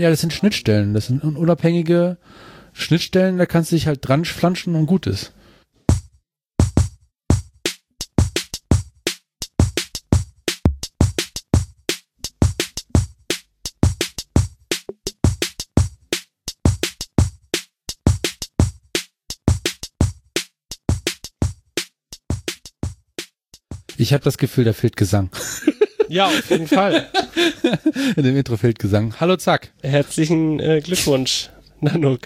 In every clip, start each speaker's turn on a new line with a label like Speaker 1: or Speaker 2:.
Speaker 1: Ja, das sind Schnittstellen. Das sind unabhängige Schnittstellen, da kannst du dich halt dran flanschen und gut ist. Ich habe das Gefühl, da fehlt Gesang.
Speaker 2: Ja, auf jeden Fall.
Speaker 1: In dem Intro fehlt Gesang. Hallo Zack.
Speaker 2: Herzlichen äh, Glückwunsch, Nanuk.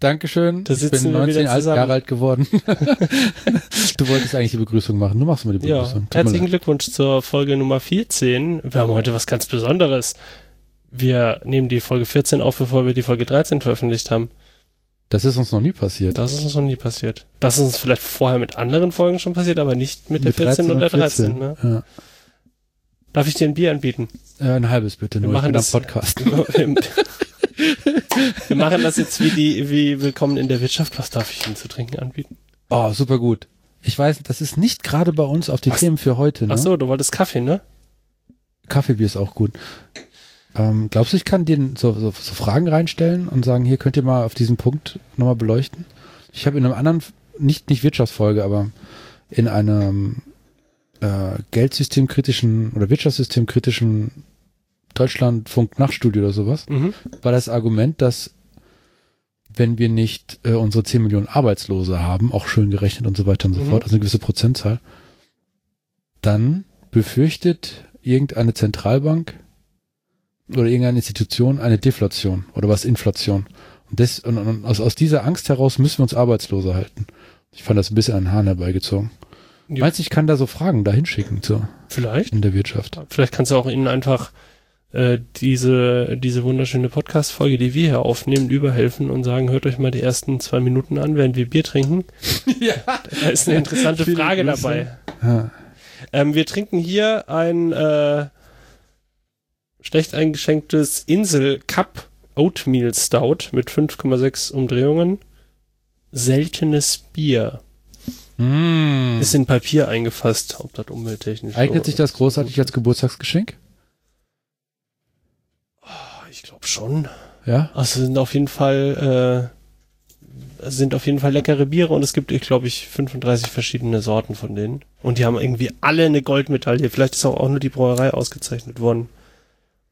Speaker 1: Dankeschön.
Speaker 2: Da
Speaker 1: ich bin
Speaker 2: sitzen wir
Speaker 1: 19
Speaker 2: wieder
Speaker 1: alt,
Speaker 2: zusammen.
Speaker 1: Jahre alt geworden. du wolltest eigentlich die Begrüßung machen. Du machst mal die
Speaker 2: Ja,
Speaker 1: Begrüßung. Mir
Speaker 2: herzlichen. Glückwunsch zur Folge Nummer 14. Wir haben heute was ganz Besonderes. Wir nehmen die Folge 14 auf, bevor wir die Folge 13 veröffentlicht haben.
Speaker 1: Das ist uns noch nie passiert.
Speaker 2: Das ist uns noch nie passiert. Das ist uns vielleicht vorher mit anderen Folgen schon passiert, aber nicht mit, der 14 und der 13. Ne?
Speaker 1: Ja.
Speaker 2: Darf ich dir ein Bier anbieten?
Speaker 1: Äh, ein halbes bitte,
Speaker 2: Wir
Speaker 1: nur ich
Speaker 2: machen das-
Speaker 1: Podcast.
Speaker 2: wir machen das jetzt wie die, wie Willkommen in der Wirtschaft. Was darf ich Ihnen zu trinken anbieten?
Speaker 1: Oh, super gut. Ich weiß, das ist nicht gerade bei uns auf die
Speaker 2: Was?
Speaker 1: Themen für heute. Ne?
Speaker 2: Ach so, du wolltest Kaffee, ne?
Speaker 1: Kaffeebier ist auch gut. Ähm, glaubst du, ich kann dir so, so, so Fragen reinstellen und sagen, hier könnt ihr mal auf diesen Punkt nochmal beleuchten? Ich habe in einem anderen, nicht, nicht Wirtschaftsfolge, aber in einem äh, Geldsystemkritischen oder Wirtschaftssystemkritischen Deutschlandfunk-Nachtstudio oder sowas,
Speaker 2: Mhm.
Speaker 1: war das Argument, dass wenn wir nicht äh, unsere 10 Millionen Arbeitslose haben, auch schön gerechnet und so weiter und so
Speaker 2: Mhm.
Speaker 1: fort, also eine gewisse Prozentzahl, dann befürchtet irgendeine Zentralbank oder irgendeine Institution eine Deflation oder was Inflation. Und, des, und, und aus, aus dieser Angst heraus müssen wir uns Arbeitslose halten. Ich fand das ein bisschen an den Haaren herbeigezogen.
Speaker 2: Ja.
Speaker 1: Meinst du, ich kann da so Fragen da hinschicken zu,
Speaker 2: Vielleicht.
Speaker 1: in der Wirtschaft?
Speaker 2: Vielleicht kannst du auch ihnen einfach äh, diese, diese wunderschöne Podcast-Folge, die wir hier aufnehmen, überhelfen und sagen, hört euch mal die ersten zwei Minuten an, während wir Bier trinken.
Speaker 1: Ja.
Speaker 2: Da ist eine interessante Frage
Speaker 1: Grüße.
Speaker 2: dabei.
Speaker 1: ja.
Speaker 2: Ähm, wir trinken hier ein äh, schlecht eingeschenktes Insel Cup Oatmeal Stout mit 5,6 Umdrehungen. Seltenes Bier.
Speaker 1: Mm.
Speaker 2: Ist in Papier eingefasst, ob das umwelttechnisch
Speaker 1: Eignet sich das großartig als Geburtstagsgeschenk?
Speaker 2: Ich glaube schon.
Speaker 1: Ja?
Speaker 2: Also sind auf jeden Fall äh, es sind auf jeden Fall leckere Biere und es gibt, ich glaube ich, 35 verschiedene Sorten von denen. Und die haben irgendwie alle eine Goldmedaille. Vielleicht ist auch, auch nur die Brauerei ausgezeichnet worden.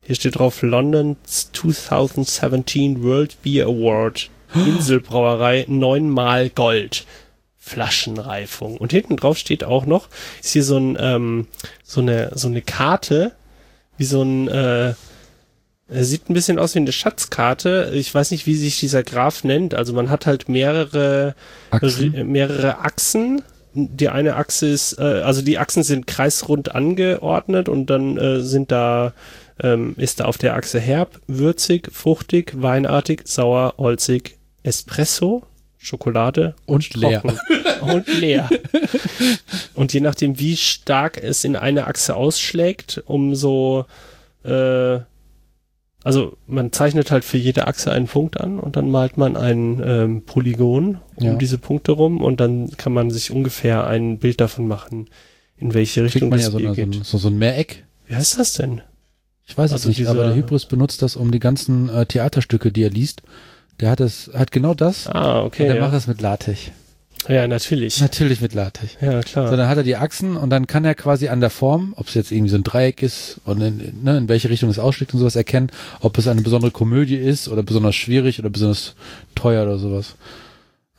Speaker 2: Hier steht drauf London's 2017 World Beer Award. Inselbrauerei neunmal Gold. Flaschenreifung. Und hinten drauf steht auch noch, ist hier so ein, ähm, so eine, so eine Karte, wie so ein, äh, er sieht ein bisschen aus wie eine Schatzkarte. Ich weiß nicht, wie sich dieser Graph nennt. Also man hat halt mehrere,
Speaker 1: Achsen?
Speaker 2: Ri- mehrere Achsen. Die eine Achse ist, äh, also die Achsen sind kreisrund angeordnet und dann äh, sind da, ähm, ist da auf der Achse herb, würzig, fruchtig, weinartig, sauer, holzig, Espresso, Schokolade
Speaker 1: Und leer.
Speaker 2: und leer. Und je nachdem, wie stark es in eine Achse ausschlägt, umso äh, also man zeichnet halt für jede Achse einen Punkt an und dann malt man ein ähm, Polygon um
Speaker 1: Ja.
Speaker 2: diese Punkte rum und dann kann man sich ungefähr ein Bild davon machen, in welche Richtung
Speaker 1: man
Speaker 2: das
Speaker 1: ja so, eine, so,
Speaker 2: geht.
Speaker 1: ein, so, so ein Mehreck.
Speaker 2: Wie heißt das denn?
Speaker 1: Ich weiß
Speaker 2: Also
Speaker 1: es nicht, aber der Hybris benutzt das um die ganzen äh, Theaterstücke, die er liest. Der hat das, hat genau das.
Speaker 2: Ah, okay.
Speaker 1: und der
Speaker 2: Ja.
Speaker 1: macht das mit LaTeX.
Speaker 2: ja, natürlich.
Speaker 1: Natürlich mit LaTeX.
Speaker 2: Ja,
Speaker 1: So,
Speaker 2: klar.
Speaker 1: dann hat er die Achsen und dann kann er quasi an der Form, ob es jetzt irgendwie so ein Dreieck ist und in, ne, in welche Richtung es ausschlägt und sowas erkennen, ob es eine besondere Komödie ist oder besonders schwierig oder besonders teuer oder sowas.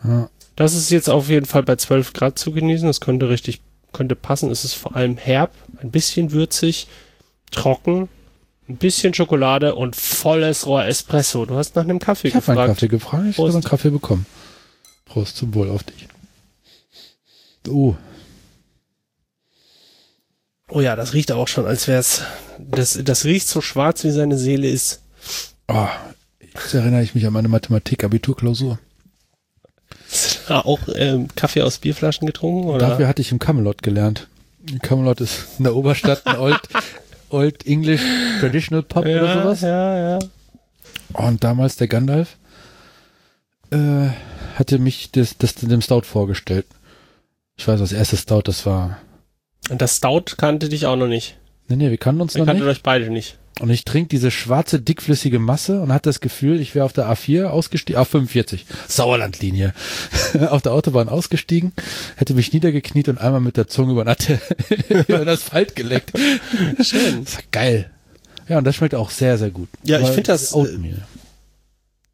Speaker 1: Ja,
Speaker 2: Das ist jetzt auf jeden Fall bei 12 Grad zu genießen. Das könnte richtig, könnte passen. Es ist vor allem herb, ein bisschen würzig, trocken, ein bisschen Schokolade und volles Rohr Espresso. Du hast nach einem Kaffee
Speaker 1: ich habe einen
Speaker 2: gefragt.
Speaker 1: Kaffee gefragt, ich habe einen Kaffee bekommen. Prost zum Wohl auf dich. Oh,
Speaker 2: Oh ja, das riecht auch schon, als wär's. Das, das riecht so schwarz, wie seine Seele ist.
Speaker 1: oh, jetzt erinnere ich mich an meine Mathematik-Abiturklausur.
Speaker 2: Ah, auch ähm, Kaffee aus Bierflaschen getrunken? Oder?
Speaker 1: Dafür hatte ich im Camelot gelernt. Camelot ist in der Oberstadt ein Old, Old English Traditional Pub
Speaker 2: ja,
Speaker 1: oder sowas.
Speaker 2: ja, ja.
Speaker 1: Und damals der Gandalf äh, hatte mich das, das dem Stout vorgestellt. Ich weiß, das erste Stout, das war.
Speaker 2: Und das Stout kannte dich auch noch nicht.
Speaker 1: Nee, nee, wir kannten uns
Speaker 2: Ich
Speaker 1: noch
Speaker 2: kannte
Speaker 1: nicht.
Speaker 2: euch beide nicht.
Speaker 1: Und ich trinke diese schwarze, dickflüssige Masse und hatte das Gefühl, ich wäre auf der A4 ausgestiegen, auf 45, Sauerlandlinie, auf der Autobahn ausgestiegen, hätte mich niedergekniet und einmal mit der Zunge über, den Asphalt geleckt.
Speaker 2: Schön.
Speaker 1: Das war geil. Ja, und das schmeckt auch sehr, sehr gut.
Speaker 2: Ja, ich
Speaker 1: Aber
Speaker 2: finde das, äh,
Speaker 1: Oatmeal.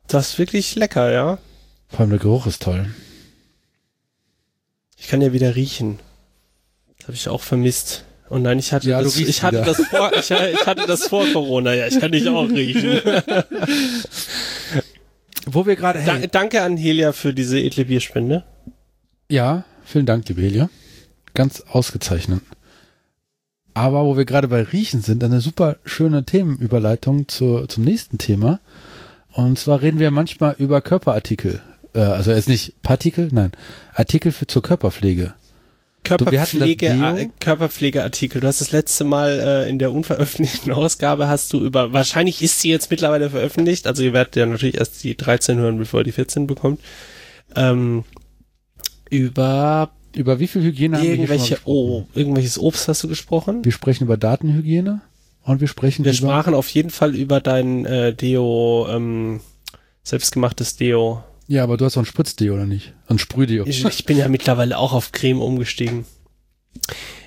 Speaker 2: Das ist wirklich lecker, ja.
Speaker 1: Vor allem der Geruch ist toll.
Speaker 2: Ich kann ja wieder riechen. Das habe ich auch vermisst. Und nein, ich hatte
Speaker 1: Ja,
Speaker 2: das, ich hatte
Speaker 1: wieder.
Speaker 2: das vor, ich, ich hatte das vor Corona, ja, ich kann dich auch riechen.
Speaker 1: Wo wir gerade,
Speaker 2: Da,
Speaker 1: hey,
Speaker 2: danke an Helia für diese edle Bierspende.
Speaker 1: ja, vielen Dank, liebe Helia. Ganz ausgezeichnet. Aber wo wir gerade bei Riechen sind, eine super schöne Themenüberleitung zur, zum nächsten Thema. Und zwar reden wir manchmal über Körperartikel. Äh, also jetzt nicht Partikel, nein, Artikel für zur Körperpflege.
Speaker 2: Körperpflege, äh, Körperpflegeartikel. Du hast das letzte Mal äh, in der unveröffentlichten Ausgabe hast du über, wahrscheinlich ist sie jetzt mittlerweile veröffentlicht, also ihr werdet ja natürlich erst die 13 hören, bevor ihr die 14 bekommt, ähm, über
Speaker 1: Über wie viel Hygiene
Speaker 2: irgendwelche, oh, irgendwelches Obst hast du gesprochen?
Speaker 1: Wir sprechen über Datenhygiene und wir sprechen
Speaker 2: Wir sprachen auf jeden Fall über dein äh, Deo, ähm, selbstgemachtes Deo.
Speaker 1: Ja, aber du hast doch ein Spritzdeo oder nicht? Ein Sprühdeo.
Speaker 2: Ich, ich bin ja mittlerweile auch auf Creme umgestiegen.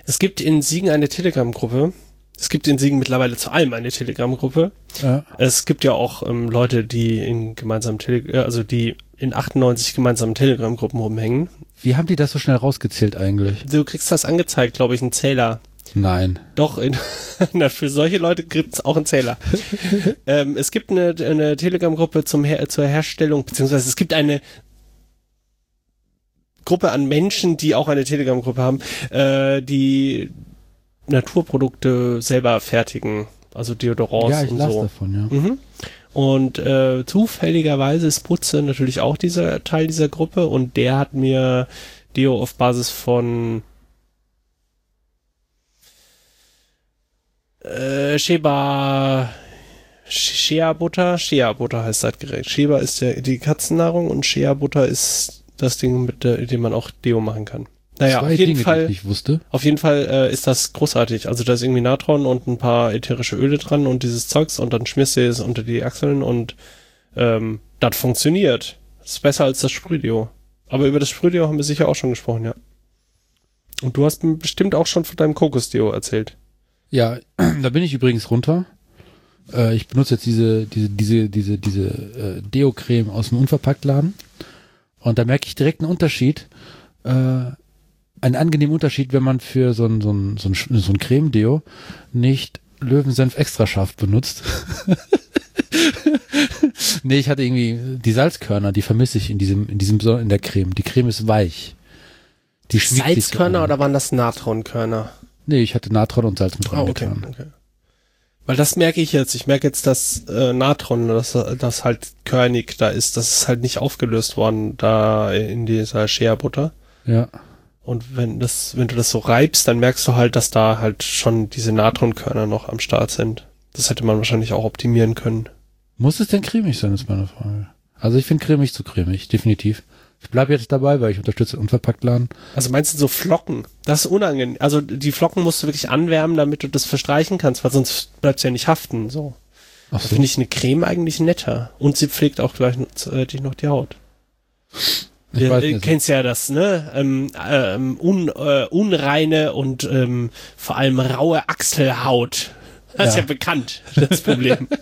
Speaker 2: Es gibt in Siegen eine Telegram-Gruppe. Es gibt in Siegen mittlerweile zu allem eine Telegram-Gruppe.
Speaker 1: Ja.
Speaker 2: Es gibt ja auch ähm, Leute, die in gemeinsamen Tele äh, also die in 98 gemeinsamen Telegram-Gruppen rumhängen.
Speaker 1: Wie haben die das so schnell rausgezählt eigentlich?
Speaker 2: Du kriegst das angezeigt, glaube ich, ein Zähler.
Speaker 1: Nein.
Speaker 2: Doch, in, na, für solche Leute gibt's auch einen Zähler. ähm, es gibt eine, eine Telegram-Gruppe zum Her zur Herstellung, beziehungsweise es gibt eine Gruppe an Menschen, die auch eine Telegram-Gruppe haben, äh, die Naturprodukte selber fertigen, also Deodorants
Speaker 1: ja, ich
Speaker 2: und
Speaker 1: las
Speaker 2: so.
Speaker 1: davon, ja.
Speaker 2: Mhm. Und äh, zufälligerweise ist Putze natürlich auch dieser Teil dieser Gruppe und der hat mir Deo auf Basis von äh, Sheba Shea Butter, Shea Butter heißt das Gerät. Sheba ist der, die Katzennahrung und Shea Butter ist das Ding, mit der, dem man auch Deo machen kann. Naja,
Speaker 1: Zwei
Speaker 2: auf jeden
Speaker 1: Dinge,
Speaker 2: Fall.
Speaker 1: ich wusste.
Speaker 2: Auf jeden Fall äh, ist das großartig. Also da ist irgendwie Natron und ein paar ätherische Öle dran und dieses Zeugs und dann schmierst du es unter die Achseln und ähm, das funktioniert. Das ist besser als das Sprühdeo. Aber über das Sprühdeo haben wir sicher auch schon gesprochen, ja. Und du hast mir bestimmt auch schon von deinem Kokosdeo erzählt.
Speaker 1: Ja, da bin ich übrigens runter. Äh, ich benutze jetzt diese, diese, diese, diese, diese äh, Deo-Creme aus dem Unverpacktladen. Und da merke ich direkt einen Unterschied. Äh, einen angenehmen Unterschied, wenn man für so ein, so ein, so ein, so ein Creme-Deo nicht Löwensenf extra scharf benutzt. nee, ich hatte irgendwie die Salzkörner, die vermisse ich in diesem, in diesem, in der Creme. Die Creme ist weich. Die
Speaker 2: Salzkörner oder waren das Natronkörner?
Speaker 1: Nee, ich hatte Natron und Salz mit
Speaker 2: Ah, okay,
Speaker 1: reingetan.
Speaker 2: okay. Weil das merke ich jetzt. Ich merke jetzt, dass äh, Natron, das, das halt körnig da ist, das ist halt nicht aufgelöst worden da in dieser Shea-Butter.
Speaker 1: Ja.
Speaker 2: Und wenn das, wenn du das so reibst, dann merkst du halt, dass da halt schon diese Natronkörner noch am Start sind. Das hätte man wahrscheinlich auch optimieren können.
Speaker 1: Muss es denn cremig sein, ist meine Frage. Also ich finde cremig zu cremig, definitiv. Ich bleibe jetzt dabei, weil ich unterstütze den Unverpacktladen.
Speaker 2: Also meinst du so Flocken? Das ist unangenehm. Also die Flocken musst du wirklich anwärmen, damit du das verstreichen kannst, weil sonst bleibt's ja nicht haften. So.
Speaker 1: So.
Speaker 2: finde ich eine Creme eigentlich netter. Und sie pflegt auch gleichzeitig noch die Haut.
Speaker 1: Ich
Speaker 2: Du äh, kennst ja das, ne? Ähm, ähm, un, äh, unreine und ähm, vor allem raue Achselhaut. Das ist
Speaker 1: Ja.
Speaker 2: ja bekannt, das Problem.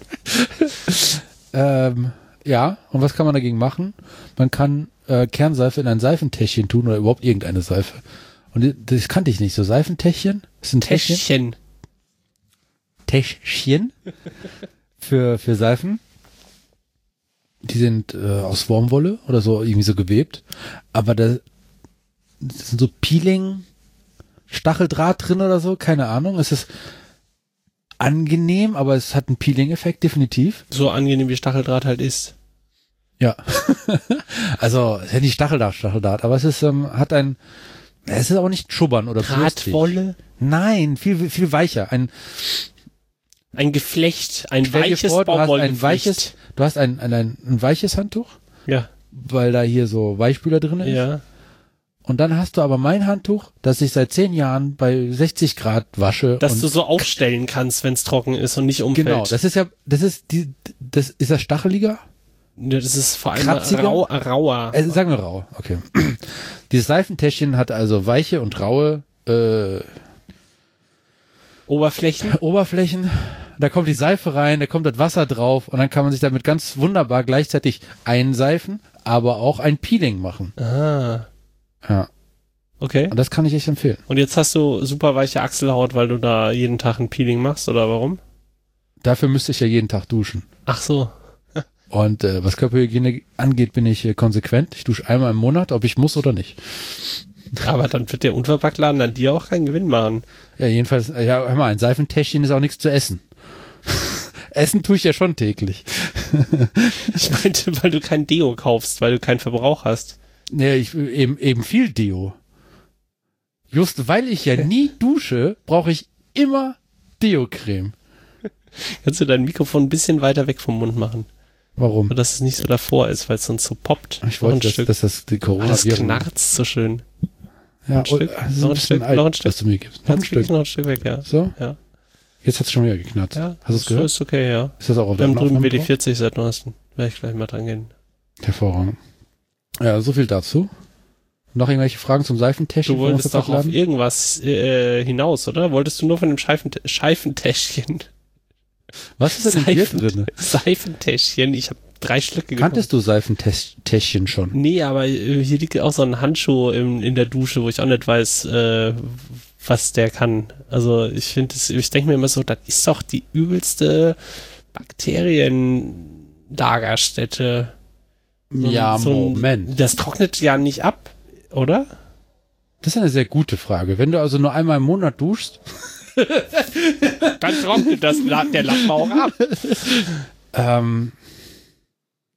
Speaker 1: Ähm, ja, und was kann man dagegen machen? Man kann äh, Kernseife in ein Seifentäschchen tun oder überhaupt irgendeine Seife. Und das kannte ich nicht. So Seifentäschchen? Ist ein Täschchen?
Speaker 2: Täschchen.
Speaker 1: Täschchen für, für Seifen. Die sind äh, aus Wurmwolle oder so irgendwie so gewebt. Aber da das sind so Peeling, Stacheldraht drin oder so, keine Ahnung. Es ist angenehm, aber es hat einen Peeling-Effekt, definitiv.
Speaker 2: So angenehm wie Stacheldraht halt ist.
Speaker 1: Ja. also, es ist ja nicht Stacheldraht, Stacheldraht, aber es ist, ähm, hat ein, es ist auch nicht Schubbern oder.
Speaker 2: Drahtwolle.
Speaker 1: Nein, viel, viel weicher. Ein,
Speaker 2: Ein Geflecht. Ein weiches
Speaker 1: vor, du hast ein weiches, du hast ein, ein, ein, ein weiches Handtuch,
Speaker 2: Ja.
Speaker 1: weil da hier so Weichspüler drin ist.
Speaker 2: Ja.
Speaker 1: Und dann hast du aber mein Handtuch, das ich seit zehn Jahren bei 60 Grad wasche.
Speaker 2: Dass
Speaker 1: und
Speaker 2: du so aufstellen kannst, wenn es trocken ist und nicht umfällt.
Speaker 1: Genau, das ist ja, das ist die, das ist das stacheliger?
Speaker 2: Das ist vor allem
Speaker 1: Kratziger?
Speaker 2: rau, rauer.
Speaker 1: Äh, sagen wir rau, okay. Dieses Seifentäschchen hat also weiche und raue äh,
Speaker 2: Oberflächen.
Speaker 1: Oberflächen. Da kommt die Seife rein, da kommt das Wasser drauf und dann kann man sich damit ganz wunderbar gleichzeitig einseifen, aber auch ein Peeling machen.
Speaker 2: Ah,
Speaker 1: Ja,
Speaker 2: okay.
Speaker 1: und das kann ich echt empfehlen.
Speaker 2: Und jetzt hast du super weiche Achselhaut, weil du da jeden Tag ein Peeling machst, oder warum?
Speaker 1: Dafür müsste ich ja jeden Tag duschen.
Speaker 2: Ach so.
Speaker 1: Und äh, was Körperhygiene angeht, bin ich äh, konsequent. Ich dusche einmal im Monat, ob ich muss oder nicht.
Speaker 2: Aber dann wird der Unverpacktladen an dir auch keinen Gewinn machen.
Speaker 1: Ja, jedenfalls, äh, ja, hör mal, ein Seifentäschchen ist auch nichts zu essen. essen tue ich ja schon täglich.
Speaker 2: Ich meinte, weil du kein Deo kaufst, weil du keinen Verbrauch hast.
Speaker 1: Nee, ich, eben, eben viel Deo. Just weil ich ja nie dusche, brauche ich immer Deo-Creme.
Speaker 2: Kannst du dein Mikrofon ein bisschen weiter weg vom Mund machen,
Speaker 1: Warum?
Speaker 2: sodass es nicht so davor ist, weil es sonst so poppt.
Speaker 1: Ich wollte, dass,
Speaker 2: Stück.
Speaker 1: dass das die
Speaker 2: Ah, das knarzt so schön.
Speaker 1: ja,
Speaker 2: ein Stück,
Speaker 1: oh,
Speaker 2: noch ein
Speaker 1: bisschen
Speaker 2: Stück,
Speaker 1: alt,
Speaker 2: noch ein Stück.
Speaker 1: was du mir gibst. Noch ein Stück.
Speaker 2: noch ein Stück weg, ja.
Speaker 1: So?
Speaker 2: Ja.
Speaker 1: Jetzt hat's schon wieder geknarzt.
Speaker 2: Ja,
Speaker 1: Hast du es gehört?
Speaker 2: ist okay, ja.
Speaker 1: Ist das auch auf
Speaker 2: Wir haben drüben
Speaker 1: Aufnahme drauf?
Speaker 2: WD40 seit neuestem. Werde ich gleich mal dran gehen.
Speaker 1: Hervorragend. Ja, so viel dazu. Noch irgendwelche Fragen zum Seifentäschchen?
Speaker 2: Du wolltest doch auf irgendwas äh, hinaus, oder? Wolltest du nur von dem Scheifent Scheifentäschchen?
Speaker 1: Was ist denn Bier
Speaker 2: Seifen-
Speaker 1: drin?
Speaker 2: Seifentäschchen. Ich habe drei Schlücke
Speaker 1: Kanntest du Seifentäschchen schon?
Speaker 2: Nee, aber äh, hier liegt auch so ein Handschuh in, in der Dusche, wo ich auch nicht weiß, äh, was der kann. Also ich finde es, ich denke mir immer so, das ist doch die übelste Bakterienlagerstätte. So
Speaker 1: Ja,
Speaker 2: so ein-
Speaker 1: Moment.
Speaker 2: Das trocknet ja nicht ab, oder?
Speaker 1: Das ist eine sehr gute Frage. Wenn du also nur einmal im Monat duschst,
Speaker 2: Dann trocknet das, der Lappen auch ab.
Speaker 1: ähm,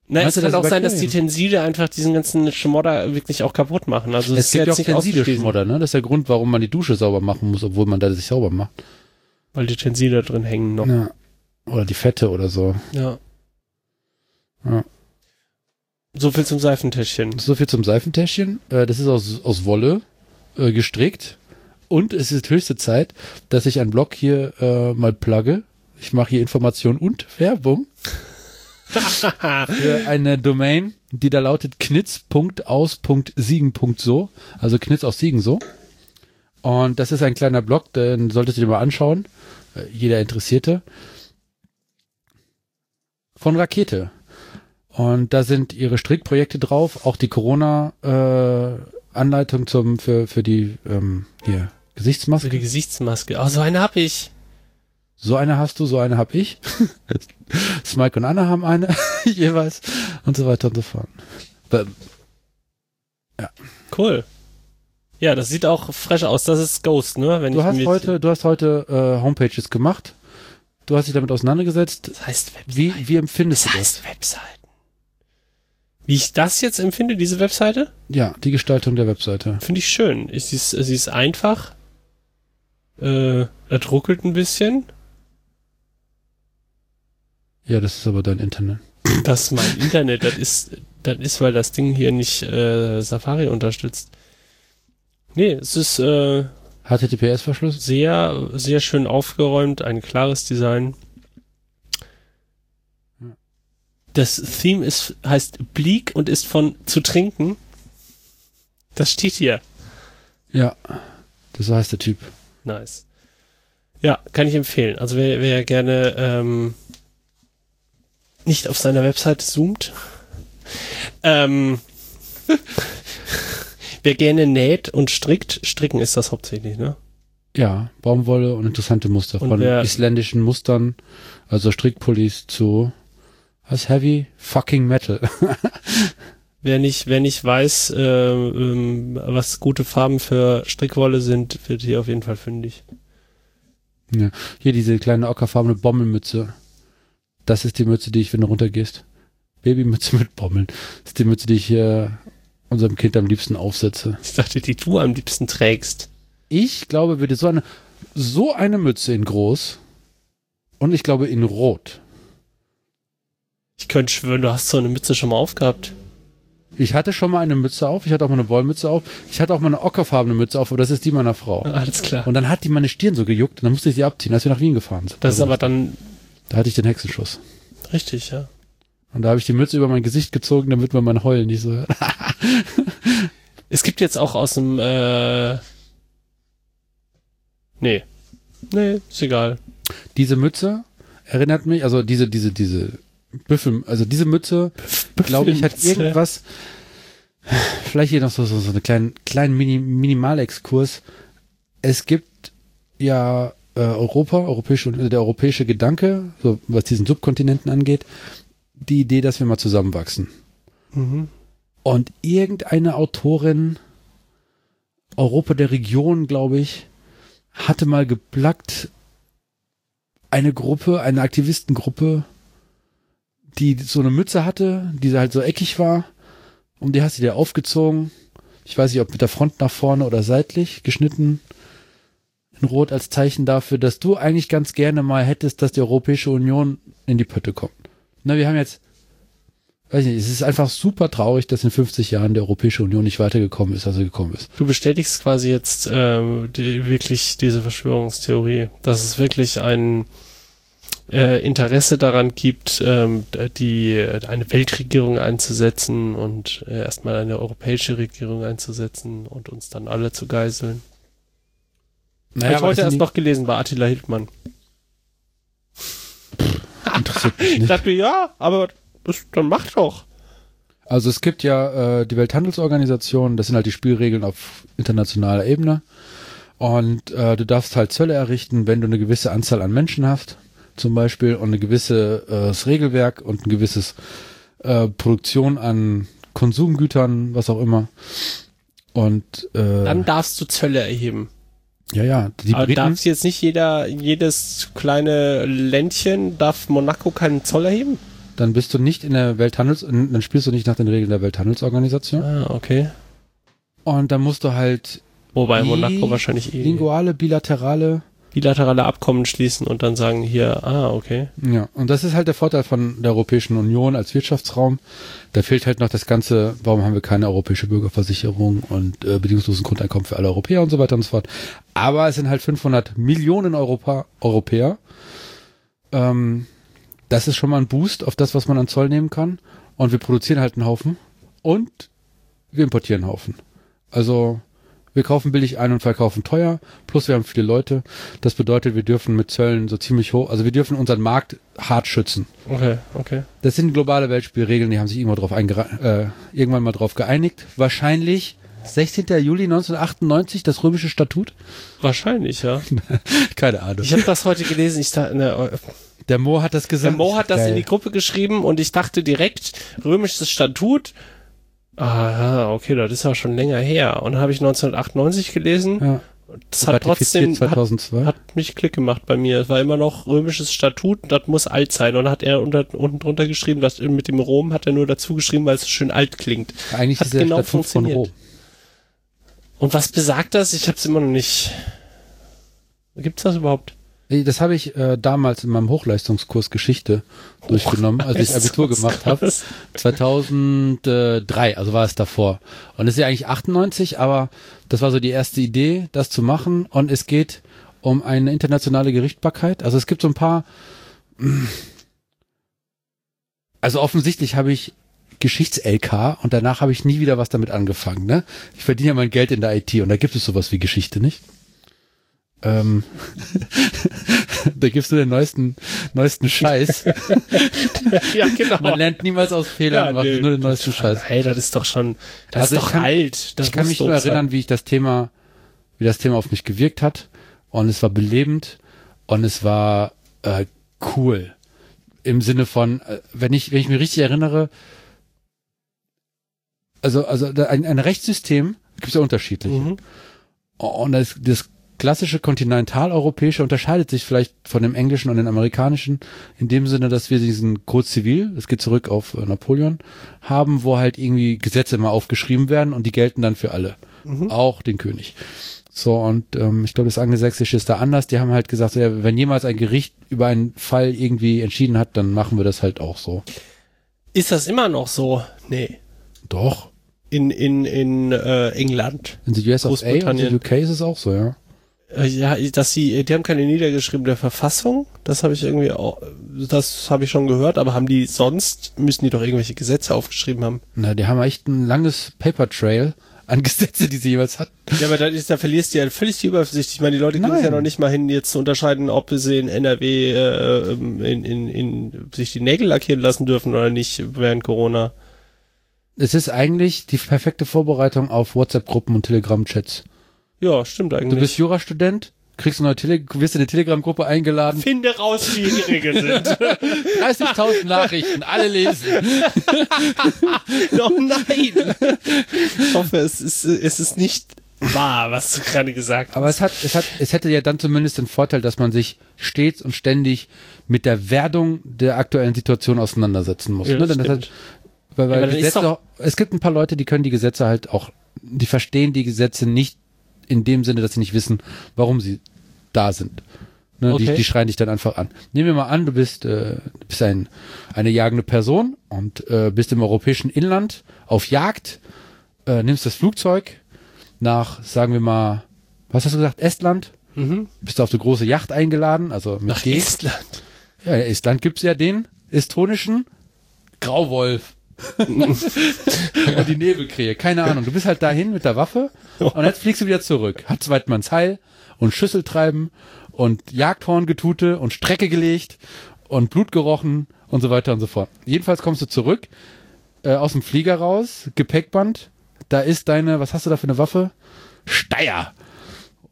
Speaker 2: Na, es kann auch sein, dass die? Tenside einfach diesen ganzen Schmodder wirklich auch kaputt machen. Also
Speaker 1: es
Speaker 2: ist
Speaker 1: gibt ja auch
Speaker 2: jetzt nicht ausgeschlossen,
Speaker 1: Tenside-Schmodder, ne? Das ist der Grund, warum man die Dusche sauber machen muss, obwohl man da sich sauber macht.
Speaker 2: Weil die Tenside drin hängen noch.
Speaker 1: Ja. Oder die Fette oder so.
Speaker 2: Ja.
Speaker 1: Ja.
Speaker 2: So viel zum Seifentäschchen.
Speaker 1: So viel zum Seifentäschchen. Äh, das ist aus, aus Wolle äh, gestrickt. Und es ist höchste Zeit, dass ich einen Blog hier äh, mal plugge. Ich mache hier Information und Werbung für eine Domain, die da lautet knitz.aus.siegen.so. Also Knitz aus Siegen so. Und das ist ein kleiner Blog, den solltest du dir mal anschauen. Äh, Jeder Interessierte. Von Rakete. Und da sind ihre Strickprojekte drauf, auch die Corona-Anleitung zum für, für die ähm, hier, Gesichtsmaske.
Speaker 2: die Gesichtsmaske. Oh, so eine hab ich.
Speaker 1: So eine hast du, so eine hab ich. Smike und Anna haben eine jeweils und so weiter und so fort. Be-
Speaker 2: Cool. Ja, das sieht auch fresh aus. Das ist Ghost, ne? Wenn
Speaker 1: Du hast heute, du hast heute äh, Homepages gemacht. Du hast dich damit auseinandergesetzt.
Speaker 2: Das heißt Webseiten.
Speaker 1: Wie, wie empfindest
Speaker 2: das
Speaker 1: du das?
Speaker 2: heißt Webseiten. Wie ich das jetzt empfinde, diese Webseite,
Speaker 1: Ja, die Gestaltung der Webseite.
Speaker 2: finde ich schön. Sie ist, sie ist einfach. Äh, er ruckelt ein bisschen.
Speaker 1: Ja, das ist aber dein Internet.
Speaker 2: Das ist mein Internet. Das ist, das ist, weil das Ding hier nicht äh, Safari unterstützt. Nee, es ist äh,
Speaker 1: HTTPS-Verschluss?
Speaker 2: sehr, sehr schön aufgeräumt, ein klares Design. Das Theme ist, heißt Bleak und ist von zu trinken. Das steht hier.
Speaker 1: Ja. Das heißt der Typ.
Speaker 2: Nice. Ja, kann ich empfehlen. Also wer, wer gerne ähm, nicht auf seiner Webseite zoomt, ähm, wer gerne näht und strickt, stricken ist das hauptsächlich, ne?
Speaker 1: Ja, Baumwolle und interessante Muster.
Speaker 2: Und
Speaker 1: von
Speaker 2: wer-
Speaker 1: isländischen Mustern, also Strickpullis zu was Heavy Fucking Metal.
Speaker 2: Wer nicht, wer nicht weiß, äh, ähm, was gute Farben für Strickwolle sind, wird hier auf jeden Fall fündig.
Speaker 1: Hier diese kleine ockerfarbene Bommelmütze. Das ist die Mütze, die ich, wenn du runtergehst. Babymütze mit Bommeln. Das ist die Mütze, die ich hier unserem Kind am liebsten aufsetze.
Speaker 2: Ich dachte, die du am liebsten trägst.
Speaker 1: Ich glaube, würde so eine, so eine Mütze in groß und ich glaube in rot.
Speaker 2: Ich könnte schwören, du hast so eine Mütze schon mal aufgehabt.
Speaker 1: Ich hatte schon mal eine Mütze auf, ich hatte auch mal eine Wollmütze auf, ich hatte auch mal eine ockerfarbene Mütze auf, aber das ist die meiner Frau.
Speaker 2: Alles klar.
Speaker 1: Und dann hat die meine Stirn so gejuckt und dann musste ich sie abziehen, als wir nach Wien gefahren sind.
Speaker 2: Das ist
Speaker 1: Also,
Speaker 2: aber dann
Speaker 1: da hatte ich den Hexenschuss.
Speaker 2: richtig, ja.
Speaker 1: Und da habe ich die Mütze über mein Gesicht gezogen, damit man mein Heulen nicht so hört.
Speaker 2: Es gibt jetzt auch aus dem, äh, nee. Nee, ist egal.
Speaker 1: Diese Mütze erinnert mich, also diese, diese, diese Büffel, also diese Mütze, glaube ich, hat irgendwas, vielleicht hier noch so, so, so einen kleinen, kleinen Mini, Minimalexkurs. Es gibt ja äh, Europa, europäische, der europäische Gedanke, so was diesen Subkontinenten angeht, die Idee, dass wir mal zusammenwachsen.
Speaker 2: Mhm.
Speaker 1: Und irgendeine Autorin, Europa der Region, glaube ich, hatte mal geplagt, eine Gruppe, eine Aktivistengruppe, die so eine Mütze hatte, die halt so eckig war. Und die hast du dir aufgezogen. Ich weiß nicht, ob mit der Front nach vorne oder seitlich geschnitten. In Rot als Zeichen dafür, dass du eigentlich ganz gerne mal hättest, dass die Europäische Union in die Pötte kommt. Na, wir haben jetzt weiß nicht, es ist einfach super traurig, dass in 50 Jahren die Europäische Union nicht weitergekommen ist, als sie gekommen ist.
Speaker 2: Du bestätigst quasi jetzt ähm, die, wirklich diese Verschwörungstheorie, dass es wirklich ein äh, Interesse daran gibt, ähm, die eine Weltregierung einzusetzen und äh, erstmal eine europäische Regierung einzusetzen und uns dann alle zu geiseln. Hab ich
Speaker 1: aber
Speaker 2: heute erst noch gelesen bei Attila Hildmann.
Speaker 1: interessiert mich
Speaker 2: Ich
Speaker 1: nicht.
Speaker 2: dachte mir, ja, aber das, dann mach doch.
Speaker 1: Also es gibt ja äh, die Welthandelsorganisation, das sind halt die Spielregeln auf internationaler Ebene. Und äh, du darfst halt Zölle errichten, wenn du eine gewisse Anzahl an Menschen hast, zum Beispiel, und eine gewisse äh, Regelwerk und ein gewisses äh, Produktion an Konsumgütern, was auch immer. Und äh,
Speaker 2: Dann darfst du Zölle erheben.
Speaker 1: ja, ja, die
Speaker 2: aber
Speaker 1: Briten,
Speaker 2: darf jetzt nicht jeder, jedes kleine Ländchen, darf Monaco keinen Zoll erheben?
Speaker 1: dann bist du nicht in der Welthandels, dann spielst du nicht nach den Regeln der Welthandelsorganisation.
Speaker 2: Ah, okay.
Speaker 1: Und dann musst du halt
Speaker 2: Wobei Monaco wahrscheinlich eh
Speaker 1: linguale, bilaterale
Speaker 2: bilaterale Abkommen schließen und dann sagen hier, ah, okay.
Speaker 1: Ja, und das ist halt der Vorteil von der Europäischen Union als Wirtschaftsraum. Da fehlt halt noch das Ganze, warum haben wir keine europäische Bürgerversicherung und äh, bedingungslosen Grundeinkommen für alle Europäer und so weiter und so fort. Aber es sind halt 500 Millionen Europa, Europäer. Ähm, das ist schon mal ein Boost auf das, was man an Zoll nehmen kann. Und wir produzieren halt einen Haufen und wir importieren einen Haufen. Also wir kaufen billig ein und verkaufen teuer, plus wir haben viele Leute. Das bedeutet, wir dürfen mit Zöllen so ziemlich hoch, also wir dürfen unseren Markt hart schützen.
Speaker 2: Okay, okay.
Speaker 1: Das sind globale Weltspielregeln, die haben sich irgendwann, drauf äh, irgendwann mal drauf geeinigt. Wahrscheinlich 16. Juli 1998, das römische Statut?
Speaker 2: Wahrscheinlich, ja.
Speaker 1: Keine Ahnung.
Speaker 2: Ich habe das heute gelesen. Ich dachte, ne,
Speaker 1: Der Mo hat das
Speaker 2: der
Speaker 1: gesagt.
Speaker 2: Mo hat das
Speaker 1: Geil.
Speaker 2: in die Gruppe geschrieben und ich dachte direkt, römisches Statut. Ah, okay, das ist ja schon länger her. Und dann habe ich 1998 gelesen.
Speaker 1: ja,
Speaker 2: Das hat trotzdem, hat,
Speaker 1: 2002.
Speaker 2: hat mich Klick gemacht bei mir. Es war immer noch römisches Statut, das muss alt sein. Und dann hat er unter, unten drunter geschrieben, dass mit dem Rom hat er nur dazu geschrieben, weil es schön alt klingt.
Speaker 1: Eigentlich
Speaker 2: hat
Speaker 1: ist der
Speaker 2: genau
Speaker 1: Statut von
Speaker 2: funktioniert.
Speaker 1: Rom.
Speaker 2: Und was besagt das? Ich habe es immer noch nicht. Gibt's das überhaupt?
Speaker 1: Das habe ich äh, damals in meinem Hochleistungskurs Geschichte durchgenommen, als ich Abitur gemacht habe. 2003, also war es davor. Und es ist ja eigentlich 98, aber das war so die erste Idee, das zu machen. Und es geht um eine internationale Gerichtbarkeit. Also es gibt so ein paar. Also offensichtlich habe ich Geschichts-LK und danach habe ich nie wieder was damit angefangen. Ne? Ich verdiene ja mein Geld in der IT und da gibt es sowas wie Geschichte nicht. Ähm, da gibst du den neuesten, neuesten Scheiß.
Speaker 2: ja, genau.
Speaker 1: Man lernt niemals aus Fehlern,
Speaker 2: Ja,
Speaker 1: man macht
Speaker 2: nee.
Speaker 1: nur den neuesten Scheiß.
Speaker 2: Hey, das ist doch schon, das
Speaker 1: Also
Speaker 2: ist doch
Speaker 1: kann-
Speaker 2: alt. Das
Speaker 1: ich kann mich nur
Speaker 2: sein.
Speaker 1: erinnern, wie ich das Thema, wie das Thema auf mich gewirkt hat. Und es war belebend und es war äh, cool. Im Sinne von, äh, wenn ich, wenn ich mich richtig erinnere, also, also ein, ein Rechtssystem gibt es ja unterschiedliche.
Speaker 2: Mhm.
Speaker 1: Und das, das klassische kontinentaleuropäische unterscheidet sich vielleicht von dem englischen und dem amerikanischen in dem Sinne, dass wir diesen Code Civil, das geht zurück auf äh, Napoleon, haben, wo halt irgendwie Gesetze immer aufgeschrieben werden und die gelten dann für alle,
Speaker 2: Mhm.
Speaker 1: auch den König. So, und ähm, ich glaube, das Angelsächsische ist da anders. Die haben halt gesagt, ja, wenn jemals ein Gericht über einen Fall irgendwie entschieden hat, dann machen wir das halt auch so.
Speaker 2: Ist das immer noch so? Nee.
Speaker 1: Doch.
Speaker 2: In, in, in äh, England.
Speaker 1: In the US of A und
Speaker 2: Großbritannien.
Speaker 1: the UK ist es auch so, ja.
Speaker 2: Äh, Ja, dass sie, die haben keine niedergeschriebene Verfassung. Das habe ich irgendwie auch, das habe ich schon gehört. Aber haben die sonst müssen die doch irgendwelche Gesetze aufgeschrieben haben?
Speaker 1: Na, die haben echt ein langes Paper Trail an Gesetze, die sie jeweils hatten.
Speaker 2: Ja, aber da, ist, da verlierst du ja völlig die Übersicht. Ich meine, die Leute kriegen es ja noch nicht mal hin, jetzt zu unterscheiden, ob sie in NRW äh, in, in, in sich die Nägel lackieren lassen dürfen oder nicht während Corona.
Speaker 1: Es ist eigentlich die perfekte Vorbereitung auf WhatsApp-Gruppen und Telegram-Chats.
Speaker 2: Ja, stimmt eigentlich.
Speaker 1: Du bist Jurastudent, kriegst eine neue Tele wirst in eine Telegram-Gruppe eingeladen,
Speaker 2: Finde raus, wie die Regeln sind.
Speaker 1: 30.000 Nachrichten, alle lesen.
Speaker 2: oh nein! Ich hoffe, es ist, es ist nicht wahr, was du gerade gesagt hast.
Speaker 1: Aber es hat, es hat, es hätte ja dann zumindest den Vorteil, dass man sich stets und ständig mit der Werdung der aktuellen Situation auseinandersetzen muss.
Speaker 2: Ja,
Speaker 1: ne?
Speaker 2: das
Speaker 1: Denn das
Speaker 2: stimmt.
Speaker 1: hat, weil, weil
Speaker 2: Ja,
Speaker 1: Gesetze,
Speaker 2: doch-
Speaker 1: es gibt ein paar Leute, die können die Gesetze halt auch, die verstehen die Gesetze nicht in dem Sinne, dass sie nicht wissen, warum sie da sind. Ne, die,
Speaker 2: Okay.
Speaker 1: die schreien dich dann einfach an. Nehmen wir mal an, du bist, äh, bist ein, eine jagende Person und äh, bist im europäischen Inland auf Jagd, äh, nimmst das Flugzeug nach, sagen wir mal, was hast du gesagt, Estland?
Speaker 2: Mhm.
Speaker 1: Bist du auf eine große Yacht eingeladen, also mit
Speaker 2: Nach
Speaker 1: G.
Speaker 2: Estland.
Speaker 1: Ja, in Estland gibt's ja den estonischen Grauwolf. und die Nebelkrähe, keine Ahnung. Du bist halt dahin mit der Waffe und jetzt fliegst du wieder zurück. Hat Zweitmanns Heil und Schüsseltreiben und Jagdhorngetute und Strecke gelegt und Blut gerochen und so weiter und so fort. Jedenfalls kommst du zurück, äh, aus dem Flieger raus, Gepäckband, da ist deine, was hast du da für eine Waffe? Steier.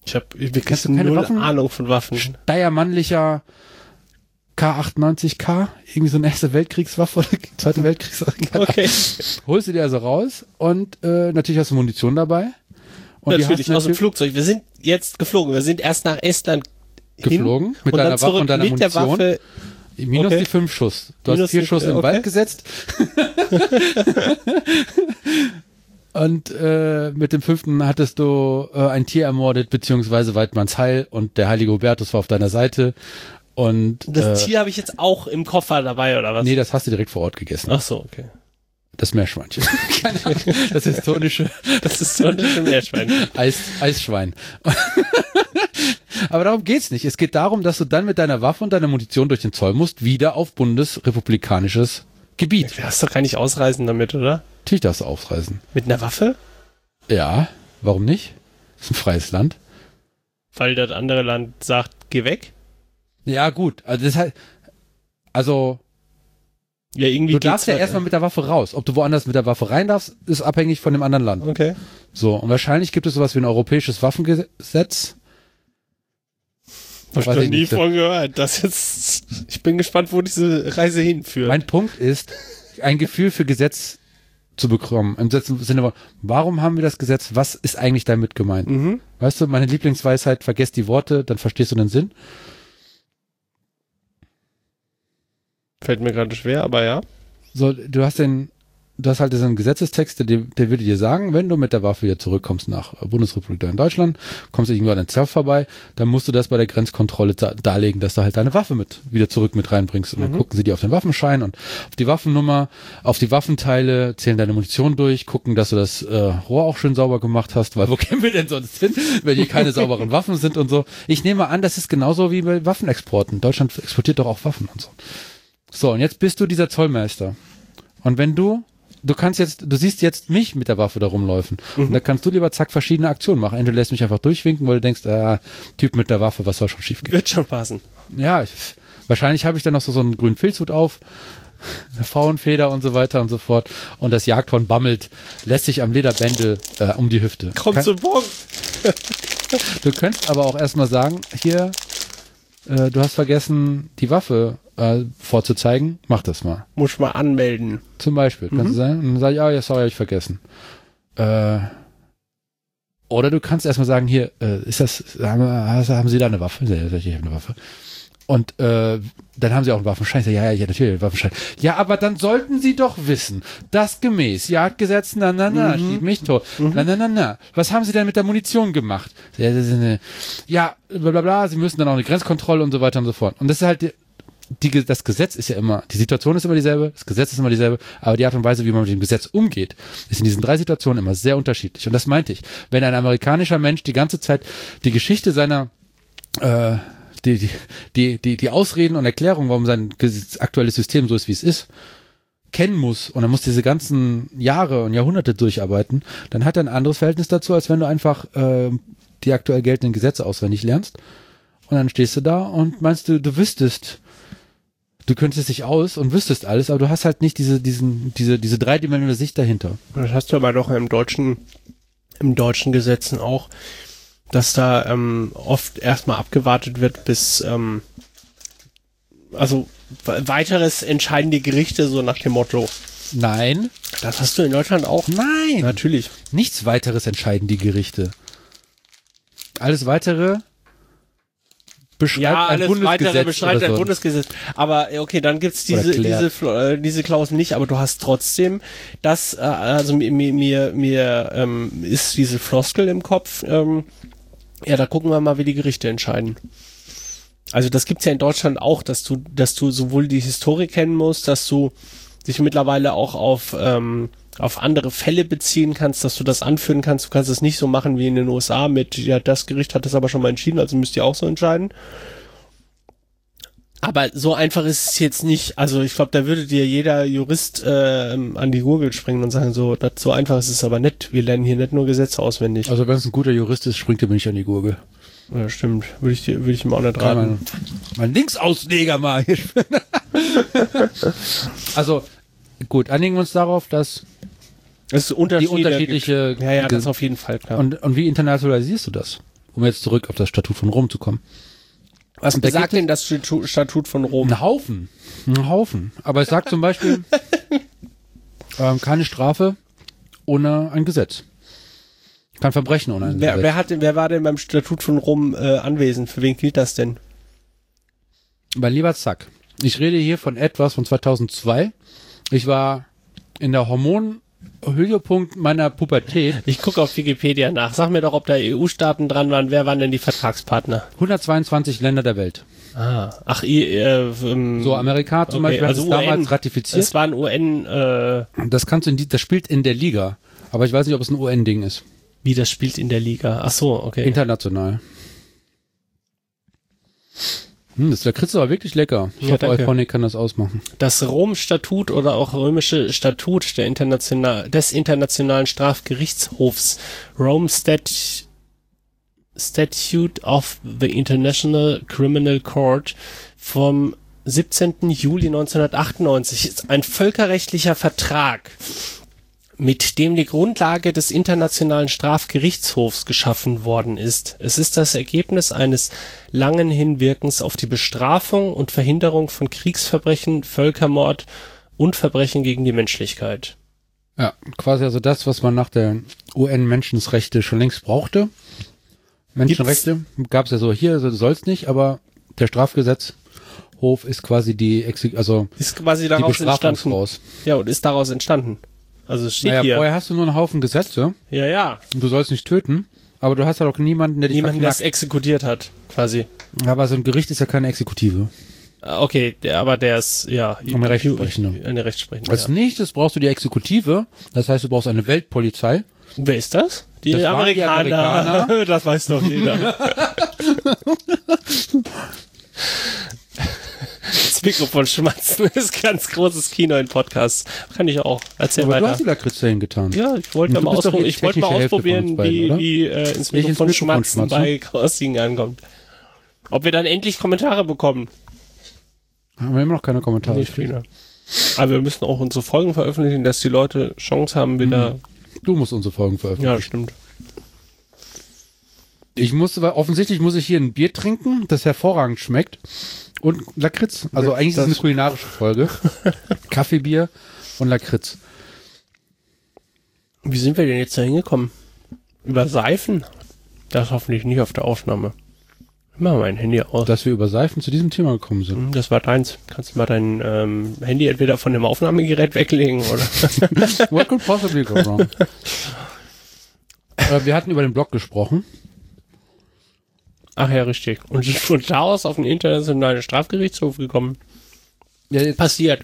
Speaker 2: Ich habe wirklich
Speaker 1: Kennst du keine
Speaker 2: null
Speaker 1: Waffen?
Speaker 2: Ahnung von Waffen.
Speaker 1: Steier mannlicher K98K, irgendwie so eine erste Weltkriegswaffe oder zweite Weltkriegswaffe.
Speaker 2: Okay.
Speaker 1: Holst du dir also raus und äh, natürlich hast du Munition dabei. Und
Speaker 2: natürlich aus dem Flugzeug. Wir sind jetzt geflogen. Wir sind erst nach Estland
Speaker 1: geflogen mit
Speaker 2: und
Speaker 1: deiner
Speaker 2: dann
Speaker 1: Waffe und deiner
Speaker 2: mit der
Speaker 1: Munition.
Speaker 2: Waffe.
Speaker 1: Minus
Speaker 2: Okay.
Speaker 1: die fünf Schuss. Du
Speaker 2: Minus
Speaker 1: hast vier Schuss
Speaker 2: okay.
Speaker 1: Wald gesetzt. und äh, mit dem fünften hattest du äh, ein Tier ermordet, beziehungsweise Weidmanns Heil und der heilige Hubertus war auf deiner Seite. Und
Speaker 2: Das
Speaker 1: äh,
Speaker 2: Tier habe ich jetzt auch im Koffer dabei oder was?
Speaker 1: nee, das hast du direkt vor Ort gegessen.
Speaker 2: Ach so, okay.
Speaker 1: Das Meerschweinchen. Das historische
Speaker 2: Das ist so ein Meerschwein.
Speaker 1: Eis, Eisschwein. Aber darum geht's nicht. Es geht darum, dass du dann mit deiner Waffe und deiner Munition durch den Zoll musst, wieder auf bundesrepublikanisches Gebiet.
Speaker 2: Du darfst doch gar nicht ausreisen damit, oder?
Speaker 1: Natürlich darfst du aufreisen.
Speaker 2: Mit einer Waffe?
Speaker 1: Ja, warum nicht? Das ist ein freies Land.
Speaker 2: Weil das andere Land sagt, geh weg?
Speaker 1: Ja, gut. Also das heißt, also
Speaker 2: Ja, irgendwie
Speaker 1: du darfst ja
Speaker 2: halt.
Speaker 1: erstmal mit der Waffe raus. Ob du woanders mit der Waffe rein darfst, ist abhängig von dem anderen Land.
Speaker 2: Okay.
Speaker 1: So, und wahrscheinlich gibt es sowas wie ein europäisches Waffengesetz.
Speaker 2: Hab ich noch nie
Speaker 1: nicht.
Speaker 2: von gehört. Das jetzt, ich bin gespannt, wo diese Reise hinführt.
Speaker 1: Mein Punkt ist, ein Gefühl für Gesetz zu bekommen. Im Sinne von, warum haben wir das Gesetz? Was ist eigentlich damit gemeint?
Speaker 2: mhm.
Speaker 1: Weißt du, meine Lieblingsweisheit, vergesst die Worte, dann verstehst du den Sinn.
Speaker 2: Fällt mir gerade schwer, aber ja.
Speaker 1: So, du hast den, du hast halt diesen Gesetzestext, der, der würde dir sagen, wenn du mit der Waffe wieder zurückkommst nach Bundesrepublik in Deutschland, kommst du irgendwo an den Zoll vorbei, dann musst du das bei der Grenzkontrolle da, darlegen, dass du halt deine Waffe mit wieder zurück mit reinbringst. Und dann
Speaker 2: Mhm.
Speaker 1: gucken sie dir auf den Waffenschein und auf die Waffennummer, auf die Waffenteile, zählen deine Munition durch, gucken, dass du das äh, Rohr auch schön sauber gemacht hast, weil wo kämen wir denn sonst hin, wenn hier keine sauberen Waffen sind und so. Ich nehme an, das ist genauso wie bei Waffenexporten. Deutschland exportiert doch auch Waffen und so. So, und jetzt bist du dieser Zollmeister. Und wenn du, du kannst jetzt, du siehst jetzt mich mit der Waffe da rumläufen. Und da kannst du lieber zack verschiedene Aktionen machen. Entweder lässt mich einfach durchwinken, weil du denkst, ah, Typ mit der Waffe, was soll schon schief gehen?
Speaker 2: Wird schon passen.
Speaker 1: Ja, ich, wahrscheinlich habe ich dann noch so, so einen grünen Filzhut auf, eine Faunfeder und so weiter und so fort. Und das Jagdhorn bammelt, lässt sich am Lederbändel äh, um die Hüfte.
Speaker 2: Kommt
Speaker 1: Kann-
Speaker 2: zum Punkt.
Speaker 1: Du könntest aber auch erstmal sagen, hier, äh, du hast vergessen, die Waffe äh, vorzuzeigen, mach das mal.
Speaker 2: Muss mal anmelden.
Speaker 1: Zum Beispiel, kannst du sagen. Und dann sag ich, ah, ja, sorry, hab ich vergessen. Äh, oder du kannst erstmal sagen, hier, äh, ist das, haben, haben Sie da eine Waffe? Ja, ich habe eine Waffe. Und äh, dann haben sie auch einen Waffenschein. Ja, ja, ja, natürlich, einen Waffenschein. Ja, aber dann sollten sie doch wissen, dass gemäß Jagdgesetz, na, na, na, schieß mich tot. Na, na, na, na. Was haben sie denn mit der Munition gemacht? Ja, ja, bla, bla, bla, sie müssen dann auch eine Grenzkontrolle und so weiter und so fort. Und das ist halt, die- das Gesetz ist ja immer, die Situation ist immer dieselbe, das Gesetz ist immer dieselbe, aber die Art und Weise, wie man mit dem Gesetz umgeht, ist in diesen drei Situationen immer sehr unterschiedlich. Und das meinte ich. Wenn ein amerikanischer Mensch die ganze Zeit die Geschichte seiner äh, die, die, die, die, Ausreden und Erklärungen, warum sein aktuelles System so ist, wie es ist, kennen muss und er muss diese ganzen Jahre und Jahrhunderte durcharbeiten, dann hat er ein anderes Verhältnis dazu, als wenn du einfach äh, die aktuell geltenden Gesetze auswendig lernst. Und dann stehst du da und meinst du, du wüsstest, du könntest dich aus und wüsstest alles, aber du hast halt nicht diese, diesen, diese, diese dreidimensionale Sicht dahinter.
Speaker 2: Das hast du aber doch im deutschen, im deutschen Gesetzen auch, dass da ähm, oft erstmal abgewartet wird, bis ähm, also we- weiteres entscheidende Gerichte, so nach dem Motto.
Speaker 1: Nein,
Speaker 2: Das hast du in Deutschland auch.
Speaker 1: nein,
Speaker 2: Natürlich.
Speaker 1: nichts weiteres entscheiden die Gerichte. Alles weitere beschreibt
Speaker 2: Ja,
Speaker 1: ein
Speaker 2: alles
Speaker 1: Bundesgesetz
Speaker 2: weitere beschreibt ein
Speaker 1: so.
Speaker 2: Flo- Aber äh, okay, dann gibt's diese diese äh, diese Klausel nicht, aber du hast trotzdem das äh, also mir mir mir, mir ähm, ist diese Floskel im Kopf. Ähm, ja, da gucken wir mal, wie die Gerichte entscheiden. Also das gibt's ja in Deutschland auch, dass du dass du sowohl die Historie kennen musst, dass du dich mittlerweile auch auf ähm, auf andere Fälle beziehen kannst, dass du das anführen kannst. Du kannst es nicht so machen wie in den USA mit, ja, das Gericht hat das aber schon mal entschieden, also müsst ihr auch so entscheiden. Aber so einfach ist es jetzt nicht. Also ich glaube, da würde dir jeder Jurist äh, an die Gurgel springen und sagen, so, das, so einfach ist es aber nicht. Wir lernen hier nicht nur Gesetze auswendig.
Speaker 1: Also wenn es ein guter Jurist ist, springt er mir nicht an die Gurgel.
Speaker 2: ja, stimmt. Würde ich, dir- würde ich ihm auch nicht raten.
Speaker 1: mein, mein Linksausleger mal. also gut, einigen wir uns darauf, dass
Speaker 2: Es ist Unterschiede
Speaker 1: die unterschiedliche
Speaker 2: Gibt. Ja, ja, das ist auf jeden Fall klar.
Speaker 1: und, und wie internationalisierst du das? Um jetzt zurück auf das Statut von Rom zu kommen.
Speaker 2: was
Speaker 1: da
Speaker 2: besagt denn das Statu- Statut von Rom?
Speaker 1: Ein Haufen. Ein Haufen. Aber es sagt zum Beispiel ähm, keine Strafe ohne ein Gesetz. Kein Verbrechen ohne ein
Speaker 2: Wer,
Speaker 1: Gesetz.
Speaker 2: wer, hat, denn- wer war denn beim Statut von Rom äh, anwesend? Für wen gilt das denn?
Speaker 1: Mein lieber Zack, ich rede hier von etwas von 2002. Ich war in der Hormonhöhepunkt meiner Pubertät.
Speaker 2: Ich gucke auf Wikipedia nach. Sag mir doch, ob da EU-Staaten dran waren. Wer waren denn die Vertragspartner?
Speaker 1: 122 Länder der Welt.
Speaker 2: Ah, ach, I, äh, ähm,
Speaker 1: So, Amerika zum
Speaker 2: okay,
Speaker 1: Beispiel hat
Speaker 2: also
Speaker 1: es damals ratifiziert.
Speaker 2: es war ein UN, äh,
Speaker 1: Das kannst du in die, das spielt in der Liga. Aber ich weiß nicht, ob es ein UN-Ding ist.
Speaker 2: wie das spielt in der Liga. Ach so, okay.
Speaker 1: International. Hm, das Lakritz ist aber wirklich lecker. Ich
Speaker 2: Ja,
Speaker 1: hoffe,
Speaker 2: danke.
Speaker 1: Euphonic kann das ausmachen.
Speaker 2: Das Rom-Statut oder auch römische Statut der International, des Internationalen Strafgerichtshofs, Rome Stat Statute of the International Criminal Court vom 17. Juli 1998 ist ein völkerrechtlicher Vertrag, mit dem die Grundlage des Internationalen Strafgerichtshofs geschaffen worden ist. Es ist das Ergebnis eines langen Hinwirkens auf die Bestrafung und Verhinderung von Kriegsverbrechen, Völkermord und Verbrechen gegen die Menschlichkeit.
Speaker 1: Ja, quasi also das, was man nach der UN-Menschenrechte schon längst brauchte. Menschenrechte gab es ja so hier, also soll's nicht, aber der Strafgesetzhof ist quasi die, Exek also
Speaker 2: Ist quasi
Speaker 1: die
Speaker 2: daraus entstanden.
Speaker 1: Bestrafungsraus.
Speaker 2: Ja, und ist daraus entstanden. Also es steht
Speaker 1: Naja,
Speaker 2: hier.
Speaker 1: vorher hast du nur einen Haufen Gesetze
Speaker 2: Ja, ja.
Speaker 1: und du sollst nicht töten, aber du hast halt auch niemanden, der dich
Speaker 2: Jemanden, der es exekutiert hat, quasi.
Speaker 1: Aber so ein Gericht ist ja keine Exekutive.
Speaker 2: Ah, Okay, der, aber der ist, ja.
Speaker 1: Eine Rechtsprechende.
Speaker 2: Eine Rechtsprechende.
Speaker 1: Als
Speaker 2: Ja.
Speaker 1: nächstes brauchst du die Exekutive, das heißt, du brauchst eine Weltpolizei.
Speaker 2: Wer ist das? Die
Speaker 1: Das waren die
Speaker 2: Amerikaner.
Speaker 1: Amerikaner.
Speaker 2: das weiß doch jeder. das Mikrofon schmatzen ist ganz großes Kino in Podcasts. Kann ich auch. Erzähl
Speaker 1: Aber du
Speaker 2: weiter.
Speaker 1: hast die Lakritze hingetan.
Speaker 2: Ja, ich wollte
Speaker 1: du
Speaker 2: mal,
Speaker 1: die
Speaker 2: ich wollte mal ausprobieren,
Speaker 1: beiden,
Speaker 2: wie,
Speaker 1: oder?
Speaker 2: wie äh, ins
Speaker 1: ins
Speaker 2: Mikrofon
Speaker 1: Mikrofon
Speaker 2: schmatzen
Speaker 1: schmatzen?
Speaker 2: bei Crossing ankommt. Ob wir dann endlich Kommentare bekommen.
Speaker 1: Haben wir immer noch keine Kommentare.
Speaker 2: Nicht viele. Aber wir müssen auch unsere Folgen veröffentlichen, dass die Leute Chance haben, wieder.
Speaker 1: Du musst unsere Folgen veröffentlichen.
Speaker 2: Ja, stimmt.
Speaker 1: Ich muss, weil offensichtlich muss ich hier ein Bier trinken, das hervorragend schmeckt. Und Lakritz. Also eigentlich ist es eine
Speaker 2: Das-
Speaker 1: kulinarische Folge. Kaffeebier und Lakritz.
Speaker 2: Wie sind wir denn jetzt da hingekommen? Über Seifen? Das hoffentlich nicht auf der Aufnahme. Mach mein Handy aus.
Speaker 1: Dass wir über Seifen zu diesem Thema gekommen sind.
Speaker 2: Das war deins. Kannst du mal dein ähm, Handy entweder von dem Aufnahmegerät weglegen oder.
Speaker 1: What could possibly go wrong? äh, wir hatten über den Blog gesprochen.
Speaker 2: Ach ja, richtig. Und sind von da aus auf den internationalen Strafgerichtshof gekommen.
Speaker 1: Ja, jetzt,
Speaker 2: Passiert.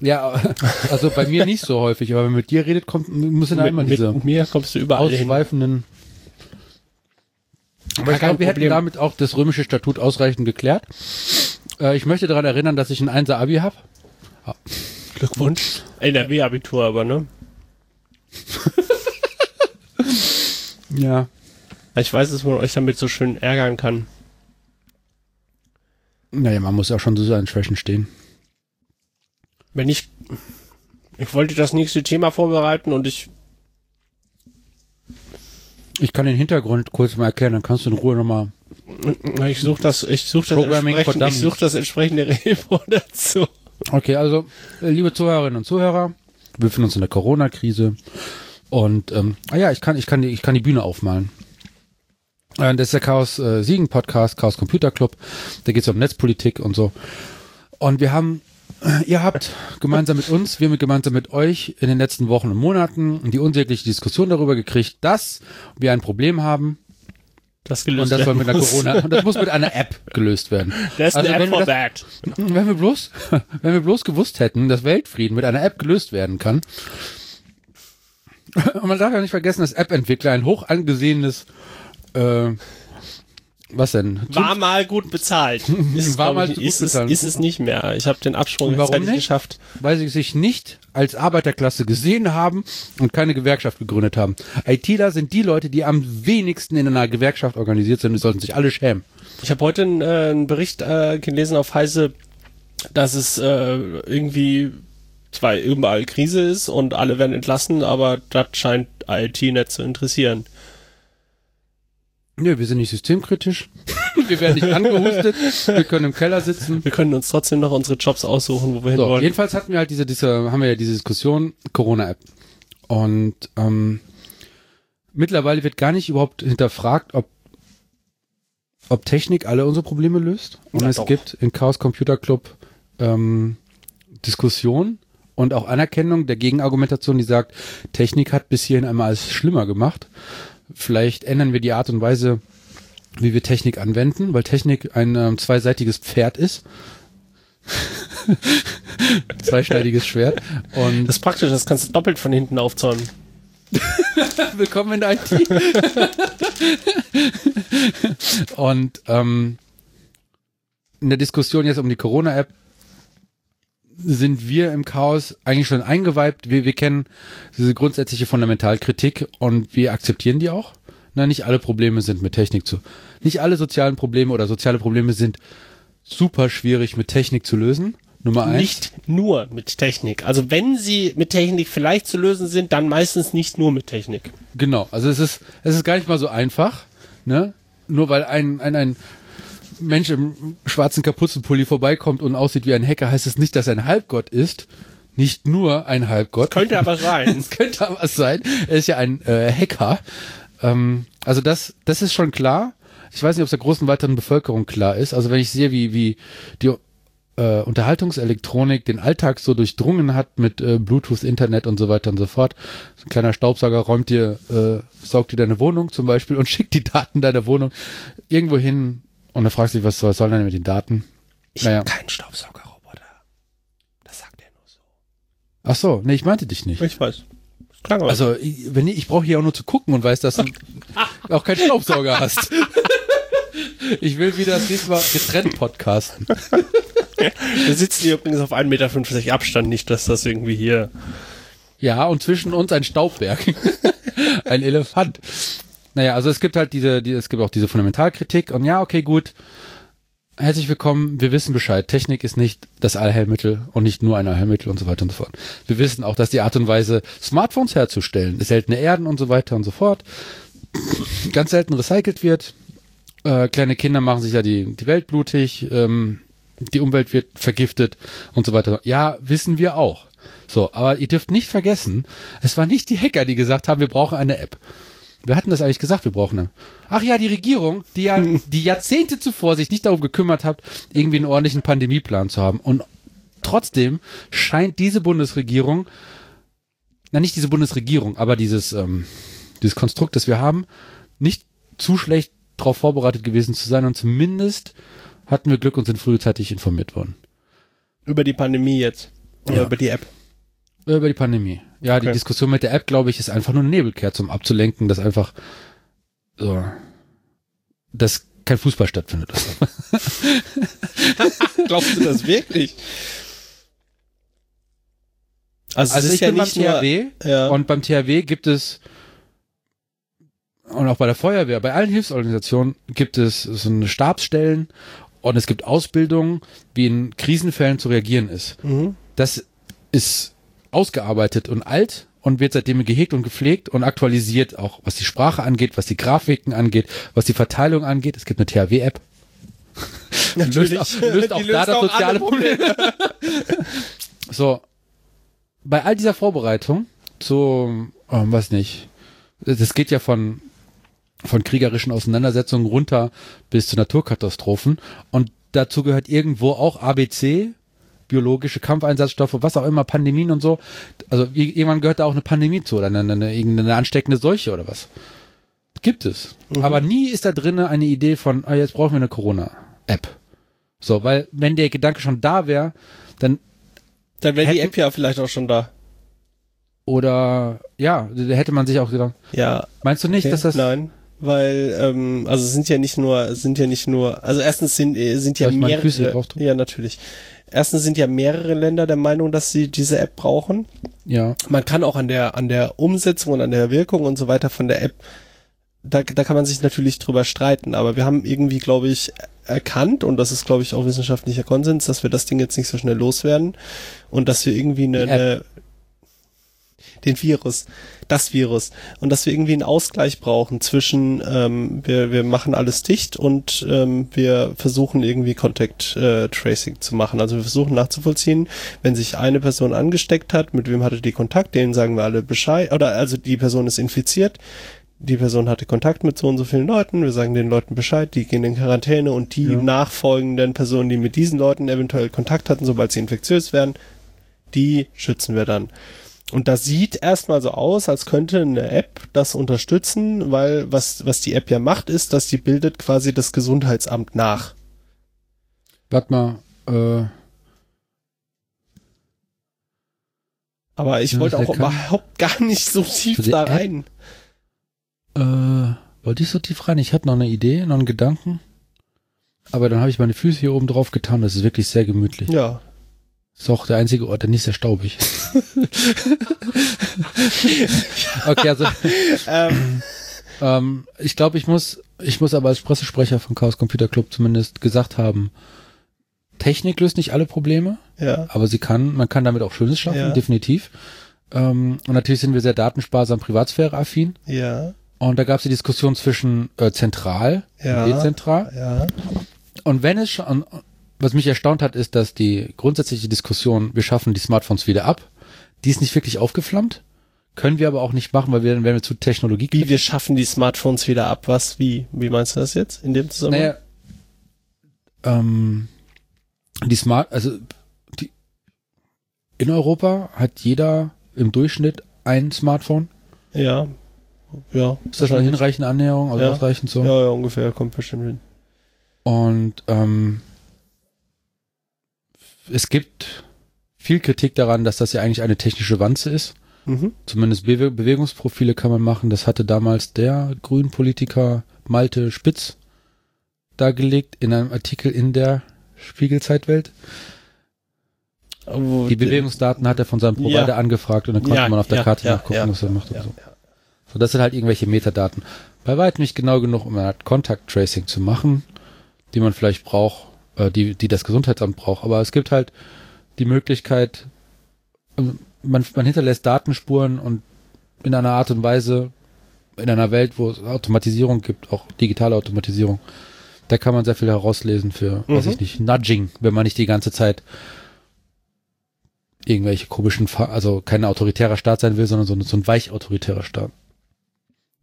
Speaker 1: ja, also bei mir nicht so häufig, aber wenn man mit dir redet, kommt, muss immer
Speaker 2: mit,
Speaker 1: diese
Speaker 2: mit mir kommst du überall hin.
Speaker 1: ausschweifenden. Aber ich glaube, wir hätten damit auch das römische Statut ausreichend geklärt. Äh, ich möchte daran erinnern, dass ich ein 1er Abi habe.
Speaker 2: Glückwunsch. NRW-Abitur aber, ne?
Speaker 1: Ja.
Speaker 2: Ich weiß, dass man euch damit so schön ärgern kann.
Speaker 1: Naja, man muss ja auch schon zu seinen Schwächen stehen.
Speaker 2: Wenn ich, ich wollte das nächste Thema vorbereiten und ich,
Speaker 1: Ich kann den Hintergrund kurz mal erklären, dann kannst du in Ruhe nochmal.
Speaker 2: ich suche das, ich suche das, entsprechend- ich such das entsprechende Repo dazu.
Speaker 1: Okay, also, liebe Zuhörerinnen und Zuhörer, wir befinden uns in der Corona-Krise. Und, ähm, ah ja, ich kann, ich kann die, ich kann die Bühne aufmalen. Äh, Das ist der Chaos äh, Siegen Podcast, Chaos Computer Club. Da geht es um Netzpolitik und so. Und wir haben, äh, ihr habt gemeinsam mit uns, wir mit gemeinsam mit euch in den letzten Wochen und Monaten die unsägliche Diskussion darüber gekriegt, dass wir ein Problem haben
Speaker 2: Das gelöst
Speaker 1: und das soll
Speaker 2: werden
Speaker 1: mit einer
Speaker 2: muss.
Speaker 1: Corona und das muss mit einer App gelöst werden.
Speaker 2: There's
Speaker 1: Also
Speaker 2: an App
Speaker 1: wenn wir
Speaker 2: for
Speaker 1: das-
Speaker 2: that.
Speaker 1: Wenn wir bloß, wenn wir bloß gewusst hätten, dass Weltfrieden mit einer App gelöst werden kann. Und man darf ja nicht vergessen, dass App-Entwickler ein hoch angesehenes, äh, was denn?
Speaker 2: War mal gut bezahlt. Ist,
Speaker 1: War
Speaker 2: glaub
Speaker 1: mal
Speaker 2: ich, ist, es,
Speaker 1: bezahlt.
Speaker 2: ist es nicht mehr. Ich habe den Absprung
Speaker 1: warum nicht?
Speaker 2: geschafft.
Speaker 1: Weil sie sich nicht als Arbeiterklasse gesehen haben und keine Gewerkschaft gegründet haben. ITler sind die Leute, die am wenigsten in einer Gewerkschaft organisiert sind die sollten sich alle schämen.
Speaker 2: Ich habe heute einen, äh, einen Bericht äh, gelesen auf Heise, dass es äh, irgendwie zwar überall Krise ist und alle werden entlassen, aber das scheint IT nicht zu interessieren.
Speaker 1: Nö, wir sind nicht systemkritisch. wir werden nicht angehustet. Wir können im Keller sitzen.
Speaker 2: Wir können uns trotzdem noch unsere Jobs aussuchen, wo wir hin
Speaker 1: So,
Speaker 2: wollen.
Speaker 1: jedenfalls hatten wir halt diese, diese, haben wir ja diese Diskussion Corona-App. Und ähm, mittlerweile wird gar nicht überhaupt hinterfragt, ob ob Technik alle unsere Probleme löst. Und
Speaker 2: Na
Speaker 1: es
Speaker 2: doch.
Speaker 1: gibt in Chaos Computer Club ähm, Diskussion und auch Anerkennung der Gegenargumentation, die sagt, Technik hat bis hierhin einmal alles schlimmer gemacht. Vielleicht ändern wir die Art und Weise, wie wir Technik anwenden, weil Technik ein ähm, zweiseitiges Pferd ist. Zweischneidiges Schwert. Und
Speaker 2: Das ist praktisch, das kannst du doppelt von hinten aufzäumen.
Speaker 1: willkommen in der IT. Und ähm, in der Diskussion jetzt um die Corona-App sind wir im Chaos eigentlich schon eingeweibt. Wir, wir kennen diese grundsätzliche Fundamentalkritik und wir akzeptieren die auch. Na, nicht alle Probleme sind mit Technik zu. Nicht alle sozialen Probleme oder soziale Probleme sind super schwierig mit Technik zu lösen. Nummer eins.
Speaker 2: Nicht nur mit Technik. Also wenn sie mit Technik vielleicht zu lösen sind, dann meistens nicht nur mit Technik.
Speaker 1: Genau, also es ist, es ist gar nicht mal so einfach, ne? Nur weil ein, ein, ein Mensch im schwarzen Kapuzenpulli vorbeikommt und aussieht wie ein Hacker, heißt es nicht, dass er ein Halbgott ist. Nicht nur ein Halbgott.
Speaker 2: Könnte aber sein.
Speaker 1: Es könnte aber was sein. Er ist ja ein äh, Hacker. Ähm, also das, das ist schon klar. Ich weiß nicht, ob es der großen weiteren Bevölkerung klar ist. Also wenn ich sehe, wie, wie die äh, Unterhaltungselektronik den Alltag so durchdrungen hat mit äh, Bluetooth, Internet und so weiter und so fort. So ein kleiner Staubsauger räumt dir, äh, saugt dir deine Wohnung zum Beispiel und schickt die Daten deiner Wohnung irgendwo hin und dann fragst du dich, was soll, was soll denn mit den Daten?
Speaker 2: Ich
Speaker 1: Naja.
Speaker 2: hab keinen Staubsaugerroboter. Das sagt er nur so.
Speaker 1: Ach so, nee, ich meinte dich nicht.
Speaker 2: Ich weiß. Das klang aber
Speaker 1: Also, ich, wenn ich, ich brauche hier auch nur zu gucken und weiß, dass du auch keinen Staubsauger hast. Ich will wieder das nächste Mal getrennt podcasten.
Speaker 2: Wir sitzen hier übrigens auf 1,50 Meter Abstand, nicht, dass das irgendwie hier.
Speaker 1: Ja, und zwischen uns ein Staubberg. ein Elefant. Naja, also es gibt halt diese, die, es gibt auch diese Fundamentalkritik und ja, okay, gut. Herzlich willkommen, wir wissen Bescheid. Technik ist nicht das Allheilmittel und nicht nur ein Allheilmittel und so weiter und so fort. Wir wissen auch, dass die Art und Weise, Smartphones herzustellen, seltene Erden und so weiter und so fort, ganz selten recycelt wird. Äh, kleine Kinder machen sich ja die, die Welt blutig, ähm, die Umwelt wird vergiftet und so weiter. Ja, wissen wir auch. So, aber ihr dürft nicht vergessen, es waren nicht die Hacker, die gesagt haben, wir brauchen eine App. Wir hatten das eigentlich gesagt, wir brauchen eine. Ach ja, die Regierung, die ja die Jahrzehnte zuvor sich nicht darum gekümmert hat, irgendwie einen ordentlichen Pandemieplan zu haben. Und trotzdem scheint diese Bundesregierung, na nicht diese Bundesregierung, aber dieses, ähm, dieses Konstrukt, das wir haben, nicht zu schlecht darauf vorbereitet gewesen zu sein und zumindest hatten wir Glück und sind frühzeitig informiert worden.
Speaker 2: Über die Pandemie jetzt. Oder
Speaker 1: Ja.
Speaker 2: über die App.
Speaker 1: Über die Pandemie. Ja, die
Speaker 2: Okay.
Speaker 1: Diskussion mit der App, glaube ich, ist einfach nur eine Nebelkerze, um abzulenken, dass einfach so, dass kein Fußball stattfindet.
Speaker 2: Glaubst du das wirklich? Also,
Speaker 1: Also ich
Speaker 2: ja
Speaker 1: bin beim THW
Speaker 2: ja,
Speaker 1: und beim THW gibt es und auch bei der Feuerwehr, bei allen Hilfsorganisationen gibt es so eine Stabsstellen und es gibt Ausbildungen, wie in Krisenfällen zu reagieren ist.
Speaker 2: mhm.
Speaker 1: Das ist ausgearbeitet und alt und wird seitdem gehegt und gepflegt und aktualisiert, auch was die Sprache angeht, was die Grafiken angeht, was die Verteilung angeht. Es gibt eine THW-App.
Speaker 2: natürlich.
Speaker 1: Löst auch, löst auch da das soziale Problem. so, bei all dieser Vorbereitung zu, ähm, weiß nicht, das geht ja von, von kriegerischen Auseinandersetzungen runter bis zu Naturkatastrophen und dazu gehört irgendwo auch ABC, biologische Kampfeinsatzstoffe, was auch immer, Pandemien und so. Also irgendwann gehört da auch eine Pandemie zu oder eine, eine, irgendeine ansteckende Seuche oder was. Gibt es. Aber nie ist da drinne eine Idee von, ah, jetzt brauchen wir eine Corona-App. So, weil wenn der Gedanke schon da wäre, dann
Speaker 2: Dann wäre die App ja vielleicht auch schon da.
Speaker 1: oder ja, da hätte man sich auch gedacht,
Speaker 2: Ja,
Speaker 1: meinst du nicht,
Speaker 2: okay.
Speaker 1: dass das
Speaker 2: Nein. Weil, ähm, also es sind ja nicht nur, es sind ja nicht nur, also erstens sind, äh, sind ja mehrere, ja natürlich. Erstens sind ja mehrere Länder der Meinung, dass sie diese App brauchen.
Speaker 1: ja,
Speaker 2: Man kann auch an der, an der Umsetzung und an der Wirkung und so weiter von der App, da, da kann man sich natürlich drüber streiten, aber wir haben irgendwie, glaube ich, erkannt, und das ist, glaube ich, auch wissenschaftlicher Konsens, dass wir das Ding jetzt nicht so schnell loswerden und dass wir irgendwie eine, eine den Virus, das Virus. Und dass wir irgendwie einen Ausgleich brauchen zwischen, ähm, wir, wir machen alles dicht und ähm, wir versuchen irgendwie Contact äh, Tracing zu machen. Also wir versuchen nachzuvollziehen, wenn sich eine Person angesteckt hat, mit wem hatte die Kontakt, denen sagen wir alle Bescheid, oder also die Person ist infiziert, die Person hatte Kontakt mit so und so vielen Leuten, wir sagen den Leuten Bescheid, die gehen in Quarantäne und die
Speaker 1: Ja.
Speaker 2: nachfolgenden Personen, die mit diesen Leuten eventuell Kontakt hatten, sobald sie infektiös werden, die schützen wir dann. Und das sieht erstmal so aus, als könnte eine App das unterstützen, weil was, was die App ja macht, ist, dass die bildet quasi das Gesundheitsamt nach.
Speaker 1: warte mal, äh,
Speaker 2: Aber ich
Speaker 1: Ja,
Speaker 2: wollte auch überhaupt gar nicht so tief da
Speaker 1: App?
Speaker 2: rein.
Speaker 1: äh, wollte ich so tief rein? Ich hatte noch eine Idee, noch einen Gedanken. Aber dann habe ich meine Füße hier oben drauf getan. Das ist wirklich sehr gemütlich.
Speaker 2: Ja.
Speaker 1: Ist auch der einzige Ort, der nicht sehr staubig ist. okay, also
Speaker 2: Ähm,
Speaker 1: ähm, ich glaube, ich muss, ich muss aber als Pressesprecher von Chaos Computer Club zumindest gesagt haben, Technik löst nicht alle Probleme,
Speaker 2: ja.
Speaker 1: aber sie kann, man kann damit auch Schönes schaffen,
Speaker 2: Ja.
Speaker 1: definitiv. Ähm, und natürlich sind wir sehr datensparsam, privatsphäre-affin.
Speaker 2: Ja.
Speaker 1: Und da gab es die Diskussion zwischen äh, zentral
Speaker 2: Ja.
Speaker 1: und dezentral.
Speaker 2: Ja.
Speaker 1: Und wenn es schon, was mich erstaunt hat, ist, dass die grundsätzliche Diskussion, wir schaffen die Smartphones wieder ab, die ist nicht wirklich aufgeflammt. Können wir aber auch nicht machen, weil wir dann wären wir zu Technologie.
Speaker 2: Wie wir schaffen die Smartphones wieder ab. Was? Wie? Wie meinst du das jetzt in dem Zusammenhang?
Speaker 1: Naja, ähm, die Smart, also die, in Europa hat jeder im Durchschnitt ein Smartphone.
Speaker 2: Ja. Ja.
Speaker 1: Ist das eine hinreichende Annäherung, also
Speaker 2: Ja.
Speaker 1: ausreichend so?
Speaker 2: Ja, ja, ungefähr. Kommt bestimmt hin.
Speaker 1: Und ähm, es gibt viel Kritik daran, dass das ja eigentlich eine technische Wanze ist.
Speaker 2: Mhm.
Speaker 1: Zumindest Bewe Bewegungsprofile kann man machen. Das hatte damals der Grünpolitiker Malte Spitz dargelegt in einem Artikel in der Spiegelzeitwelt.
Speaker 2: Aber
Speaker 1: Die Bewegungsdaten hat er von seinem Provider
Speaker 2: Ja.
Speaker 1: angefragt und dann konnte
Speaker 2: Ja,
Speaker 1: man auf der
Speaker 2: ja,
Speaker 1: Karte
Speaker 2: ja,
Speaker 1: nachgucken,
Speaker 2: ja,
Speaker 1: was er macht und
Speaker 2: ja,
Speaker 1: so. So, das sind halt irgendwelche Metadaten. Bei weitem nicht genau genug, um eine Art Contact Tracing zu machen, die man vielleicht braucht, äh, die, die das Gesundheitsamt braucht. Aber es gibt halt die Möglichkeit, ähm, man, man hinterlässt Datenspuren und in einer Art und Weise, in einer Welt, wo es Automatisierung gibt, auch digitale Automatisierung, da kann man sehr viel herauslesen für, weiß
Speaker 2: Mhm.
Speaker 1: ich nicht, Nudging, wenn man nicht die ganze Zeit irgendwelche komischen, also kein autoritärer Staat sein will, sondern so, ein- so ein weich autoritärer Staat.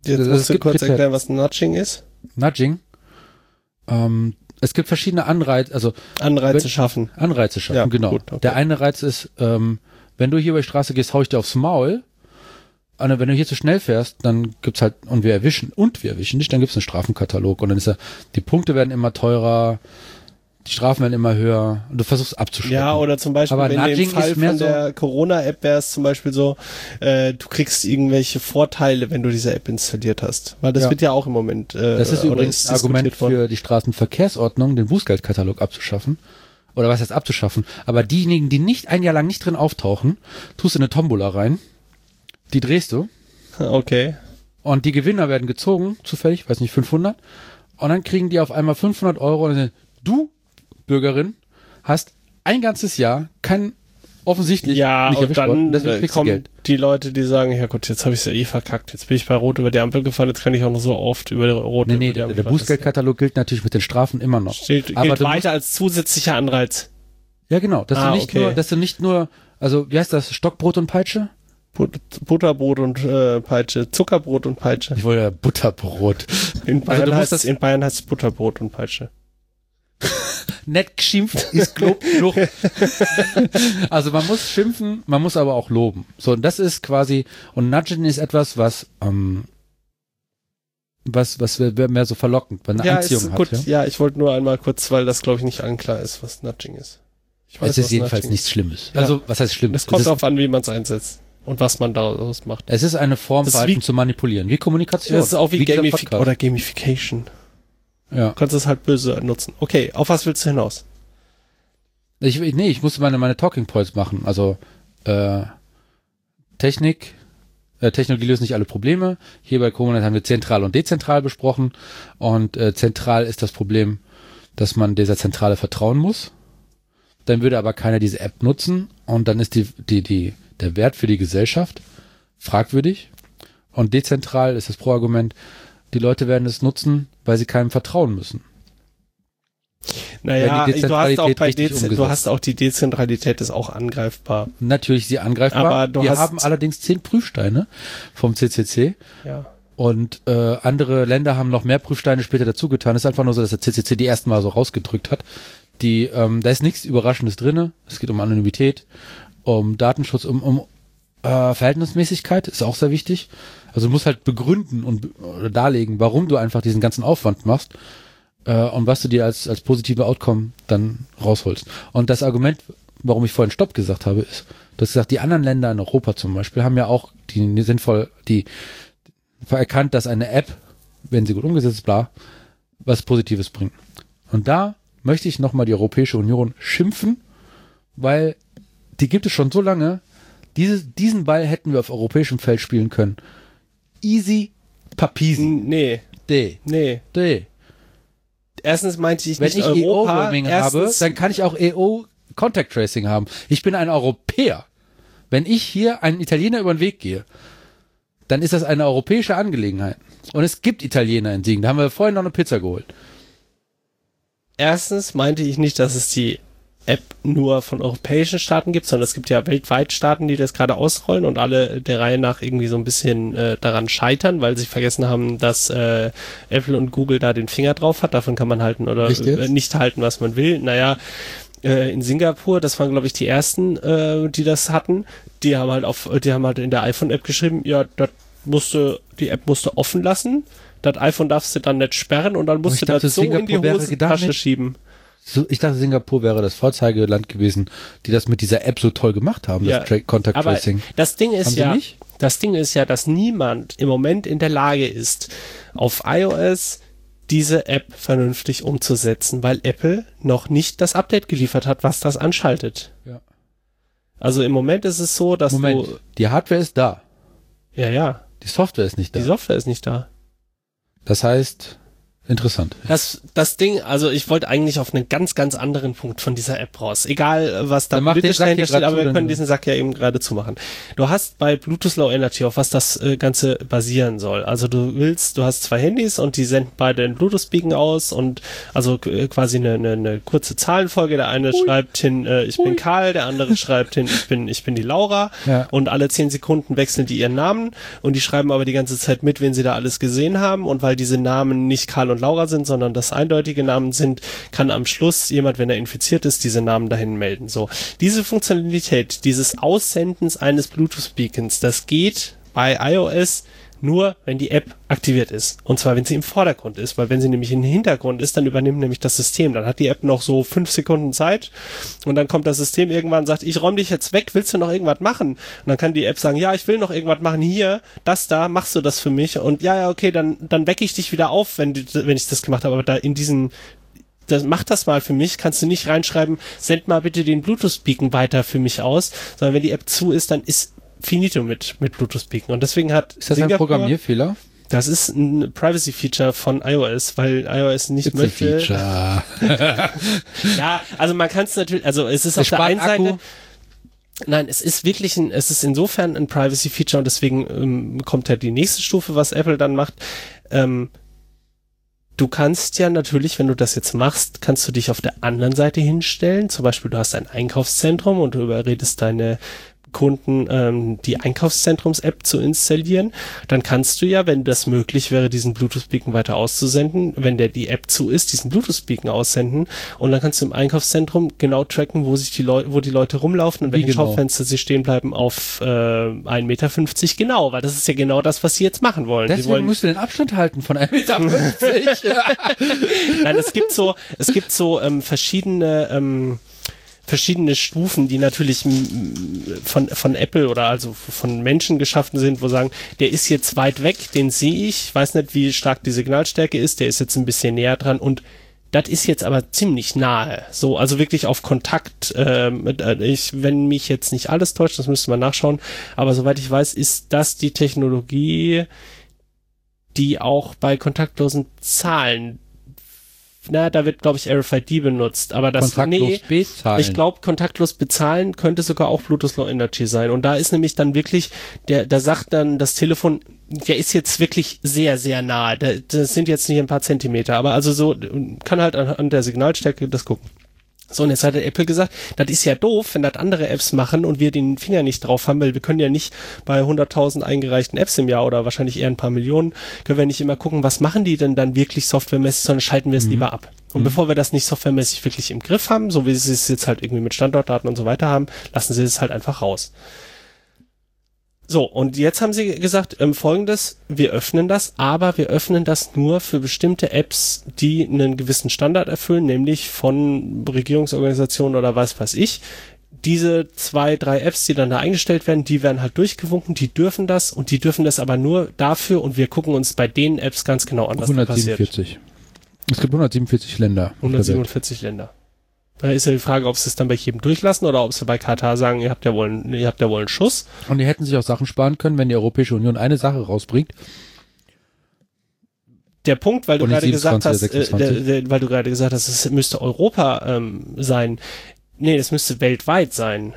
Speaker 2: Jetzt
Speaker 1: Das-
Speaker 2: musst du kurz erklären, was Nudging ist.
Speaker 1: Nudging. Ähm, es gibt verschiedene Anreize, also
Speaker 2: Anreize
Speaker 1: Wenn-
Speaker 2: schaffen.
Speaker 1: Anreize schaffen,
Speaker 2: Ja,
Speaker 1: genau.
Speaker 2: gut, okay.
Speaker 1: Der eine Reiz ist, ähm, wenn du hier über die Straße gehst, hau ich dir aufs Maul. Und wenn du hier zu schnell fährst, dann gibt's halt, und wir erwischen, und wir erwischen dich, dann gibt's einen Strafenkatalog. Und dann ist ja, die Punkte werden immer teurer, die Strafen werden immer höher und du versuchst abzuschrecken.
Speaker 2: Ja, oder zum Beispiel,
Speaker 1: Aber
Speaker 2: wenn in dem Fall von
Speaker 1: so-
Speaker 2: der Corona-App wäre es zum Beispiel so, äh, du kriegst irgendwelche Vorteile, wenn du diese App installiert hast. Weil das
Speaker 1: Ja.
Speaker 2: wird ja auch im Moment äh,
Speaker 1: Das ist übrigens ein Argument
Speaker 2: worden.
Speaker 1: für die Straßenverkehrsordnung, den Bußgeldkatalog abzuschaffen. Oder was heißt abzuschaffen? Aber diejenigen, die nicht ein Jahr lang nicht drin auftauchen, tust du eine Tombola rein, die drehst du
Speaker 2: Okay.
Speaker 1: und die Gewinner werden gezogen, zufällig, weiß nicht, 500. Und dann kriegen die auf einmal 500 Euro und dann, du, Bürgerin, hast ein ganzes Jahr kein offensichtlich
Speaker 2: Ja,
Speaker 1: nicht
Speaker 2: und
Speaker 1: worden,
Speaker 2: dann
Speaker 1: du
Speaker 2: kommen die Leute, die sagen, ja gut, jetzt habe ich ja eh verkackt. Jetzt bin ich bei Rot über die Ampel gefahren, jetzt kann ich auch noch so oft über die Rot
Speaker 1: Nee,
Speaker 2: über
Speaker 1: nee,
Speaker 2: die
Speaker 1: der,
Speaker 2: Ampel
Speaker 1: der. Bußgeldkatalog gilt natürlich mit den Strafen immer noch.
Speaker 2: Steht,
Speaker 1: Aber
Speaker 2: gilt weiter als zusätzlicher Anreiz.
Speaker 1: Ja, genau, dass
Speaker 2: Ah,
Speaker 1: du nicht
Speaker 2: okay.
Speaker 1: nur, dass du nicht nur, also wie heißt das, Stockbrot und Peitsche?
Speaker 2: But Butterbrot und äh, Peitsche, Zuckerbrot und Peitsche.
Speaker 1: Ich wollte ja Butterbrot.
Speaker 2: In Bayern,
Speaker 1: Also
Speaker 2: Bayern heißt es Butterbrot und Peitsche.
Speaker 1: Nett geschimpft ist Lob genug. also man muss schimpfen, man muss aber auch loben. So, und das ist quasi, und Nudging ist etwas, was, ähm, was, was mehr mehr so verlockend, weil eine
Speaker 2: ja,
Speaker 1: Anziehung
Speaker 2: ist
Speaker 1: hat.
Speaker 2: gut.
Speaker 1: Ja?
Speaker 2: Ja, ich wollte nur einmal kurz, weil das glaube ich nicht anklar ist, was Nudging ist. Ich
Speaker 1: es ist jedenfalls nichts Schlimmes.
Speaker 2: Ja.
Speaker 1: Also, was heißt schlimm?
Speaker 2: Das
Speaker 1: es,
Speaker 2: kommt darauf an, wie man es einsetzt und was man daraus macht.
Speaker 1: es ist eine Form, Verhalten
Speaker 2: wie-
Speaker 1: zu manipulieren, wie Kommunikation.
Speaker 2: Das ist auch wie,
Speaker 1: dieser
Speaker 2: Gamifi oder Gamification.
Speaker 1: Ja.
Speaker 2: Du kannst es halt böse nutzen. Okay, auf was willst du hinaus?
Speaker 1: Ich, ich- nee, ich musste meine, meine Talking Points machen. Also äh, Technik, äh, Technologie löst nicht alle Probleme. Hier bei Comonat haben wir zentral und dezentral besprochen. Und äh, zentral ist das Problem, dass man dieser Zentrale vertrauen muss. Dann würde aber keiner diese App nutzen und dann ist die, die, die, der Wert für die Gesellschaft fragwürdig. Und dezentral ist das Pro-Argument, die Leute werden es nutzen, weil sie keinem vertrauen müssen.
Speaker 2: Naja, du hast auch
Speaker 1: Dezentralität
Speaker 2: bei Dez du
Speaker 1: umgesetzt.
Speaker 2: hast auch die Dezentralität ist auch angreifbar.
Speaker 1: Natürlich sie angreifbar.
Speaker 2: Aber du
Speaker 1: wir haben allerdings zehn Prüfsteine vom CCC
Speaker 2: Ja.
Speaker 1: und äh, andere Länder haben noch mehr Prüfsteine später dazugetan. Es ist einfach nur so, dass der CCC die ersten Mal so rausgedrückt hat. Die, ähm, da ist nichts Überraschendes drinne. Es geht um Anonymität, um Datenschutz, um, um äh, Verhältnismäßigkeit, ist auch sehr wichtig. Also du musst halt begründen und be- darlegen, warum du einfach diesen ganzen Aufwand machst äh, und was du dir als, als positive Outcome dann rausholst. Und das Argument, warum ich vorhin Stopp gesagt habe, ist, dass gesagt, die anderen Länder in Europa zum Beispiel haben ja auch die sinnvoll, die erkannt, dass eine App, wenn sie gut umgesetzt ist, bla, was Positives bringt. Und da möchte ich nochmal die Europäische Union schimpfen, weil die gibt es schon so lange. Diese, diesen Ball hätten wir auf europäischem Feld spielen können. Easy Papisi.
Speaker 2: N- Nee,
Speaker 1: D.
Speaker 2: nee.
Speaker 1: D.
Speaker 2: Erstens meinte ich
Speaker 1: Wenn
Speaker 2: nicht
Speaker 1: ich
Speaker 2: Europa.
Speaker 1: EO-Roaming habe, dann kann ich auch EO Contact Tracing haben. Ich bin ein Europäer. Wenn ich hier einen Italiener über den Weg gehe, dann ist das eine europäische Angelegenheit. Und es gibt Italiener in Siegen. Da haben wir vorhin noch eine Pizza geholt.
Speaker 2: erstens meinte ich nicht, dass es die App nur von europäischen Staaten gibt, sondern es gibt ja weltweit Staaten, die das gerade ausrollen und alle der Reihe nach irgendwie so ein bisschen äh, daran scheitern, weil sie vergessen haben, dass äh, Apple und Google da den Finger drauf hat. Davon kann man halten oder äh, nicht halten, was man will. Naja, äh, in Singapur, das waren glaube ich die ersten, äh, die das hatten. Die haben halt auf, die haben halt in der iPhone-App geschrieben, ja, das musste, die App musste offen lassen. Das iPhone darfst du dann nicht sperren und dann musst du
Speaker 1: dachte,
Speaker 2: das so in die
Speaker 1: Singapur
Speaker 2: Hosentasche schieben.
Speaker 1: So, ich dachte, Singapur wäre das Vorzeigeland gewesen, die das mit dieser App so toll gemacht haben,
Speaker 2: Ja,
Speaker 1: das Tra Contact
Speaker 2: Aber
Speaker 1: Tracing.
Speaker 2: das Ding ist ja,
Speaker 1: nicht?
Speaker 2: das Ding ist ja, dass niemand im Moment in der Lage ist, auf iOS diese App vernünftig umzusetzen, weil Apple noch nicht das Update geliefert hat, was das anschaltet.
Speaker 1: Ja.
Speaker 2: Also im Moment ist es so, dass
Speaker 1: Moment,
Speaker 2: du,
Speaker 1: die Hardware ist da,
Speaker 2: ja, ja,
Speaker 1: die Software ist nicht da.
Speaker 2: die Software ist nicht da.
Speaker 1: Das heißt, interessant.
Speaker 2: Das, das Ding, also ich wollte eigentlich auf einen ganz, ganz anderen Punkt von dieser App raus. Egal, was da politisch dahinter steht, aber wir können diesen Sack ja eben gerade zumachen. Du hast bei Bluetooth Low Energy, auf was das äh, Ganze basieren soll. Also du willst, du hast zwei Handys und die senden beide einen Bluetooth-Beacon aus und also äh, quasi eine, eine, eine kurze Zahlenfolge. Der eine schreibt hin, äh, ich bin Karl, der andere schreibt hin, ich bin, ich bin die Laura.
Speaker 1: Ja.
Speaker 2: Und alle zehn Sekunden wechseln die ihren Namen und die schreiben aber die ganze Zeit mit, wen sie da alles gesehen haben. Und weil diese Namen nicht Karl und Laura sind, sondern das eindeutige Namen sind, kann am Schluss jemand, wenn er infiziert ist, diese Namen dahin melden. So. Diese Funktionalität, dieses Aussendens eines Bluetooth-Beacons, das geht bei iOS nur wenn die App aktiviert ist. Und zwar, wenn sie im Vordergrund ist, weil wenn sie nämlich im Hintergrund ist, dann übernimmt nämlich das System. Dann hat die App noch so fünf Sekunden Zeit und dann kommt das System irgendwann und sagt, ich räume dich jetzt weg, willst du noch irgendwas machen? Und dann kann die App sagen, ja, ich will noch irgendwas machen, hier, das da, machst du das für mich? Und ja, ja, okay, dann, dann wecke ich dich wieder auf, wenn, wenn ich das gemacht habe. Aber da in diesen das, mach das mal für mich, kannst du nicht reinschreiben, send mal bitte den Bluetooth-Beacon weiter für mich aus, sondern wenn die App zu ist, dann ist finito mit, mit Bluetooth-Beacon. Und deswegen hat
Speaker 1: Ist das ein
Speaker 2: Singapur-
Speaker 1: Programmierfehler?
Speaker 2: Das ist ein Privacy-Feature von iOS, weil iOS nicht
Speaker 1: It's a
Speaker 2: möchte.
Speaker 1: feature.
Speaker 2: Ja, also man kann es natürlich, also es ist auf der einen Seite. Nein, es ist wirklich ein, es ist insofern ein Privacy-Feature und deswegen ähm, kommt ja die nächste Stufe, was Apple dann macht. Ähm, du kannst ja natürlich, wenn du das jetzt machst, kannst du dich auf der anderen Seite hinstellen. Zum Beispiel, du hast ein Einkaufszentrum und du überredest deine Kunden ähm, die Einkaufszentrums-App zu installieren, dann kannst du ja, wenn das möglich wäre, diesen Bluetooth-Beacon weiter auszusenden, wenn der die App zu ist, diesen Bluetooth-Beacon aussenden und dann kannst du im Einkaufszentrum genau tracken, wo sich die Leute, wo die Leute rumlaufen und
Speaker 1: Wie
Speaker 2: welchen
Speaker 1: genau?
Speaker 2: Schaufenster sie stehen bleiben auf äh, 1,50 Meter genau, weil das ist ja genau das, was sie jetzt machen wollen. sie
Speaker 1: Deswegen
Speaker 2: wollen
Speaker 1: musst du den Abstand halten von 1,50 Meter.
Speaker 2: Nein, es gibt so, es gibt so ähm, verschiedene ähm, verschiedene Stufen, die natürlich von von Apple oder also von Menschen geschaffen sind, wo sagen, der ist jetzt weit weg, den sehe ich, weiß nicht, wie stark die Signalstärke ist, der ist jetzt ein bisschen näher dran und das ist jetzt aber ziemlich nahe. So, also wirklich auf Kontakt. Ähm, äh, ich, wenn mich jetzt nicht alles täuscht, das müsste man nachschauen. Aber soweit ich weiß, ist das die Technologie, die auch bei kontaktlosen Zahlen, na, da wird, glaube ich, RFID benutzt. Aber das,
Speaker 1: Kontaktlos
Speaker 2: nee,
Speaker 1: bezahlen.
Speaker 2: ich glaube, kontaktlos bezahlen könnte sogar auch Bluetooth Low Energy sein. Und da ist nämlich dann wirklich, der, da sagt dann das Telefon, der ist jetzt wirklich sehr, sehr nahe. Da- Das sind jetzt nicht ein paar Zentimeter, aber also so, kann halt an, an der Signalstärke das gucken. So, und jetzt hat der Apple gesagt, das ist ja doof, wenn das andere Apps machen und wir den Finger nicht drauf haben, weil wir können ja nicht bei 100.000 eingereichten Apps im Jahr oder wahrscheinlich eher ein paar Millionen, können wir nicht immer gucken, was machen die denn dann wirklich softwaremäßig, sondern schalten wir es lieber ab. Und bevor wir das nicht softwaremäßig wirklich im Griff haben, so wie sie es jetzt halt irgendwie mit Standortdaten und so weiter haben, lassen sie es halt einfach raus. So, und jetzt haben sie gesagt, ähm, folgendes, wir öffnen das, aber wir öffnen das nur für bestimmte Apps, die einen gewissen Standard erfüllen, nämlich von Regierungsorganisationen oder was weiß ich. Diese zwei, drei Apps, die dann da eingestellt werden, die werden halt durchgewunken, die dürfen das und die dürfen das aber nur dafür und wir gucken uns bei den Apps ganz genau an, was da passiert.
Speaker 1: 147. Es gibt 147 Länder. auf der Welt.
Speaker 2: 147 Länder. Da ist ja die Frage, ob sie es dann bei jedem durchlassen oder ob sie bei Katar sagen, ihr habt ja wohl, einen- ihr habt ja wohl einen Schuss.
Speaker 1: Und die hätten sich auch Sachen sparen können, wenn die Europäische Union eine Sache rausbringt.
Speaker 2: der Punkt, weil du gerade gesagt
Speaker 1: 27
Speaker 2: hast, äh,
Speaker 1: 26.
Speaker 2: der, der, weil du gerade gesagt hast, es müsste Europa ähm, sein. Nee, das müsste weltweit sein.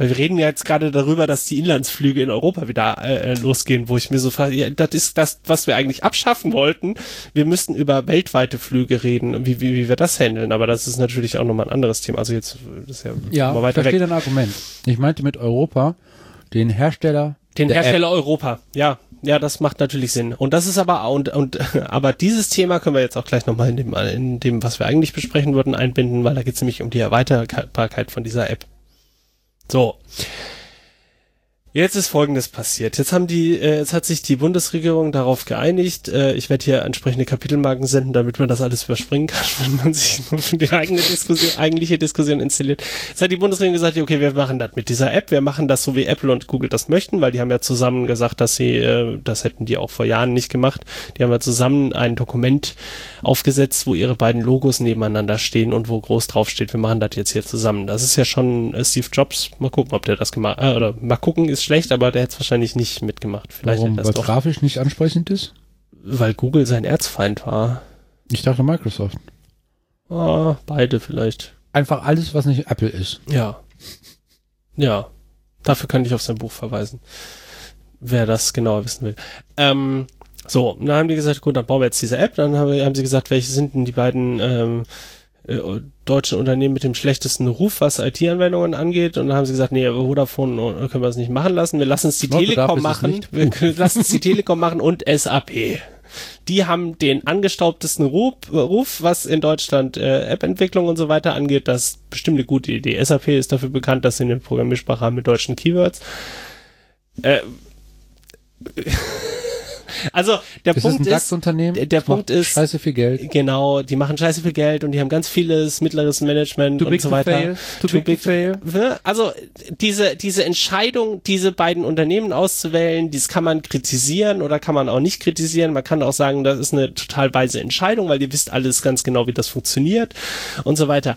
Speaker 2: Weil wir reden ja jetzt gerade darüber, dass die Inlandsflüge in Europa wieder äh, losgehen, wo ich mir so frage, ja, das ist das, was wir eigentlich abschaffen wollten. Wir müssten über weltweite Flüge reden, wie, wie, wie wir das handeln. Aber das ist natürlich auch nochmal ein anderes Thema. Also jetzt, das ist ja,
Speaker 1: Ja,
Speaker 2: mal
Speaker 1: ich
Speaker 2: weiter
Speaker 1: verstehe
Speaker 2: weg.
Speaker 1: dein Argument. Ich meinte mit Europa den Hersteller
Speaker 2: Den
Speaker 1: der
Speaker 2: Hersteller Europa. Ja, ja, das macht natürlich Sinn. Und das ist aber und und aber dieses Thema können wir jetzt auch gleich nochmal in dem in dem, was wir eigentlich besprechen würden, einbinden, weil da geht es nämlich um die Erweiterbarkeit von dieser App. So. Jetzt ist Folgendes passiert. Jetzt haben die, äh, jetzt hat sich die Bundesregierung darauf geeinigt. Äh, ich werde hier entsprechende Kapitelmarken senden, damit man das alles überspringen kann, wenn man sich nur für die eigene Diskussion, eigentliche Diskussion installiert. Jetzt hat die Bundesregierung gesagt, okay, wir machen das mit dieser App. Wir machen das so, wie Apple und Google das möchten, weil die haben ja zusammen gesagt, dass sie, äh, das hätten die auch vor Jahren nicht gemacht. Die haben ja zusammen ein Dokument aufgesetzt, wo ihre beiden Logos nebeneinander stehen und wo groß drauf steht, wir machen das jetzt hier zusammen. Das ist ja schon äh, Steve Jobs. Mal gucken, ob der das gemacht, äh, oder mal gucken ist schlecht, aber der hätte es wahrscheinlich nicht mitgemacht. Vielleicht
Speaker 1: Warum? Weil
Speaker 2: es
Speaker 1: grafisch nicht ansprechend ist?
Speaker 2: weil Google sein Erzfeind war.
Speaker 1: Ich dachte Microsoft.
Speaker 2: Ah, beide vielleicht.
Speaker 1: Einfach alles, was nicht Apple ist.
Speaker 2: Ja. Ja. Dafür kann ich auf sein Buch verweisen. Wer das genauer wissen will. Ähm, so, dann haben die gesagt, gut, dann bauen wir jetzt diese App. Dann haben, haben sie gesagt, welche sind denn die beiden ähm, äh, deutschen Unternehmen mit dem schlechtesten Ruf, was IT-Anwendungen angeht. Und dann haben sie gesagt, nee, Vodafone äh, können wir es nicht machen lassen. Wir lassen es die
Speaker 1: Nordbedarf
Speaker 2: Telekom machen. Wir lassen es die Telekom machen und SAP. Die haben den angestaubtesten Ruf, Ruf was in Deutschland äh, App-Entwicklung und so weiter angeht. Das ist bestimmt eine gute Idee. SAP ist dafür bekannt, dass sie eine Programmiersprache haben mit deutschen Keywords. Äh, Also der
Speaker 1: Ist
Speaker 2: Punkt ist, der- der Punkt ist-
Speaker 1: Scheiße viel Geld.
Speaker 2: genau, die machen scheiße viel Geld und die haben ganz vieles mittleres Management und so weiter.
Speaker 1: Too
Speaker 2: Too
Speaker 1: big to
Speaker 2: big-
Speaker 1: fail.
Speaker 2: Ne? Also diese, diese Entscheidung, diese beiden Unternehmen auszuwählen, dies kann man kritisieren oder kann man auch nicht kritisieren. Man kann auch sagen, das ist eine total weise Entscheidung, weil ihr wisst alles ganz genau, wie das funktioniert und so weiter.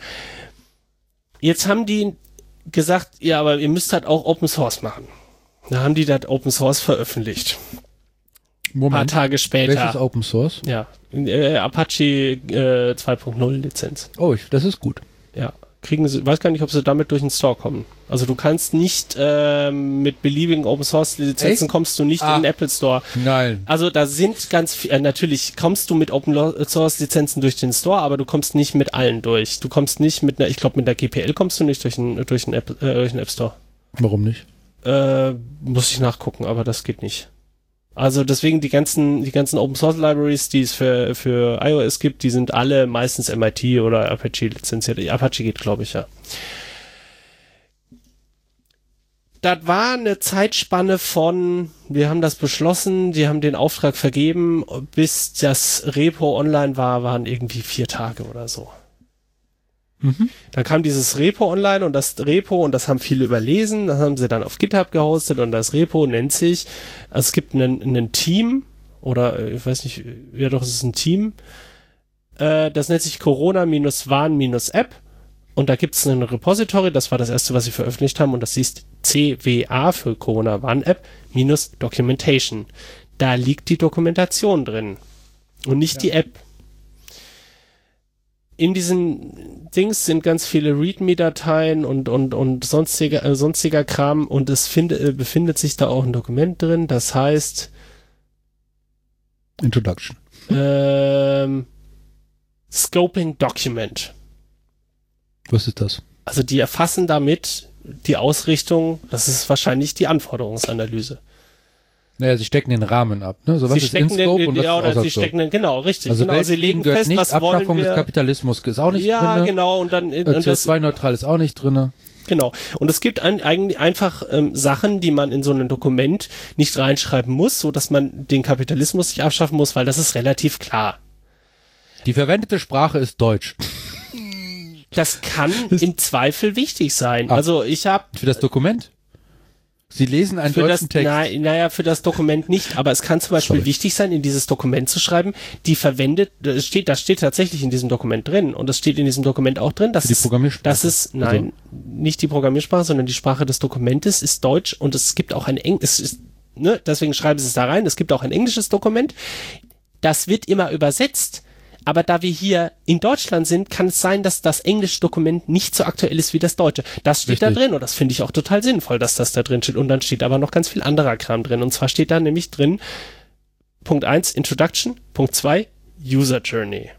Speaker 2: Jetzt haben die gesagt, ja, aber ihr müsst halt auch Open Source machen. Da haben die das Open Source veröffentlicht. Ein paar
Speaker 1: Moment.
Speaker 2: Tage
Speaker 1: Welches
Speaker 2: später.
Speaker 1: Open Source?
Speaker 2: Ja, äh, Apache äh, 2.0 Lizenz.
Speaker 1: Oh, ich, das ist gut.
Speaker 2: Ja, kriegen sie, weiß gar nicht, ob sie damit durch den Store kommen. Also du kannst nicht ähm, mit beliebigen Open Source Lizenzen
Speaker 1: Echt?
Speaker 2: kommst du nicht
Speaker 1: Ah.
Speaker 2: in den Apple Store.
Speaker 1: Nein.
Speaker 2: Also da sind ganz viel, äh, natürlich kommst du mit Open Lo- Source Lizenzen durch den Store, aber du kommst nicht mit allen durch. Du kommst nicht mit einer, ich glaube mit der GPL kommst du nicht durch den durch den App, äh, durch den App Store.
Speaker 1: Warum nicht?
Speaker 2: Äh, muss ich nachgucken, aber das geht nicht. Also deswegen die ganzen, die ganzen Open Source Libraries, die es für, für iOS gibt, die sind alle meistens MIT oder Apache lizenziert. Apache geht, glaube ich, ja. Das war eine Zeitspanne von, wir haben das beschlossen, die haben den Auftrag vergeben, bis das Repo online war, waren irgendwie vier Tage oder so.
Speaker 1: Mhm.
Speaker 2: Dann kam dieses Repo online und das Repo, und das haben viele überlesen, das haben sie dann auf GitHub gehostet und das Repo nennt sich, also es gibt einen, Team, oder äh, ich weiß nicht, ja doch, es ist ein Team, äh, das nennt sich Corona-Warn-App und da gibt es ein Repository, das war das erste, was sie veröffentlicht haben und das hieß CWA für Corona-Warn-App minus Documentation. Da liegt die Dokumentation drin und nicht die App in diesen Dings sind ganz viele README-Dateien und, und, und sonstiger, äh, sonstiger Kram und es finde, äh, befindet sich da auch ein Dokument drin, das heißt
Speaker 1: Introduction.
Speaker 2: ähm, Scoping Document.
Speaker 1: Was ist das?
Speaker 2: Also die erfassen damit die Ausrichtung, das ist wahrscheinlich die Anforderungsanalyse.
Speaker 1: Naja, sie stecken den Rahmen ab. Ne? So was
Speaker 2: sie
Speaker 1: ist
Speaker 2: stecken den,
Speaker 1: und was
Speaker 2: ja,
Speaker 1: ist
Speaker 2: oder sie stecken den, genau, richtig.
Speaker 1: Also
Speaker 2: genau, sie legen
Speaker 1: gehört
Speaker 2: fest,
Speaker 1: nicht,
Speaker 2: was wollen
Speaker 1: Abschaffung des
Speaker 2: wir.
Speaker 1: Kapitalismus ist auch nicht
Speaker 2: Ja,
Speaker 1: drin.
Speaker 2: genau, und dann das,
Speaker 1: CO2-neutral ist auch nicht drin.
Speaker 2: Genau. Und es gibt ein, eigentlich einfach ähm, Sachen, die man in so ein Dokument nicht reinschreiben muss, so dass man den Kapitalismus nicht abschaffen muss, weil das ist relativ klar.
Speaker 1: Die verwendete Sprache ist Deutsch.
Speaker 2: Das kann im Zweifel wichtig sein.
Speaker 1: Ah.
Speaker 2: Also ich habe
Speaker 1: Für das Dokument? Sie lesen einen
Speaker 2: für das,
Speaker 1: deutschen Text.
Speaker 2: na, naja, für das Dokument nicht, aber es kann zum Beispiel
Speaker 1: Sorry.
Speaker 2: wichtig sein, in dieses Dokument zu schreiben, die verwendet, das steht, das steht tatsächlich in diesem Dokument drin und es steht in diesem Dokument auch drin, dass
Speaker 1: die Programmiersprache.
Speaker 2: dass es, nein, nicht die Programmiersprache, sondern die Sprache des Dokumentes ist Deutsch und es gibt auch ein Eng, es ist, ne, deswegen schreiben sie es da rein, es gibt auch ein englisches Dokument, das wird immer übersetzt, aber da wir hier in Deutschland sind, kann es sein, dass das englische Dokument nicht so aktuell ist wie das deutsche. Das steht da
Speaker 1: Richtig.
Speaker 2: drin und das finde ich auch total sinnvoll, dass das da drin steht. Und dann steht aber noch ganz viel anderer Kram drin. Und zwar steht da nämlich drin, Punkt 1, Introduction, Punkt 2, User Journey.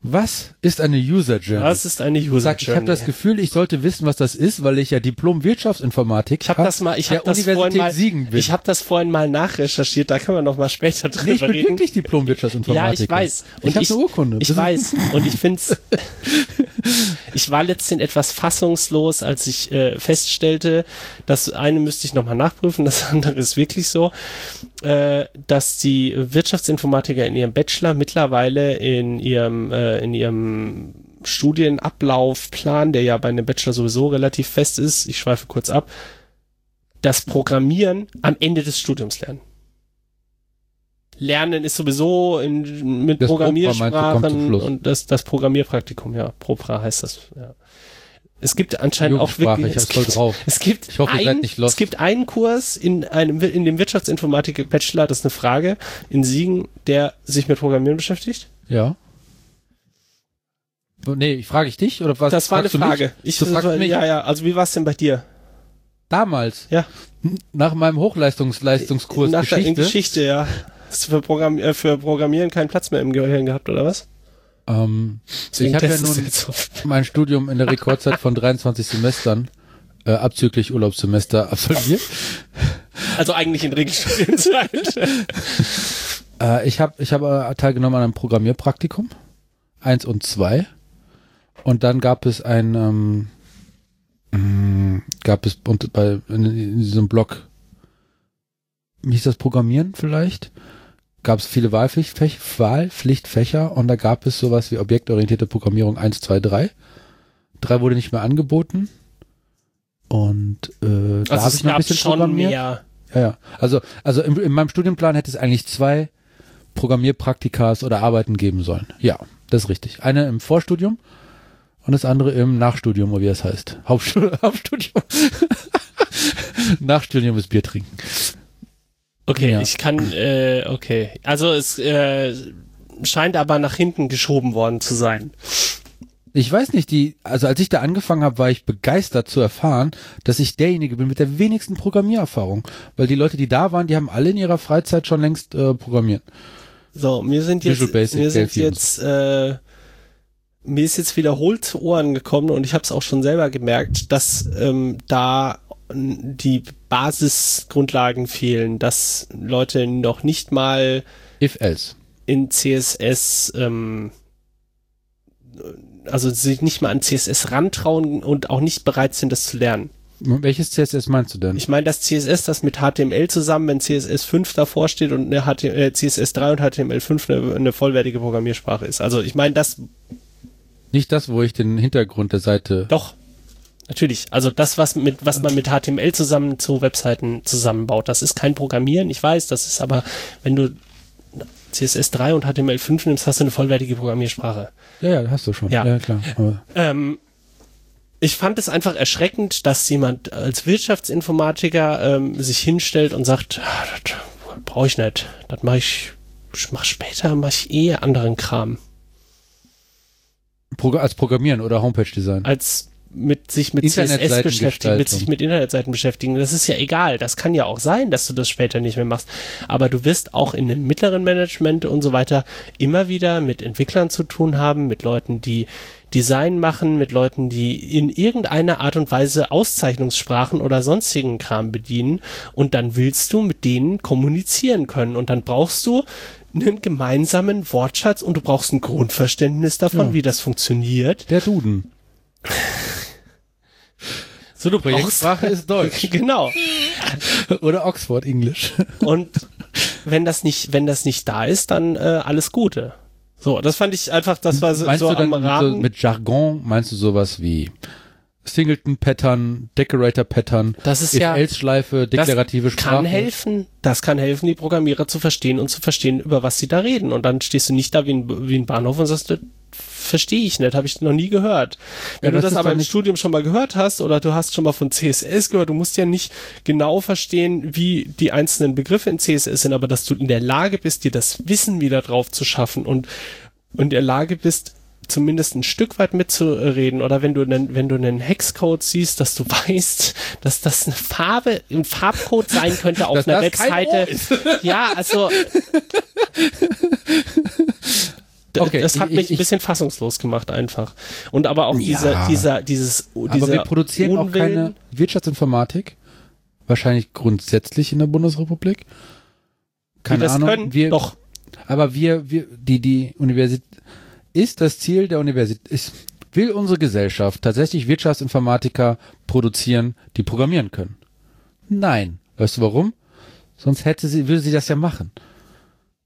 Speaker 1: Was ist eine User Journey?
Speaker 2: Was ist eine User
Speaker 1: Sag, ich
Speaker 2: Journey?
Speaker 1: habe das Gefühl, ich sollte wissen, was das ist, weil ich ja Diplom Wirtschaftsinformatik
Speaker 2: ich habe das mal, ich habe
Speaker 1: der
Speaker 2: das vorhin
Speaker 1: Universität
Speaker 2: mal,
Speaker 1: Siegen bin.
Speaker 2: ich habe das vorhin mal nachrecherchiert. Da können wir noch mal später drüber
Speaker 1: nee, ich bin
Speaker 2: reden.
Speaker 1: wirklich Diplom Wirtschaftsinformatik.
Speaker 2: Ja, ich weiß.
Speaker 1: ich habe eine Urkunde.
Speaker 2: Ich
Speaker 1: Das
Speaker 2: weiß. Und ich find's. ich war letztens etwas fassungslos, als ich äh, feststellte, das eine müsste ich nochmal nachprüfen, das andere ist wirklich so, äh, dass die Wirtschaftsinformatiker in ihrem Bachelor mittlerweile in ihrem, äh, in ihrem Studienablaufplan, der ja bei einem Bachelor sowieso relativ fest ist, ich schweife kurz ab, das Programmieren am Ende des Studiums lernen. Lernen ist sowieso in, mit
Speaker 1: Das
Speaker 2: Programmiersprachen und das, das Programmierpraktikum, ja, Propra heißt das, ja. Es gibt anscheinend auch wirklich,
Speaker 1: ich
Speaker 2: es gibt,
Speaker 1: drauf.
Speaker 2: es gibt,
Speaker 1: Ich hoffe,
Speaker 2: ein,
Speaker 1: seid nicht lost.
Speaker 2: es gibt einen Kurs in einem, in dem Wirtschaftsinformatik Bachelor, das ist eine Frage, in Siegen, der sich mit Programmieren beschäftigt.
Speaker 1: Ja. Nee, ich frage ich dich oder was?
Speaker 2: das war eine? Frage. Ich,
Speaker 1: Du fragst mich?
Speaker 2: ja, ja, also wie war es denn bei dir?
Speaker 1: Damals,
Speaker 2: Ja.
Speaker 1: nach meinem Hochleistungsleistungskurs
Speaker 2: Nach der in
Speaker 1: Geschichte,
Speaker 2: ja. Hast du für, Programm äh, für Programmieren keinen Platz mehr im Gehirn gehabt, oder was?
Speaker 1: ähm,
Speaker 2: Deswegen
Speaker 1: ich habe ja nun mein Studium in der Rekordzeit von 23 Semestern, äh, abzüglich Urlaubssemester absolviert.
Speaker 2: Also eigentlich in Regelstudienzeit.
Speaker 1: Äh, ich habe ich hab, teilgenommen an einem Programmierpraktikum, eins und zwei. Und dann gab es ein, ähm, mh, gab es bei, in, in diesem Blog wie hieß das Programmieren vielleicht? Gab es viele Wahlpflichtfächer, Wahlpflichtfächer und da gab es sowas wie objektorientierte Programmierung 1, 2, 3. 3 wurde nicht mehr angeboten. Und äh, da
Speaker 2: Also
Speaker 1: habe
Speaker 2: es
Speaker 1: ich noch ein bisschen
Speaker 2: schon
Speaker 1: programmiert.
Speaker 2: mehr.
Speaker 1: Ja, ja. Also, also in, in meinem Studienplan hätte es eigentlich zwei Programmierpraktikas oder Arbeiten geben sollen. Ja, das ist richtig. Eine im Vorstudium und das andere im Nachstudium, oder wie das heißt. Hauptstu Hauptstudium. Nachstudium ist Bier trinken.
Speaker 2: Okay,
Speaker 1: Ja.
Speaker 2: ich kann, äh, okay. Also es äh, scheint aber nach hinten geschoben worden zu sein.
Speaker 1: Ich weiß nicht, die, also als ich da angefangen habe, war ich begeistert zu erfahren, dass ich derjenige bin mit der wenigsten Programmiererfahrung. Weil die Leute, die da waren, die haben alle in ihrer Freizeit schon längst äh, programmiert.
Speaker 2: So, mir sind jetzt,
Speaker 1: Basic,
Speaker 2: mir sind jetzt, äh, mir ist jetzt wiederholt zu Ohren gekommen und ich habe es auch schon selber gemerkt, dass ähm, da die Basisgrundlagen fehlen, dass Leute noch nicht mal
Speaker 1: If else.
Speaker 2: in CSS, ähm, also sich nicht mal an CSS rantrauen und auch nicht bereit sind, das zu lernen.
Speaker 1: Welches CSS meinst du denn?
Speaker 2: Ich meine, das CSS, das mit HTML zusammen, wenn CSS 5 davor steht und eine HTML, äh, CSS 3 und HTML 5 eine, eine vollwertige Programmiersprache ist. Also ich meine, das
Speaker 1: Nicht das, wo ich den Hintergrund der Seite.
Speaker 2: doch. Natürlich. Also das, was mit, was man mit HTML zusammen zu Webseiten zusammenbaut, das ist kein Programmieren, ich weiß, das ist aber, wenn du CSS 3 und HTML 5 nimmst, hast du eine vollwertige Programmiersprache.
Speaker 1: Ja, ja, hast du schon.
Speaker 2: Ja.
Speaker 1: ja klar.
Speaker 2: Ähm, ich fand es einfach erschreckend, dass jemand als Wirtschaftsinformatiker ähm, sich hinstellt und sagt, ah, das brauche ich nicht, das mache ich, ich mach später, mache ich eh anderen Kram,
Speaker 1: Pro als Programmieren oder Homepage-Design.
Speaker 2: als mit sich mit CSS beschäftigen, mit sich mit Internetseiten beschäftigen. Das ist ja egal. Das kann ja auch sein, dass du das später nicht mehr machst. Aber du wirst auch in dem mittleren Management und so weiter immer wieder mit Entwicklern zu tun haben, mit Leuten, die Design machen, mit Leuten, die in irgendeiner Art und Weise Auszeichnungssprachen oder sonstigen Kram bedienen. Und dann willst du mit denen kommunizieren können. Und dann brauchst du einen gemeinsamen Wortschatz und du brauchst ein Grundverständnis davon,
Speaker 1: Ja.
Speaker 2: wie das funktioniert.
Speaker 1: Der Duden.
Speaker 2: So, du brauchst
Speaker 1: Projektsprache ist Deutsch.
Speaker 2: genau.
Speaker 1: oder Oxford English.
Speaker 2: Und wenn das nicht, wenn das nicht da ist, dann äh, alles Gute. So, das fand ich einfach, das war so,
Speaker 1: meinst
Speaker 2: so
Speaker 1: du dann
Speaker 2: am
Speaker 1: so
Speaker 2: Rahmen.
Speaker 1: mit Jargon, meinst du sowas wie Singleton-Pattern, Decorator-Pattern,
Speaker 2: Das ist ja-
Speaker 1: If-Else-Schleife, deklarative Sprache?
Speaker 2: kann helfen, das kann helfen, die Programmierer zu verstehen und zu verstehen, über was sie da reden. Und dann stehst du nicht da wie ein, wie ein Bahnhof und sagst, das verstehe ich nicht, habe ich noch nie gehört. Wenn
Speaker 1: Ja,
Speaker 2: du
Speaker 1: das
Speaker 2: das
Speaker 1: ist
Speaker 2: aber im Studium schon mal gehört hast oder du hast schon mal von CSS gehört, du musst ja nicht genau verstehen, wie die einzelnen Begriffe in CSS sind, aber dass du in der Lage bist, dir das Wissen wieder drauf zu schaffen und, und in der Lage bist, zumindest ein Stück weit mitzureden oder wenn du einen, wenn du einen Hexcode siehst, dass du weißt, dass das eine Farbe, ein Farbcode sein könnte auf
Speaker 1: Dass
Speaker 2: einer Webseite. Ja, also
Speaker 1: Okay,
Speaker 2: das hat
Speaker 1: ich-
Speaker 2: mich
Speaker 1: ich-
Speaker 2: ein bisschen fassungslos gemacht einfach. Und aber auch dieser,
Speaker 1: Ja.
Speaker 2: dieser, dieses, dieser
Speaker 1: Aber wir produzieren auch
Speaker 2: Unwillen,
Speaker 1: keine Wirtschaftsinformatik. Wahrscheinlich grundsätzlich in der Bundesrepublik. Keine
Speaker 2: das
Speaker 1: Ahnung.
Speaker 2: können.
Speaker 1: wir,
Speaker 2: Doch,
Speaker 1: Aber wir, wir, die, die Universität, ist das Ziel der Universität, ist, will unsere Gesellschaft tatsächlich Wirtschaftsinformatiker produzieren, die programmieren können? Nein. Weißt du warum? Sonst hätte sie, würde sie das ja machen.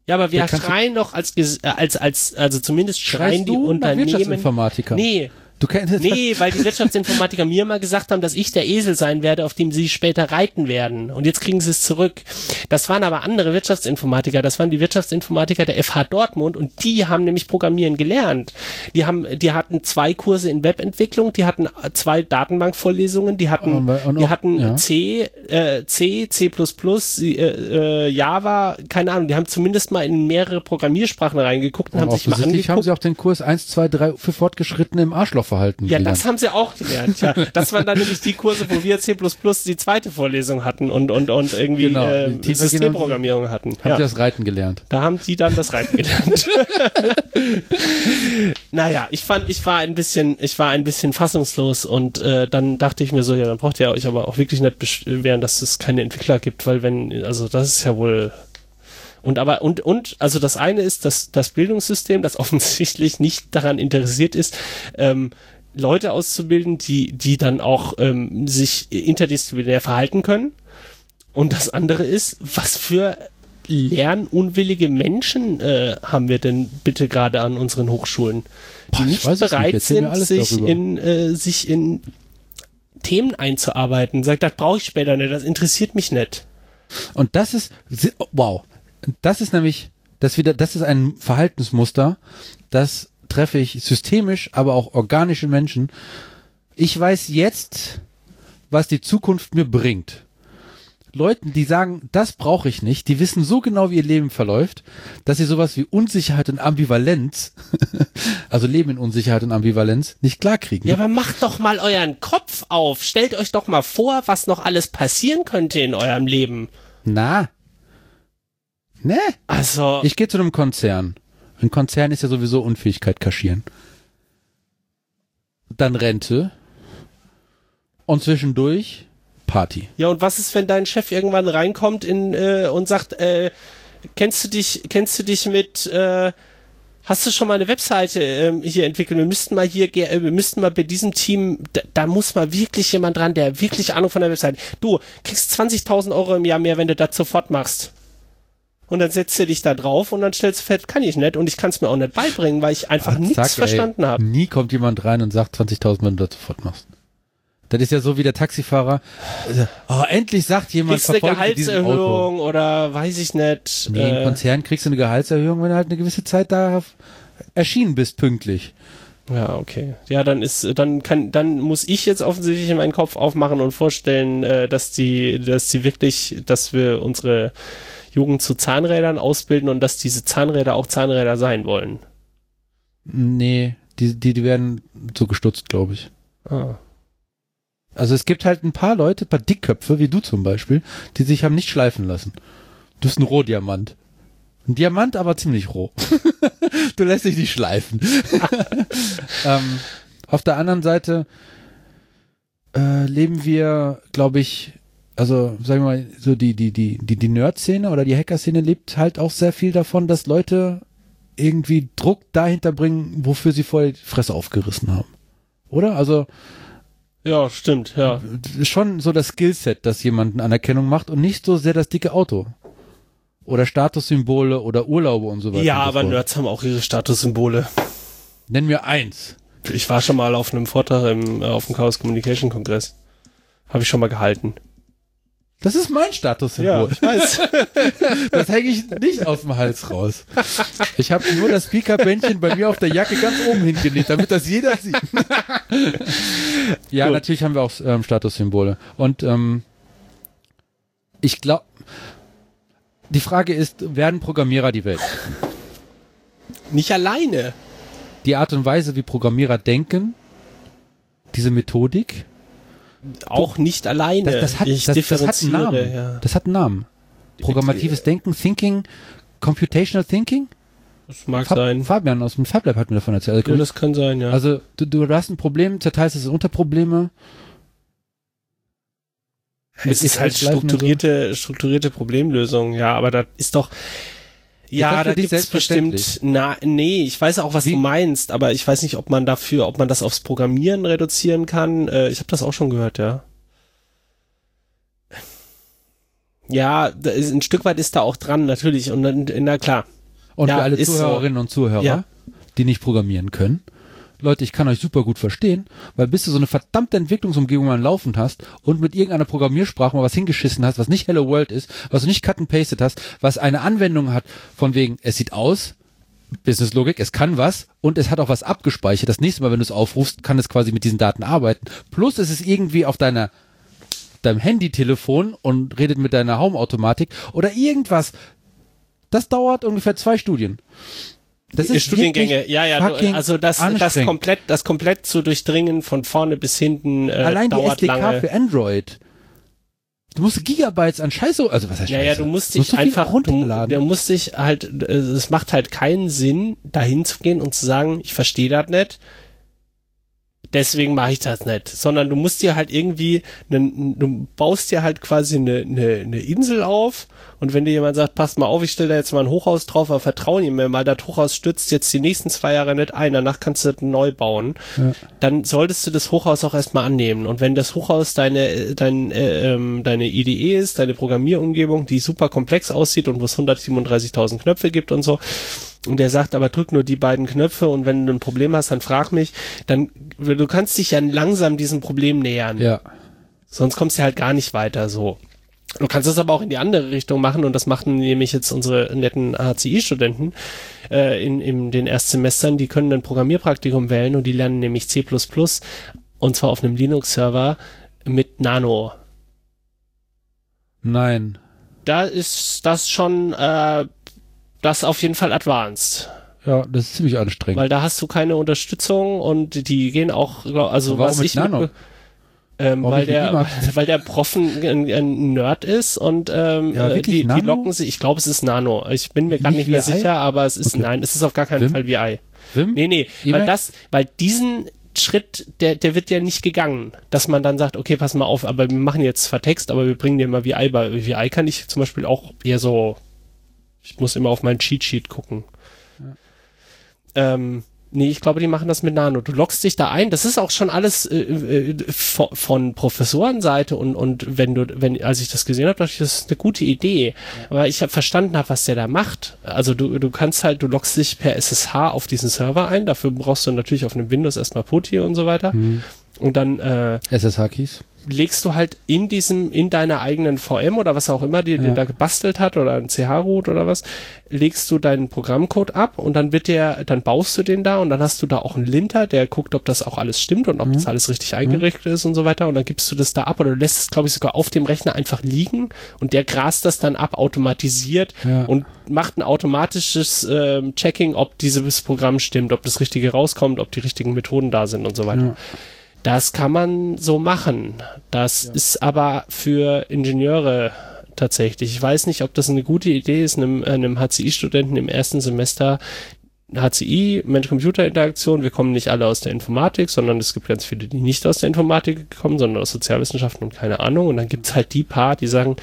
Speaker 2: ja, aber wir schreien doch als, äh, als, als, also zumindest schreien die Unternehmen.
Speaker 1: Wirtschaftsinformatiker?
Speaker 2: Nee,
Speaker 1: Du kennst
Speaker 2: nee, weil die Wirtschaftsinformatiker mir mal gesagt haben, dass ich der Esel sein werde, auf dem sie später reiten werden. Und jetzt kriegen sie es zurück. Das waren aber andere Wirtschaftsinformatiker. Das waren die Wirtschaftsinformatiker der FH Dortmund und die haben nämlich Programmieren gelernt. Die haben, die hatten zwei Kurse in Webentwicklung, die hatten zwei Datenbankvorlesungen, die hatten,
Speaker 1: Und- und-
Speaker 2: die hatten
Speaker 1: ja.
Speaker 2: C, äh, C, C++, äh, Java, keine Ahnung. Die haben zumindest mal in mehrere Programmiersprachen reingeguckt und haben sich mal angeguckt.
Speaker 1: haben sie auch den Kurs 1, 2, 3 für Fortgeschrittene im Arschlochverhalten
Speaker 2: Ja,
Speaker 1: gelernt.
Speaker 2: das haben sie auch gelernt. Ja, das waren dann nämlich die Kurse, wo wir C++ die zweite Vorlesung hatten und und und irgendwie
Speaker 1: Genau,
Speaker 2: äh,
Speaker 1: die
Speaker 2: Systemprogrammierung hatten.
Speaker 1: haben
Speaker 2: Ja.
Speaker 1: sie das Reiten gelernt.
Speaker 2: Da haben die dann das Reiten gelernt. naja, ich fand, ich war ein bisschen, ich war ein bisschen fassungslos und äh, dann dachte ich mir so, ja, dann braucht ihr euch aber auch wirklich nicht beschweren, dass es keine Entwickler gibt, weil wenn, also das ist ja wohl und aber und und also das eine ist, dass das Bildungssystem, das offensichtlich nicht daran interessiert ist, ähm, Leute auszubilden, die die dann auch ähm, sich interdisziplinär verhalten können Und das andere ist, was für lernunwillige Menschen äh, haben wir denn bitte gerade an unseren Hochschulen, die
Speaker 1: Boah, ich
Speaker 2: nicht
Speaker 1: nicht.
Speaker 2: bereit
Speaker 1: mir
Speaker 2: sind, sich
Speaker 1: darüber.
Speaker 2: in, äh, sich in Themen einzuarbeiten. Sagt, das brauche ich später nicht, das interessiert mich nicht.
Speaker 1: Und das ist, si- wow, das ist nämlich, das wieder, das ist ein Verhaltensmuster, das treffe ich systemisch, aber auch organische Menschen. Ich weiß jetzt, was die Zukunft mir bringt. Leuten, die sagen, das brauche ich nicht, die wissen so genau, wie ihr Leben verläuft, dass sie sowas wie Unsicherheit und Ambivalenz, also Leben in Unsicherheit und Ambivalenz, nicht klarkriegen.
Speaker 2: Ja, aber macht doch mal euren Kopf auf. Stellt euch doch mal vor, was noch alles passieren könnte in eurem Leben.
Speaker 1: Na? Ne?
Speaker 2: Also,
Speaker 1: Ich gehe zu einem Konzern. Ein Konzern ist ja sowieso Unfähigkeit kaschieren. Dann Rente. Und zwischendurch Party.
Speaker 2: ja, und was ist, wenn dein Chef irgendwann reinkommt in, äh, und sagt, äh, kennst du dich, kennst du dich mit, äh, hast du schon mal eine Webseite ähm, hier entwickelt? Wir müssten mal hier, äh, wir müssten mal bei diesem Team, da, da muss mal wirklich jemand dran, der wirklich Ahnung von der Webseite. Du kriegst 20.000 Euro im Jahr mehr, wenn du das sofort machst. Und dann setzt du dich da drauf und dann stellst du fest, kann ich nicht und ich kann es mir auch nicht beibringen, weil ich einfach nichts
Speaker 1: Zack, ey,
Speaker 2: verstanden habe.
Speaker 1: Nie kommt jemand rein und sagt 20.000, wenn du das sofort machst. Das ist ja so wie der Taxifahrer. Oh, endlich sagt jemand,
Speaker 2: Kriegst du eine. Gehaltserhöhung oder weiß ich nicht.
Speaker 1: Nee, im
Speaker 2: äh,
Speaker 1: Konzern kriegst du eine Gehaltserhöhung, wenn du halt eine gewisse Zeit da erschienen bist, pünktlich.
Speaker 2: Ja, okay. Ja, dann ist, dann kann, dann muss ich jetzt offensichtlich in meinen Kopf aufmachen und vorstellen, äh, dass die, dass die wirklich, dass wir unsere Jugend zu Zahnrädern ausbilden und dass diese Zahnräder auch Zahnräder sein wollen.
Speaker 1: Nee, die, die, die werden so gestutzt, glaube ich.
Speaker 2: Ah.
Speaker 1: Also es gibt halt ein paar Leute, ein paar Dickköpfe, wie du zum Beispiel, die sich haben nicht schleifen lassen. Du bist ein Rohdiamant. Ein Diamant, aber ziemlich roh. du lässt dich nicht schleifen. ähm, auf der anderen Seite äh, leben wir, glaube ich, also sagen wir mal, so die, die, die, die, die Nerd-Szene oder die Hacker-Szene lebt halt auch sehr viel davon, dass Leute irgendwie Druck dahinter bringen, wofür sie vorher die Fresse aufgerissen haben. Oder? Also
Speaker 2: Ja, stimmt, ja.
Speaker 1: schon so das Skillset, das jemanden Anerkennung macht und nicht so sehr das dicke Auto. Oder Statussymbole oder Urlaube und so weiter.
Speaker 2: Ja, aber. Nerds haben auch ihre Statussymbole.
Speaker 1: Nenn mir eins.
Speaker 2: Ich war schon mal auf einem Vortrag im, äh, auf dem Chaos Communication Kongress. Habe ich schon mal gehalten.
Speaker 1: Das ist mein Statussymbol.
Speaker 2: ich weiß.
Speaker 1: Das hänge ich nicht aus dem Hals raus. Ich habe nur das Speakerbändchen bei mir auf der Jacke ganz oben hingelegt, damit das jeder sieht. ja,
Speaker 2: Gut.
Speaker 1: natürlich haben wir auch ähm, Statussymbole. Und ähm, ich glaube, die Frage ist, werden Programmierer die Welt?
Speaker 2: Nicht alleine.
Speaker 1: Die Art und Weise, wie Programmierer denken, diese Methodik,
Speaker 2: Auch nicht alleine.
Speaker 1: das, das, hat,
Speaker 2: ich
Speaker 1: das, das hat einen Namen.
Speaker 2: ja.
Speaker 1: Das hat einen Namen. Programmatives Denken, Thinking, Computational Thinking.
Speaker 2: Das mag
Speaker 1: Fa
Speaker 2: sein.
Speaker 1: Fabian aus dem FabLab hat mir davon erzählt.
Speaker 2: Ja, das kann sein, ja.
Speaker 1: Also du, du hast ein Problem, zerteilst es in Unterprobleme.
Speaker 2: es ist halt
Speaker 1: und so.
Speaker 2: strukturierte, strukturierte Problemlösung, ja, aber das ist doch, ja, da
Speaker 1: dich
Speaker 2: gibt's bestimmt, na, nee, ich weiß auch, was
Speaker 1: Wie?
Speaker 2: du meinst, aber ich weiß nicht, ob man dafür, ob man das aufs Programmieren reduzieren kann. Äh, ich habe das auch schon gehört, ja. Ja, ist, ein Stück weit ist da auch dran, natürlich, und dann, na klar.
Speaker 1: Und
Speaker 2: Ja,
Speaker 1: für alle
Speaker 2: ist so.
Speaker 1: Zuhörerinnen und Zuhörer,
Speaker 2: Ja.
Speaker 1: die nicht programmieren können. Leute, ich kann euch super gut verstehen, weil bis du so eine verdammte Entwicklungsumgebung mal laufen hast und mit irgendeiner Programmiersprache mal was hingeschissen hast, was nicht Hello World ist, was du nicht cut and pasted hast, was eine Anwendung hat von wegen, es sieht aus, Business Logik, es kann was und es hat auch was abgespeichert. Das nächste Mal, wenn du es aufrufst, kann es quasi mit diesen Daten arbeiten. Plus es ist irgendwie auf deiner deinem Handy-Telefon und redet mit deiner Home-Automatik oder irgendwas. Das dauert ungefähr zwei Studien. Das ist
Speaker 2: Studiengänge, ja, ja, du, also das, das komplett, das komplett zu durchdringen von vorne bis hinten äh,
Speaker 1: Allein die
Speaker 2: dauert
Speaker 1: SDK
Speaker 2: lange.
Speaker 1: für Android. Du musst Gigabytes an Scheiße, also was heißt
Speaker 2: Ja,
Speaker 1: Scheiße?
Speaker 2: ja, du musst
Speaker 1: Du
Speaker 2: dich
Speaker 1: viel
Speaker 2: einfach, du,
Speaker 1: runterladen.
Speaker 2: du musst dich halt, äh, es macht halt keinen Sinn, dahin zu gehen und zu sagen, ich verstehe das nicht. Deswegen mache ich das nicht. Sondern du musst dir halt irgendwie, einen, du baust dir halt quasi eine, eine, eine Insel auf und wenn dir jemand sagt, passt mal auf, ich stelle da jetzt mal ein Hochhaus drauf, aber vertrauen ihm mal, das Hochhaus stützt jetzt die nächsten zwei Jahre nicht ein, danach kannst du das neu bauen,
Speaker 1: Ja.
Speaker 2: dann solltest du das Hochhaus auch erstmal annehmen. Und wenn das Hochhaus deine, dein, äh, ähm, deine IDE ist, deine Programmierumgebung, die super komplex aussieht und wo es 137.000 Knöpfe gibt und so, und der sagt, aber drück nur die beiden Knöpfe und wenn du ein Problem hast, dann frag mich, dann, du kannst dich ja langsam diesem Problem nähern.
Speaker 1: Ja.
Speaker 2: Sonst kommst du halt gar nicht weiter so. Du kannst es aber auch in die andere Richtung machen und das machen nämlich jetzt unsere netten HCI-Studenten äh, in, in den Erstsemestern. Die können ein Programmierpraktikum wählen und die lernen nämlich C++ und zwar auf einem Linux-Server mit Nano.
Speaker 1: Nein.
Speaker 2: Da ist das schon äh, das auf jeden Fall advanced.
Speaker 1: Ja, das ist ziemlich anstrengend.
Speaker 2: Weil da hast du keine Unterstützung und die gehen auch, also
Speaker 1: Warum
Speaker 2: was ich
Speaker 1: Nano?
Speaker 2: Ähm, weil der, weil der Prof ein, ein, Nerd ist und ähm,
Speaker 1: Ja,
Speaker 2: äh, die, die locken sich, ich glaube es ist Nano. Ich bin mir gerade
Speaker 1: Nicht
Speaker 2: nicht mehr sicher, aber es ist
Speaker 1: Okay.
Speaker 2: nein, es ist auf gar keinen
Speaker 1: Wim?
Speaker 2: Fall VI.
Speaker 1: Wim?
Speaker 2: Nee, nee, weil
Speaker 1: Emacs?
Speaker 2: das, weil diesen Schritt, der, der wird ja nicht gegangen, dass man dann sagt, okay, pass mal auf, aber wir machen jetzt zwar Text, aber wir bringen dir mal VI bei. VI kann ich zum Beispiel auch eher so, ich muss immer auf mein Cheat Sheet gucken. Ähm, nee, ich glaube, die machen das mit Nano. Du loggst dich da ein. Das ist auch schon alles äh, äh, von, von Professorenseite und und wenn du, wenn als ich das gesehen habe, dachte ich, das ist eine gute Idee. Aber ich habe verstanden, hab, was der da macht. Also du du kannst halt, du loggst dich per SSH auf diesen Server ein. Dafür brauchst du natürlich auf einem Windows erstmal PuTTY und so weiter.
Speaker 1: Hm.
Speaker 2: Und dann äh,
Speaker 1: SSH-Keys.
Speaker 2: Legst du halt in diesem, in deiner eigenen VM oder was auch immer, die
Speaker 1: Ja.
Speaker 2: da gebastelt hat oder ein CH-Root oder was, legst du deinen Programmcode ab und dann wird der, dann baust du den da und dann hast du da auch einen Linter, der guckt, ob das auch alles stimmt und ob
Speaker 1: Mhm.
Speaker 2: das alles richtig eingerichtet ist und so weiter und dann gibst du das da ab oder du lässt es, glaube ich, sogar auf dem Rechner einfach liegen und der grast das dann ab, automatisiert
Speaker 1: Ja.
Speaker 2: und macht ein automatisches ähm, Checking, ob dieses Programm stimmt, ob das Richtige rauskommt, ob die richtigen Methoden da sind und so weiter.
Speaker 1: Ja.
Speaker 2: Das kann man so machen. Das ist aber für Ingenieure tatsächlich. Ich weiß nicht, ob das eine gute Idee ist, einem, einem HCI-Studenten im ersten Semester HCI, Mensch-Computer-Interaktion, wir kommen nicht alle aus der Informatik, sondern es gibt ganz viele, die nicht aus der Informatik kommen, sondern aus Sozialwissenschaften und keine Ahnung. Und dann gibt's halt die paar, die sagen,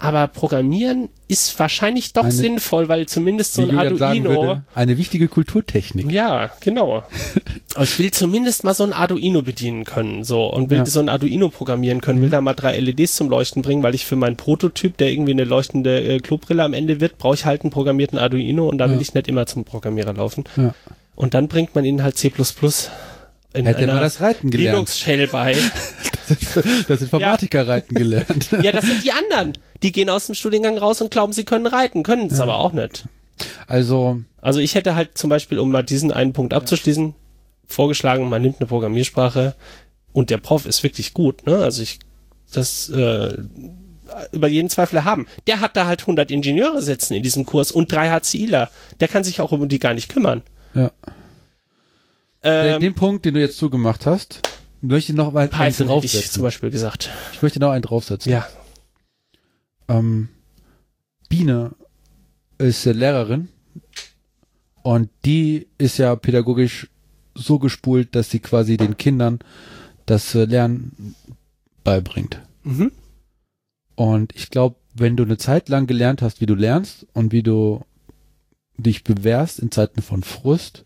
Speaker 2: aber Programmieren ist wahrscheinlich doch
Speaker 1: Eine-
Speaker 2: sinnvoll, weil zumindest so ein Arduino.
Speaker 1: würde, eine wichtige Kulturtechnik.
Speaker 2: Ja, genau. Ich will zumindest mal so ein Arduino bedienen können, so und will
Speaker 1: Ja.
Speaker 2: so ein Arduino programmieren können, will da mal drei LEDs zum Leuchten bringen, weil ich für meinen Prototyp, der irgendwie eine leuchtende äh, Klobrille am Ende wird, brauche ich halt einen programmierten Arduino und da will
Speaker 1: Ja.
Speaker 2: ich nicht immer zum Programmierer laufen.
Speaker 1: Ja.
Speaker 2: Und dann bringt man ihnen halt C++ in
Speaker 1: Hätte
Speaker 2: einer
Speaker 1: man das Reiten gelernt.
Speaker 2: Linux-Shell bei.
Speaker 1: Das Informatiker reiten gelernt.
Speaker 2: ja, das sind die anderen. Die gehen aus dem Studiengang raus und glauben, sie können reiten, können es aber auch nicht.
Speaker 1: Also,
Speaker 2: Also ich hätte halt zum Beispiel, um mal diesen einen Punkt abzuschließen, vorgeschlagen, man nimmt eine Programmiersprache und der Prof ist wirklich gut, ne? Also ich, das äh, über jeden Zweifel haben. Der hat da halt 100 Ingenieure sitzen in diesem Kurs und drei HCIler. Der kann sich auch um die gar nicht kümmern.
Speaker 1: ja. Den-
Speaker 2: Ähm,
Speaker 1: den Punkt, den du jetzt zugemacht hast, möchte ich noch mal einen
Speaker 2: hätte ich zum
Speaker 1: draufsetzen.
Speaker 2: Beispiel gesagt.
Speaker 1: Ich möchte noch einen draufsetzen.
Speaker 2: Ja.
Speaker 1: Ähm, Biene ist Lehrerin und die ist ja pädagogisch so gespult, dass sie quasi den Kindern das äh, Lernen beibringt.
Speaker 2: Mhm.
Speaker 1: Und ich glaube, wenn du eine Zeit lang gelernt hast, wie du lernst und wie du dich bewährst in Zeiten von Frust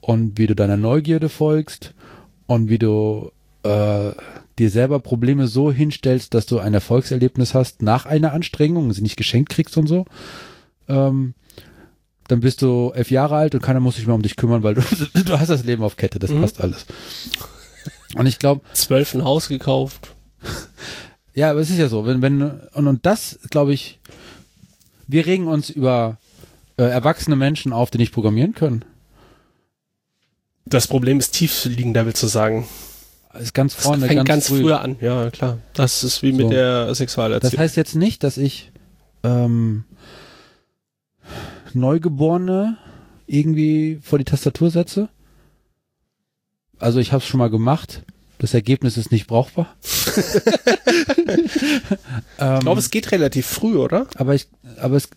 Speaker 1: und wie du deiner Neugierde folgst und wie du äh, dir selber Probleme so hinstellst, dass du ein Erfolgserlebnis hast nach einer Anstrengung, sie nicht geschenkt kriegst und so, ähm, dann bist du elf Jahre alt und keiner muss sich mehr um dich kümmern, weil du, du hast das Leben auf Kette, das
Speaker 2: Mhm.
Speaker 1: passt alles. Und ich glaube,
Speaker 2: Zwölf ein Haus gekauft.
Speaker 1: ja, aber es ist ja so, wenn, wenn, und, und das, glaube ich, wir regen uns über äh, erwachsene Menschen auf, die nicht programmieren können.
Speaker 2: Das Problem ist tiefliegender, willst du sagen.
Speaker 1: Das ist ganz
Speaker 2: Das
Speaker 1: vorne,
Speaker 2: fängt
Speaker 1: ganz,
Speaker 2: ganz,
Speaker 1: früh.
Speaker 2: früher an. Ja, klar. Das ist wie
Speaker 1: So.
Speaker 2: mit der
Speaker 1: Das
Speaker 2: Sexualerziehung.
Speaker 1: heißt jetzt nicht, dass ich ähm, Neugeborene irgendwie vor die Tastatur setze. Also ich habe es schon mal gemacht. Das Ergebnis ist nicht brauchbar. ähm,
Speaker 2: ich glaube, es geht relativ früh, oder?
Speaker 1: aber ich, aber es,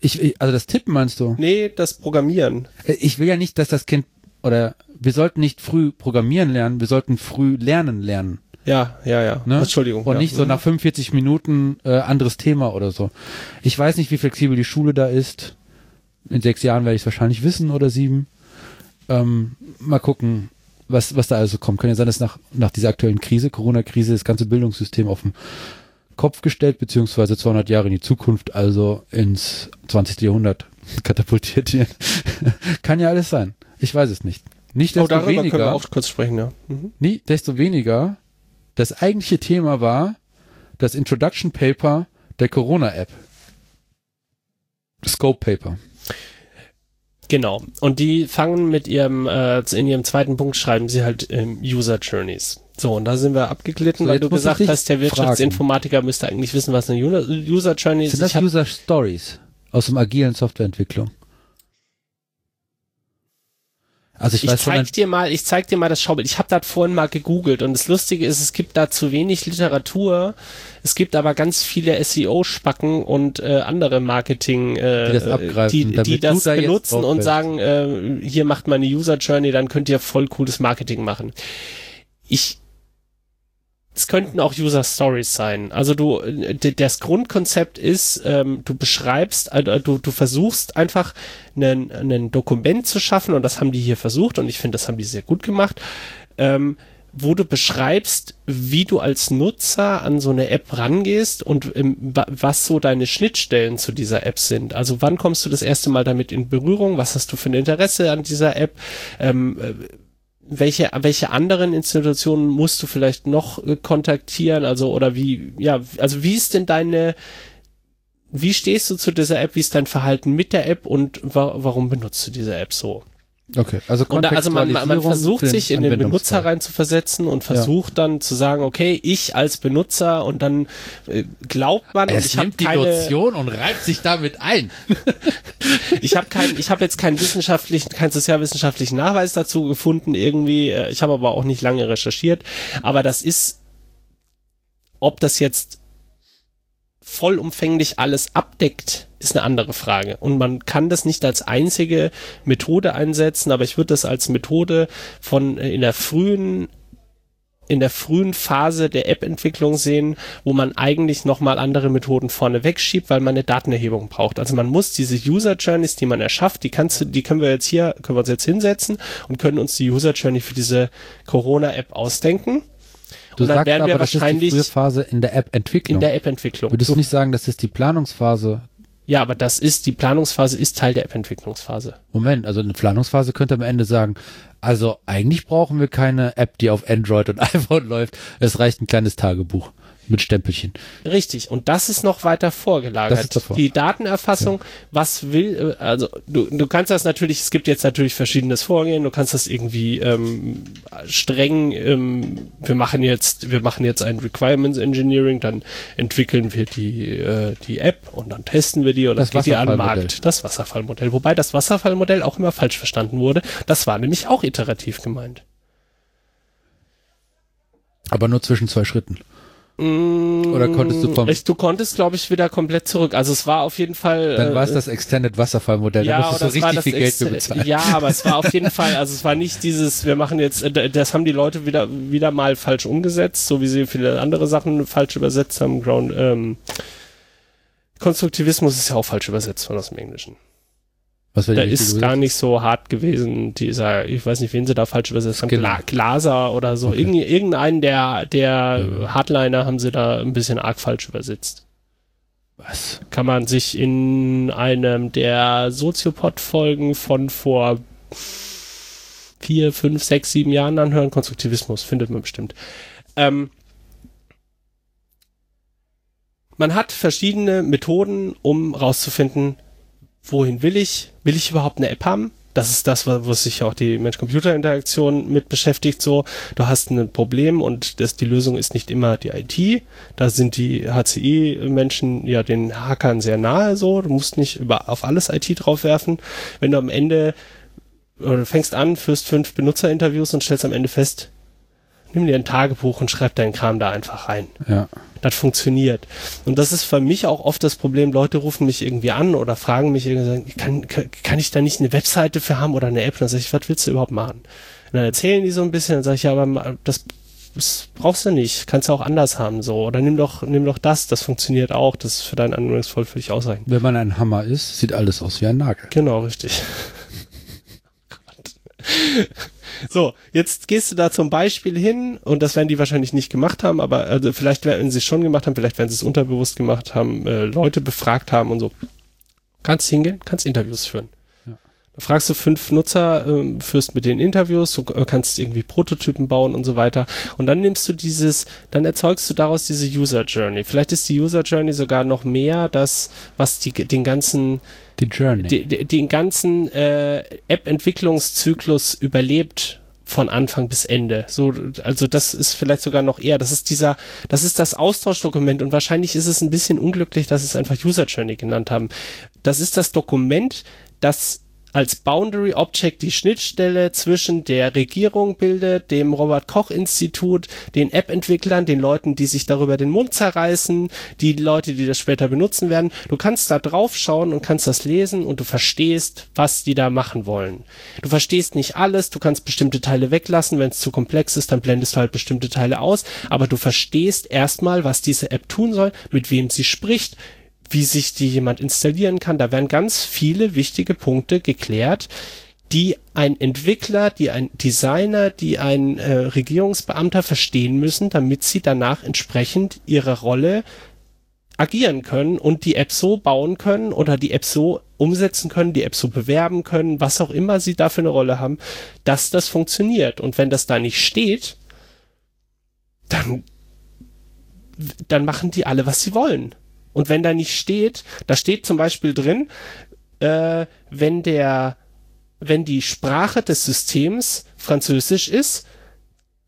Speaker 1: ich, ich, also das Tippen meinst du?
Speaker 2: Nee, das Programmieren.
Speaker 1: Äh, Ich will ja nicht, dass das Kind oder wir sollten nicht früh programmieren lernen, wir sollten früh lernen lernen.
Speaker 2: Ja, ja, ja.
Speaker 1: Ne?
Speaker 2: Entschuldigung.
Speaker 1: Und
Speaker 2: ja.
Speaker 1: nicht so
Speaker 2: Mhm.
Speaker 1: nach 45 Minuten äh, anderes Thema oder so. Ich weiß nicht, wie flexibel die Schule da ist. In sechs Jahren werde ich es wahrscheinlich wissen oder sieben. Ähm, mal gucken, was, was da also kommt. Kann ja sein, dass nach, nach dieser aktuellen Krise, Corona-Krise, das ganze Bildungssystem auf den Kopf gestellt, beziehungsweise 200 Jahre in die Zukunft, also ins 20. Jahrhundert katapultiert wird. Kann ja alles sein. Ich weiß es nicht. Nicht
Speaker 2: Oh,
Speaker 1: desto
Speaker 2: darüber können wir
Speaker 1: weniger,
Speaker 2: auch kurz sprechen, ja. Mhm.
Speaker 1: nie, desto weniger, das eigentliche Thema war das Introduction Paper der Corona-App. Scope Paper.
Speaker 2: Genau. Und die fangen mit ihrem, äh, in ihrem zweiten Punkt schreiben sie halt ähm, User Journeys. So, und da sind wir abgeglitten,
Speaker 1: So,
Speaker 2: weil du gesagt hast, der Wirtschaftsinformatiker müsste eigentlich wissen, was eine User Journey ist.
Speaker 1: Sind das User Stories aus dem agilen Softwareentwicklung? Also ich,
Speaker 2: ich
Speaker 1: weiß
Speaker 2: zeig dir mal, ich zeig dir mal das Schaubild. Ich habe das vorhin mal gegoogelt und das Lustige ist, es gibt da zu wenig Literatur. Es gibt aber ganz viele SEO-Spacken und äh, andere Marketing, äh,
Speaker 1: Die das abgreifen,
Speaker 2: die, die das
Speaker 1: da
Speaker 2: benutzen und sagen, äh, hier macht mal eine User Journey, dann könnt ihr voll cooles Marketing machen. Ich es könnten auch User Stories sein. Also du, äh, das Grundkonzept ist, ähm, du beschreibst, also du, du versuchst einfach einen Dokument zu schaffen und das haben die hier versucht und ich finde, das haben die sehr gut gemacht, ähm, wo du beschreibst, wie du als Nutzer an so eine App rangehst und ähm, wa- was so deine Schnittstellen zu dieser App sind. Also wann kommst du das erste Mal damit in Berührung? Was hast du für ein Interesse an dieser App? Ähm, äh, welche, welche anderen Institutionen musst du vielleicht noch äh, kontaktieren? Also, oder wie, ja, also wie ist denn deine, wie stehst du zu dieser App? Wie ist dein Verhalten mit der App und wa warum benutzt du diese App so?
Speaker 1: Okay, also
Speaker 2: Und da, also man, man man versucht sich in den Benutzer
Speaker 1: Anwendungsfall.
Speaker 2: rein zu versetzen und versucht dann zu sagen, okay, ich als Benutzer und dann äh, glaubt man, und
Speaker 1: Es
Speaker 2: ich habe
Speaker 1: nimmt die
Speaker 2: keine,
Speaker 1: Notion und reibt sich damit ein.
Speaker 2: ich habe kein, ich habe jetzt keinen wissenschaftlichen, keinen sozialwissenschaftlichen Nachweis dazu gefunden irgendwie. Äh, Ich habe aber auch nicht lange recherchiert. Aber das ist, ob das jetzt vollumfänglich alles abdeckt, ist eine andere Frage. Und man kann das nicht als einzige Methode einsetzen, aber ich würde das als Methode von äh, in der frühen in der frühen Phase der App-Entwicklung sehen, wo man eigentlich nochmal andere Methoden vorne wegschiebt, weil man eine Datenerhebung braucht. Also man muss diese User Journeys, die man erschafft, die kannst du, die können wir jetzt hier, können wir uns jetzt hinsetzen und können uns die User Journey für diese Corona-App ausdenken.
Speaker 1: Du
Speaker 2: und dann
Speaker 1: sagst
Speaker 2: werden wir
Speaker 1: aber, das ist die
Speaker 2: wahrscheinlich
Speaker 1: frühe Phase in der App-Entwicklung.
Speaker 2: in der App-Entwicklung.
Speaker 1: Würdest du nicht sagen, das ist die Planungsphase?
Speaker 2: Ja, aber das ist, die Planungsphase ist Teil der App-Entwicklungsphase.
Speaker 1: Moment, also eine Planungsphase könnte am Ende sagen, also eigentlich brauchen wir keine App, die auf Android und iPhone läuft. Es reicht ein kleines Tagebuch mit Stempelchen.
Speaker 2: Richtig. Und das ist noch weiter vorgelagert.
Speaker 1: Das ist davor.
Speaker 2: Die Datenerfassung, was will, äh, also du, du kannst das natürlich, es gibt jetzt natürlich verschiedenes Vorgehen, du kannst das irgendwie ähm, streng, ähm, wir machen jetzt, wir machen jetzt ein Requirements Engineering, dann entwickeln wir die, äh, die App und dann testen wir die und
Speaker 1: Das
Speaker 2: geht die an den. Markt. Das Wasserfallmodell. Wobei das Wasserfallmodell auch immer falsch verstanden wurde. Das war nämlich auch iterativ gemeint.
Speaker 1: Aber nur zwischen zwei Schritten. Oder konntest du vom,
Speaker 2: Ich, du konntest, glaube ich, wieder komplett zurück. Also es war auf jeden Fall.
Speaker 1: dann war es
Speaker 2: äh,
Speaker 1: das Extended Wasserfallmodell. da musstest du
Speaker 2: war
Speaker 1: richtig viel Geld für bezahlen.
Speaker 2: Ja, aber es war auf jeden Fall, also es war nicht dieses, wir machen jetzt, äh, das haben die Leute wieder, wieder mal falsch umgesetzt, so wie sie viele andere Sachen falsch übersetzt haben. Ground, ähm, Konstruktivismus ist ja auch falsch übersetzt von aus dem Englischen.
Speaker 1: Was
Speaker 2: Da ist gar nicht so hart gewesen, dieser, ich weiß nicht, wen sie da falsch übersetzt haben,
Speaker 1: Genau.
Speaker 2: Gla Glaser oder so.
Speaker 1: Okay.
Speaker 2: Irgend, irgendeinen der, der
Speaker 1: Ja.
Speaker 2: Hardliner haben sie da ein bisschen arg falsch übersetzt.
Speaker 1: Was?
Speaker 2: kann man sich in einem der Soziopod-Folgen von vor vier, fünf, sechs, sieben Jahren anhören. Konstruktivismus findet man bestimmt. Ähm, man hat verschiedene Methoden, um rauszufinden, wohin will ich? Will ich überhaupt eine App haben? Das ist das, wo sich auch die Mensch-Computer-Interaktion mit beschäftigt. So, du hast ein Problem und das, die Lösung ist nicht immer die IT. Da sind die HCI-Menschen ja den Hackern sehr nahe. So, du musst nicht über auf alles IT draufwerfen. Wenn du am Ende oder du fängst an, führst fünf Benutzerinterviews und stellst am Ende fest, nimm dir ein Tagebuch und schreib deinen Kram da einfach rein
Speaker 1: Ja.
Speaker 2: Das funktioniert. Und das ist für mich auch oft das Problem. Leute rufen mich irgendwie an oder fragen mich irgendwie, kann, kann, ich da nicht eine Webseite für haben oder eine App? Und dann sage ich, was willst du überhaupt machen? Und dann erzählen die so ein bisschen, dann sage ich, ja, aber das das brauchst du nicht, kannst du auch anders haben so oder nimm doch nimm doch das, das funktioniert auch, das ist für deinen Anwendungsfall völlig ausreichend.
Speaker 1: Wenn man ein Hammer ist, sieht alles aus wie ein Nagel.
Speaker 2: Genau, richtig. so, jetzt gehst du da zum Beispiel hin und das werden die wahrscheinlich nicht gemacht haben, aber also vielleicht werden sie es schon gemacht haben, vielleicht werden sie es unterbewusst gemacht haben, äh, Leute befragt haben und so. Kannst hingehen, kannst Interviews führen. Da fragst du fünf Nutzer, äh, führst mit denen Interviews, du kannst irgendwie Prototypen bauen und so weiter. Und dann nimmst du dieses, dann erzeugst du daraus diese User Journey. Vielleicht ist die User Journey sogar noch mehr das, was die, den ganzen,
Speaker 1: die Journey.
Speaker 2: Die, den ganzen äh, App-Entwicklungszyklus überlebt von Anfang bis Ende. So, also das ist vielleicht sogar noch eher, das ist dieser, das ist das Austauschdokument und wahrscheinlich ist es ein bisschen unglücklich, dass es einfach User Journey genannt haben. Das ist das Dokument, das als Boundary Object die Schnittstelle zwischen der Regierung bildet, dem Robert Koch Institut, den App-Entwicklern, den Leuten, die sich darüber den Mund zerreißen, die Leute, die das später benutzen werden. Du kannst da drauf schauen und kannst das lesen und du verstehst, was die da machen wollen. Du verstehst nicht alles, du kannst bestimmte Teile weglassen, wenn es zu komplex ist, dann blendest du halt bestimmte Teile aus, aber du verstehst erstmal, was diese App tun soll, mit wem sie spricht, wie sich die jemand installieren kann. Da werden ganz viele wichtige Punkte geklärt, die ein Entwickler, die ein Designer, die ein äh, Regierungsbeamter verstehen müssen, damit sie danach entsprechend ihre Rolle agieren können und die App so bauen können oder die App so umsetzen können, die App so bewerben können, was auch immer sie da für eine Rolle haben, dass das funktioniert. Und wenn das da nicht steht, dann, dann machen die alle, was sie wollen. Und wenn da nicht steht, da steht zum Beispiel drin, äh, wenn der, wenn die Sprache des Systems Französisch ist,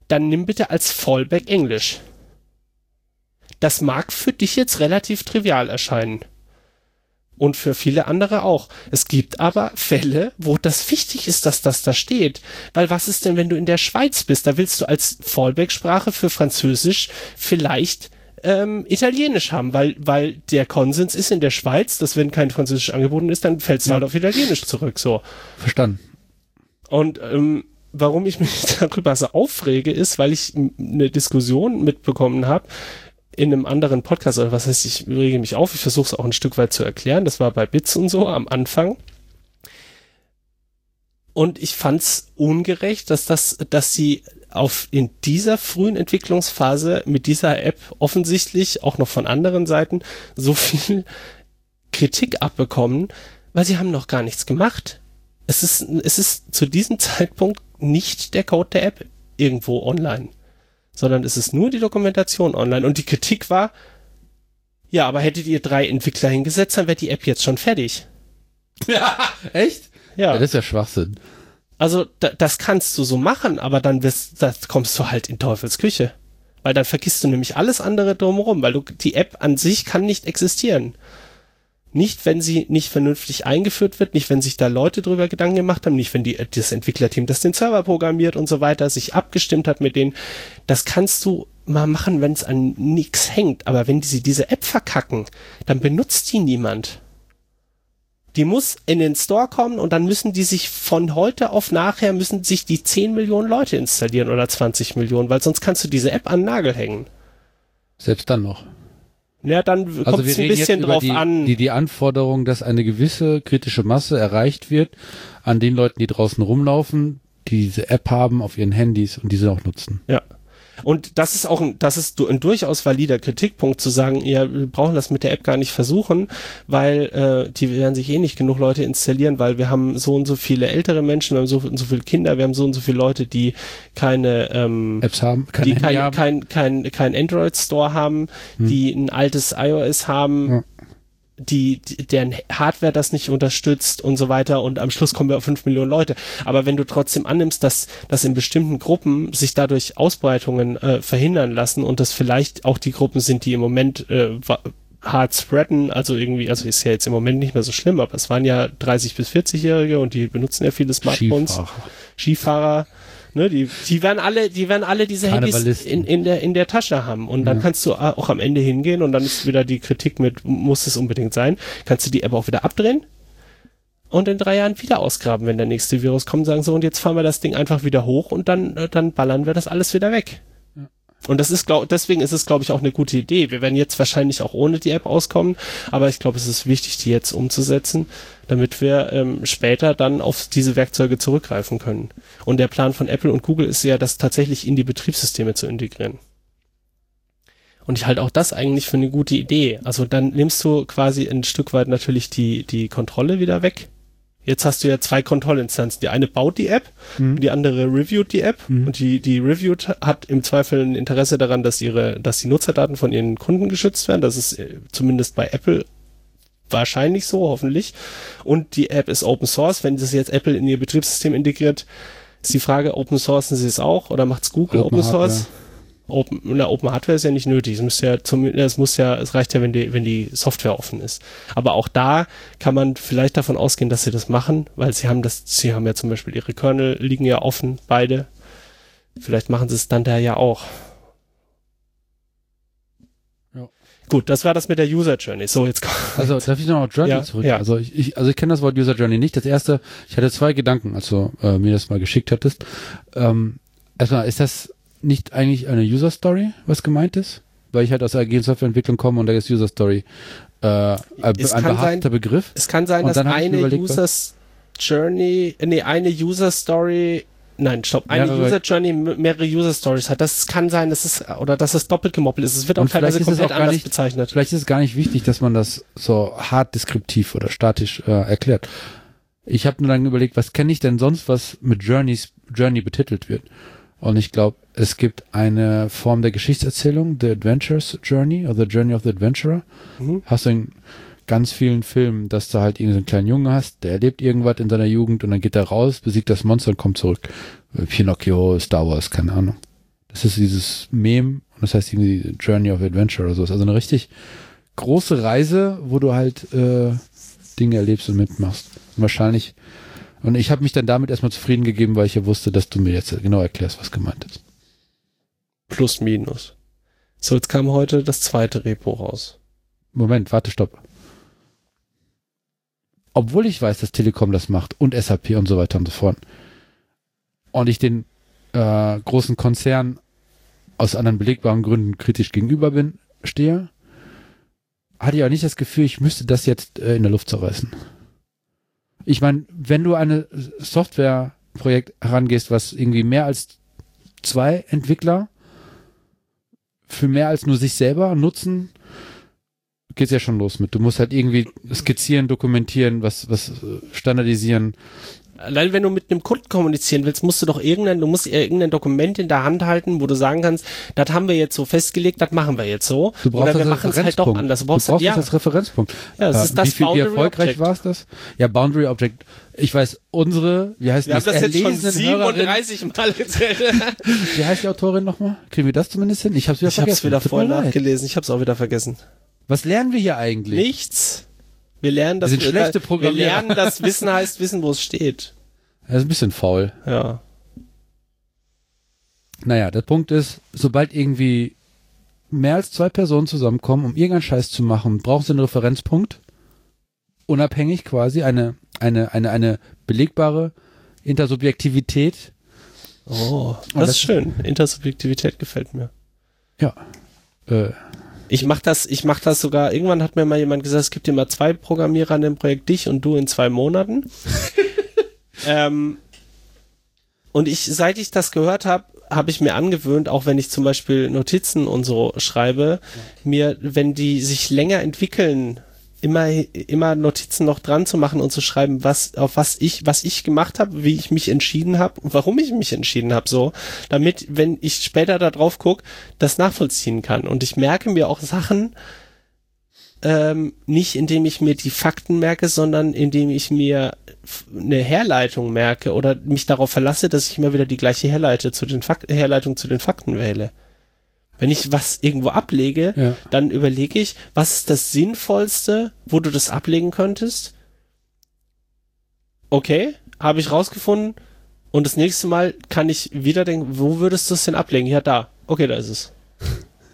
Speaker 2: dann nimm bitte als Fallback Englisch. Das mag für dich jetzt relativ trivial erscheinen. Und für viele andere auch. Es gibt aber Fälle, wo das wichtig ist, dass das da steht. Weil was ist denn, wenn du in der Schweiz bist? Da willst du als Fallback-Sprache für Französisch vielleicht ähm, Italienisch haben, weil, weil der Konsens ist in der Schweiz, dass wenn kein Französisch angeboten ist, dann fällt es ja. halt auf Italienisch zurück. So.
Speaker 1: Verstanden.
Speaker 2: Und ähm, warum ich mich darüber so aufrege, ist, weil ich eine Diskussion mitbekommen habe in einem anderen Podcast, oder was heißt, ich rege mich auf, ich versuche es auch ein Stück weit zu erklären. Das war bei Bits und so am Anfang. Und ich fand's ungerecht, dass das, dass sie auf in dieser frühen Entwicklungsphase mit dieser App offensichtlich auch noch von anderen Seiten so viel Kritik abbekommen, weil sie haben noch gar nichts gemacht. Es ist, es ist zu diesem Zeitpunkt nicht der Code der App irgendwo online, sondern es ist nur die Dokumentation online. Und die Kritik war, ja, aber hättet ihr drei Entwickler hingesetzt, dann wäre die App jetzt schon fertig.
Speaker 1: Ja, echt? Ja. ja das ist ja Schwachsinn.
Speaker 2: Also da, das kannst du so machen, aber dann wirst, das kommst du halt in Teufels Küche. Weil dann vergisst du nämlich alles andere drumherum, weil du, die App an sich kann nicht existieren. Nicht, wenn sie nicht vernünftig eingeführt wird, nicht, wenn sich da Leute drüber Gedanken gemacht haben, nicht, wenn die, das Entwicklerteam, das den Server programmiert und so weiter, sich abgestimmt hat mit denen. Das kannst du mal machen, wenn es an nichts hängt. Aber wenn sie diese App verkacken, dann benutzt die niemand die muss in den Store kommen und dann müssen die sich von heute auf nachher müssen sich die 10 Millionen Leute installieren oder 20 Millionen, weil sonst kannst du diese App an den Nagel hängen.
Speaker 1: Selbst dann noch.
Speaker 2: Ja, dann also kommt es ein bisschen drauf
Speaker 1: die,
Speaker 2: an.
Speaker 1: Die, die Anforderung, dass eine gewisse kritische Masse erreicht wird an den Leuten, die draußen rumlaufen, die diese App haben auf ihren Handys und diese auch nutzen.
Speaker 2: Ja. Und das ist auch ein, das ist ein durchaus valider Kritikpunkt zu sagen, ja, wir brauchen das mit der App gar nicht versuchen, weil äh, die werden sich eh nicht genug Leute installieren, weil wir haben so und so viele ältere Menschen, wir haben so und so viele Kinder, wir haben so und so viele Leute, die keine ähm,
Speaker 1: Apps haben,
Speaker 2: keine die keine, haben. kein kein kein Android Store haben, hm. die ein altes iOS haben. Ja die, die, deren Hardware das nicht unterstützt und so weiter und am Schluss kommen wir auf fünf Millionen Leute. Aber wenn du trotzdem annimmst, dass, dass in bestimmten Gruppen sich dadurch Ausbreitungen äh, verhindern lassen und das vielleicht auch die Gruppen sind, die im Moment äh, hart spreaden, also irgendwie, also ist ja jetzt im Moment nicht mehr so schlimm, aber es waren ja 30 bis 40-Jährige und die benutzen ja viele Smartphones. Skifahrer. Skifahrer Ne, die, die werden alle, die werden alle diese Handys in, in der, in der Tasche haben. Und dann
Speaker 1: Ja.
Speaker 2: kannst du auch am Ende hingehen und dann ist wieder die Kritik mit, muss es unbedingt sein. Kannst du die App auch wieder abdrehen und in drei Jahren wieder ausgraben, wenn der nächste Virus kommt, sagen so, und jetzt fahren wir das Ding einfach wieder hoch und dann, äh, dann ballern wir das alles wieder weg. Und das ist, glaub, deswegen ist es, glaube ich, auch eine gute Idee. Wir werden jetzt wahrscheinlich auch ohne die App auskommen, aber ich glaube, es ist wichtig, die jetzt umzusetzen, damit wir ähm, später dann auf diese Werkzeuge zurückgreifen können. Und der Plan von Apple und Google ist ja, das tatsächlich in die Betriebssysteme zu integrieren. Und ich halte auch das eigentlich für eine gute Idee. Also dann nimmst du quasi ein Stück weit natürlich die, die Kontrolle wieder weg. Jetzt hast du ja zwei Kontrollinstanzen. Die eine baut die App,
Speaker 1: Mhm.
Speaker 2: die andere reviewt die App
Speaker 1: Mhm.
Speaker 2: und die, die reviewt hat im Zweifel ein Interesse daran, dass ihre, dass die Nutzerdaten von ihren Kunden geschützt werden. Das ist äh, zumindest bei Apple wahrscheinlich so, hoffentlich. Und die App ist Open Source. Wenn das jetzt Apple in ihr Betriebssystem integriert, ist die Frage, Open Sourcen sie es auch oder macht's Google
Speaker 1: Open
Speaker 2: Open, Source? Open, na, Open Hardware ist ja nicht nötig. Es muss ja zum, es muss ja, es reicht ja, wenn die, wenn die Software offen ist. Aber auch da kann man vielleicht davon ausgehen, dass sie das machen, weil sie haben das, sie haben ja zum Beispiel ihre Kernel liegen ja offen, beide. Vielleicht machen sie es dann da ja auch.
Speaker 1: Ja.
Speaker 2: Gut, das war das mit der User Journey. So, jetzt kommt.
Speaker 1: Also darf ich noch auf Journey
Speaker 2: Ja,
Speaker 1: zurück?
Speaker 2: ja.
Speaker 1: Also ich, ich also ich kenne das Wort User Journey nicht. Das erste, ich hatte zwei Gedanken, als du äh, mir das mal geschickt hattest. Ähm, erstmal, ist das nicht eigentlich eine User Story, was gemeint ist? Weil ich halt aus der agilen Softwareentwicklung komme und da ist User Story äh, ein,
Speaker 2: Es
Speaker 1: ein behafteter Begriff.
Speaker 2: Es kann sein, dass eine
Speaker 1: überlegt,
Speaker 2: User Journey, nee, eine User Story, nein, stopp, eine
Speaker 1: Mehrere-
Speaker 2: User Journey mehrere User Stories hat. Das kann sein, dass es, oder dass es doppelt gemoppelt ist. Es wird auch teilweise komplett
Speaker 1: auch
Speaker 2: anders
Speaker 1: nicht-
Speaker 2: bezeichnet.
Speaker 1: Vielleicht ist es gar nicht wichtig, dass man das so hart deskriptiv oder statisch äh, erklärt. Ich habe nur dann überlegt, was kenne ich denn sonst, was mit Journeys, Journey betitelt wird? Und ich glaube, es gibt eine Form der Geschichtserzählung, The Adventures Journey oder The Journey of the Adventurer.
Speaker 2: Mhm.
Speaker 1: Hast du in ganz vielen Filmen, dass du halt irgendeinen kleinen Jungen hast, der erlebt irgendwas in seiner Jugend und dann geht er raus, besiegt das Monster und kommt zurück. Äh, Pinocchio, Star Wars, keine Ahnung. Das ist dieses Meme und das heißt irgendwie Journey of Adventure oder so. Also eine richtig große Reise, wo du halt äh, Dinge erlebst und mitmachst. Und wahrscheinlich. Und ich habe mich dann damit erstmal zufrieden gegeben, weil ich ja wusste, dass du mir jetzt genau erklärst, was gemeint ist.
Speaker 2: Plus, minus. So, jetzt kam heute das zweite Repo raus.
Speaker 1: Moment, warte, stopp. Obwohl ich weiß, dass Telekom das macht und SAP und so weiter und so fort. Und ich den äh, großen Konzernen aus anderen belegbaren Gründen kritisch gegenüber bin, stehe, hatte ich auch nicht das Gefühl, ich müsste das jetzt äh, in der Luft zerreißen. Ich meine, wenn du eine Softwareprojekt herangehst, was irgendwie mehr als zwei Entwickler für mehr als nur sich selber nutzen, geht's ja schon los mit. Du musst halt irgendwie skizzieren, dokumentieren, was, was äh, standardisieren.
Speaker 2: Allein wenn du mit einem Kunden kommunizieren willst, musst du doch irgendein, du musst irgendein Dokument in der Hand halten, wo du sagen kannst, das haben wir jetzt so festgelegt, das machen wir jetzt so.
Speaker 1: Du brauchst
Speaker 2: Oder wir
Speaker 1: das
Speaker 2: machen es halt doch anders. Du
Speaker 1: Du
Speaker 2: brauchst,
Speaker 1: brauchst
Speaker 2: ja,
Speaker 1: das als Referenzpunkt.
Speaker 2: ja, das
Speaker 1: Äh,
Speaker 2: ist das
Speaker 1: wie, viel, wie
Speaker 2: Boundary
Speaker 1: erfolgreich
Speaker 2: Object.
Speaker 1: war es das? Ja, Boundary Object. Ich weiß, unsere, wie heißt
Speaker 2: Wir haben das jetzt schon
Speaker 1: erlesenen Hörerin,
Speaker 2: 37 Mal.
Speaker 1: Wie heißt die Autorin nochmal? Kriegen wir das zumindest hin? Ich hab's wieder
Speaker 2: Ich hab's wieder voll nachgelesen. Ich hab's auch wieder vergessen.
Speaker 1: Was lernen wir hier eigentlich?
Speaker 2: Nichts. Wir lernen das.
Speaker 1: Wir sind schlechte
Speaker 2: wir
Speaker 1: Programmierer.
Speaker 2: lernen, dass Wissen heißt Wissen, wo es steht.
Speaker 1: Er ist ein bisschen faul.
Speaker 2: Ja.
Speaker 1: Naja, der Punkt ist, sobald irgendwie mehr als zwei Personen zusammenkommen, um irgendeinen Scheiß zu machen, brauchen sie einen Referenzpunkt. Unabhängig quasi, eine, eine, eine, eine belegbare Intersubjektivität.
Speaker 2: Oh, das,
Speaker 1: das-
Speaker 2: ist schön. Intersubjektivität gefällt mir.
Speaker 1: Ja. Äh,
Speaker 2: Ich mach das, ich mach das sogar, irgendwann hat mir mal jemand gesagt, es gibt immer zwei Programmierer an dem Projekt, dich und du in zwei Monaten. ähm, und ich, seit ich das gehört habe, habe ich mir angewöhnt, auch wenn ich zum Beispiel Notizen und so schreibe, mir, wenn die sich länger entwickeln, immer, immer Notizen noch dran zu machen und zu schreiben, was, auf was ich, was ich gemacht habe, wie ich mich entschieden habe und warum ich mich entschieden habe, so, damit, wenn ich später da drauf gucke, das nachvollziehen kann. Und ich merke mir auch Sachen, ähm, nicht indem ich mir die Fakten merke, sondern indem ich mir eine Herleitung merke oder mich darauf verlasse, dass ich immer wieder die gleiche Herleite zu den Fak Herleitung zu den Fakten wähle. Wenn ich was irgendwo ablege,
Speaker 1: ja.
Speaker 2: dann überlege ich, was ist das Sinnvollste, wo du das ablegen könntest? Okay, habe ich rausgefunden, Und das nächste Mal kann ich wieder denken, wo würdest du es denn ablegen? Ja, da. Okay, da ist es.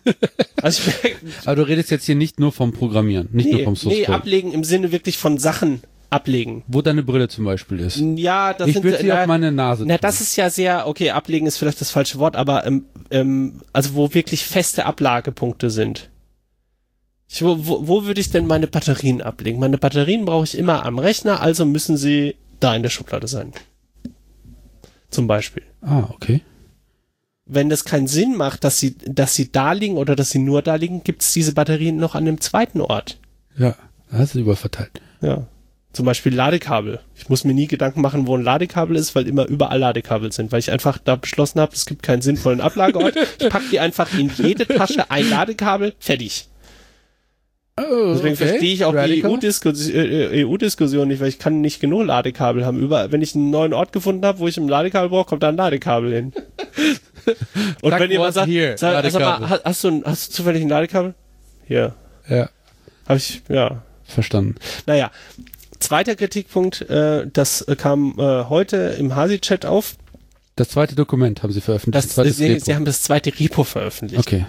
Speaker 1: also ich, Aber du redest jetzt hier nicht nur vom Programmieren, nicht
Speaker 2: nee,
Speaker 1: nur vom
Speaker 2: Source Nee, ablegen im Sinne wirklich von Sachen ablegen.
Speaker 1: Wo deine Brille zum Beispiel ist.
Speaker 2: Ja, das
Speaker 1: ich sind, sie na, auf meine Nase.
Speaker 2: Na, tun. das ist ja sehr, okay, ablegen ist vielleicht das falsche Wort, aber ähm, ähm, also wo wirklich feste Ablagepunkte sind. Ich, wo, wo, wo würde ich denn meine Batterien ablegen? Meine Batterien brauche ich immer am Rechner, also müssen sie da in der Schublade sein. Zum Beispiel.
Speaker 1: Ah, okay.
Speaker 2: Wenn das keinen Sinn macht, dass sie, dass sie da liegen oder dass sie nur da liegen, gibt es diese Batterien noch an einem zweiten Ort.
Speaker 1: Ja, das ist überverteilt.
Speaker 2: Ja. Zum Beispiel Ladekabel. Ich muss mir nie Gedanken machen, wo ein Ladekabel ist, weil immer überall Ladekabel sind, weil ich einfach da beschlossen habe, es gibt keinen sinnvollen Ablageort. ich packe die einfach in jede Tasche ein Ladekabel, fertig. Oh, Deswegen okay. verstehe ich auch Radical. die EU-Diskussion EU nicht, weil ich kann nicht genug Ladekabel haben. Über, wenn ich einen neuen Ort gefunden habe, wo ich ein Ladekabel brauche, kommt da ein Ladekabel hin. Und wenn jemand sagt, hier, sag, sag mal, hast du, hast du zufällig ein Ladekabel? Hier.
Speaker 1: Ja.
Speaker 2: Habe ich, ja.
Speaker 1: Verstanden.
Speaker 2: Naja, zweiter Kritikpunkt, äh, das kam äh, heute im Hasi-Chat auf.
Speaker 1: Das zweite Dokument haben Sie veröffentlicht.
Speaker 2: Das, Sie, Sie, haben das zweite Repo veröffentlicht.
Speaker 1: Okay.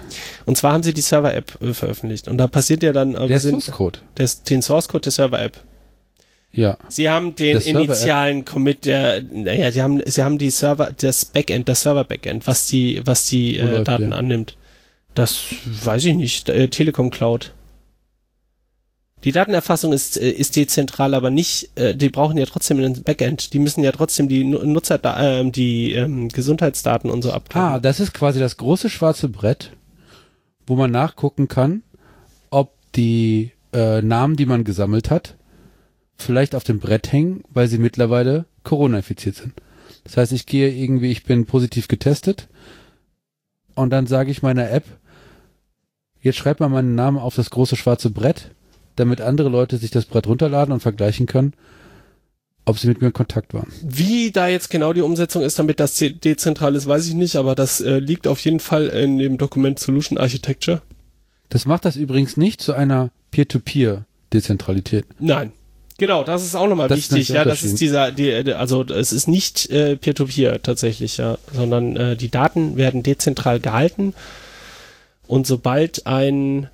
Speaker 2: Und zwar haben Sie die Server-App äh, veröffentlicht. Und da passiert ja dann...
Speaker 1: Äh, der Source-Code.
Speaker 2: Den Source-Code der Server-App.
Speaker 1: Ja.
Speaker 2: Sie haben den initialen Commit der, naja, Sie haben, Sie haben die Server, das Backend, das Server-Backend, was die, was die äh, Daten ja. annimmt. Das weiß ich nicht. Äh, Telekom Cloud. Die Datenerfassung ist, äh, ist dezentral, aber nicht, äh, die brauchen ja trotzdem ein Backend. Die müssen ja trotzdem die Nutzer, äh, die ähm, Gesundheitsdaten und so abgeben.
Speaker 1: Ah, das ist quasi das große schwarze Brett, wo man nachgucken kann, ob die äh, Namen, die man gesammelt hat, vielleicht auf dem Brett hängen, weil sie mittlerweile Corona-infiziert sind. Das heißt, ich gehe irgendwie, ich bin positiv getestet und dann sage ich meiner App, jetzt schreib mal meinen Namen auf das große schwarze Brett damit andere Leute sich das Brett runterladen und vergleichen können, ob sie mit mir in Kontakt waren.
Speaker 2: Wie da jetzt genau die Umsetzung ist, damit das dezentral ist, weiß ich nicht, aber das äh, liegt auf jeden Fall in dem Dokument Solution Architecture.
Speaker 1: Das macht das übrigens nicht zu einer Peer-to-Peer-Dezentralität.
Speaker 2: Nein. Genau, das ist auch nochmal wichtig. Ja, das ist dieser, die, also es ist nicht äh, Peer-to-Peer -Peer tatsächlich, ja, sondern äh, die Daten werden dezentral gehalten und sobald ein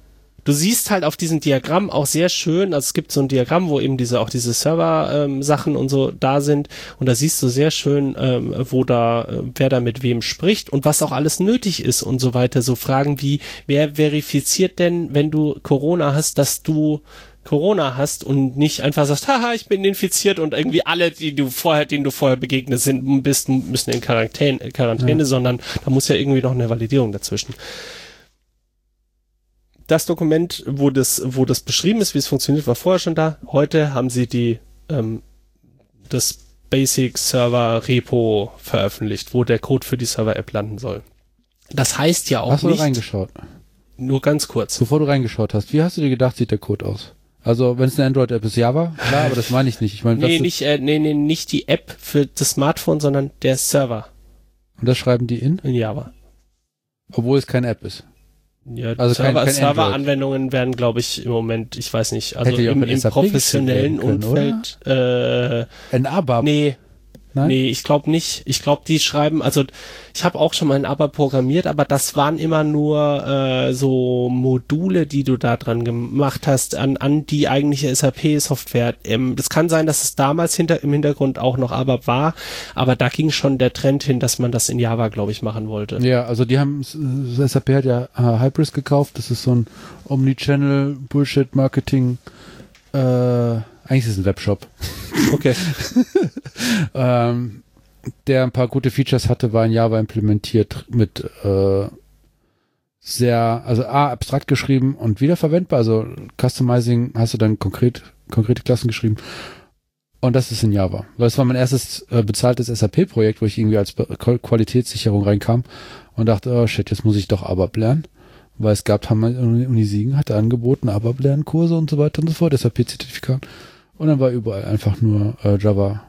Speaker 2: du siehst halt auf diesem Diagramm auch sehr schön, also es gibt so ein Diagramm, wo eben diese auch diese Server-Sachen ähm, und so da sind und da siehst du sehr schön, ähm, wo da, äh, wer da mit wem spricht und was auch alles nötig ist und so weiter. So Fragen wie, wer verifiziert denn, wenn du Corona hast, dass du Corona hast und nicht einfach sagst, haha, ich bin infiziert und irgendwie alle, die du vorher, denen du vorher begegnet sind, bist, müssen in Quarantäne, Quarantäne, ja. sondern da muss ja irgendwie noch eine Validierung dazwischen das Dokument, wo das, wo das beschrieben ist, wie es funktioniert, war vorher schon da. Heute haben sie die, ähm, das Basic Server Repo veröffentlicht, wo der Code für die Server App landen soll. Das heißt ja auch
Speaker 1: hast
Speaker 2: nicht.
Speaker 1: Hast du reingeschaut?
Speaker 2: Nur ganz kurz.
Speaker 1: Bevor du reingeschaut hast, wie hast du dir gedacht, sieht der Code aus? Also, wenn es eine Android-App ist, Java, klar, aber das meine ich nicht. Ich meine,
Speaker 2: nee, nicht, äh, nee, nee, nicht die App für das Smartphone, sondern der Server.
Speaker 1: Und das schreiben die in?
Speaker 2: In Java.
Speaker 1: Obwohl es keine App ist.
Speaker 2: Ja, also Serveranwendungen werden, glaube ich, im Moment, ich weiß nicht, also im, im professionellen können, Umfeld. Äh,
Speaker 1: Ein ABAP?
Speaker 2: Nee, Nein? Nee, ich glaube nicht. Ich glaube, die schreiben, also ich habe auch schon mal ein ABAP programmiert, aber das waren immer nur äh, so Module, die du da dran gemacht hast, an, an die eigentliche SAP-Software. Ähm, das kann sein, dass es damals hinter, im Hintergrund auch noch ABAP war, aber da ging schon der Trend hin, dass man das in Java, glaube ich, machen wollte.
Speaker 1: Ja, also die haben, SAP hat ja äh, Hybris gekauft, das ist so ein Omnichannel Bullshit-Marketing äh, eigentlich ist es ein Webshop.
Speaker 2: Okay.
Speaker 1: ähm, der ein paar gute Features hatte, war in Java implementiert mit äh, sehr, also A, abstrakt geschrieben und wiederverwendbar. Also Customizing hast du dann konkret, konkrete Klassen geschrieben. Und das ist in Java. Weil es war mein erstes äh, bezahltes SAP-Projekt, wo ich irgendwie als Qualitätssicherung reinkam und dachte, oh shit, jetzt muss ich doch ABAP lernen weil es gab, haben Uni Siegen hatte angeboten, ABAP Lernkurse und so weiter und so fort, SAP-Zertifikat. Und dann war überall einfach nur äh, Java.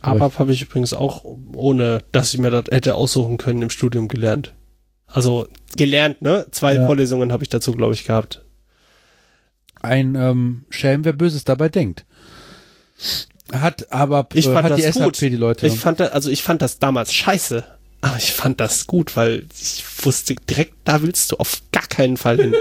Speaker 2: ABAP habe ich übrigens auch, ohne dass ich mir das hätte aussuchen können, im Studium gelernt. Also gelernt, ne? Zwei ja. Vorlesungen habe ich dazu, glaube ich, gehabt.
Speaker 1: Ein ähm, Schelm, wer Böses dabei denkt. Hat aber
Speaker 2: Ich
Speaker 1: äh,
Speaker 2: fand
Speaker 1: hat
Speaker 2: das
Speaker 1: die SAP
Speaker 2: gut.
Speaker 1: die Leute.
Speaker 2: Ich fand da, also ich fand das damals scheiße. Aber ich fand das gut, weil ich wusste direkt, da willst du auf gar keinen Fall hin.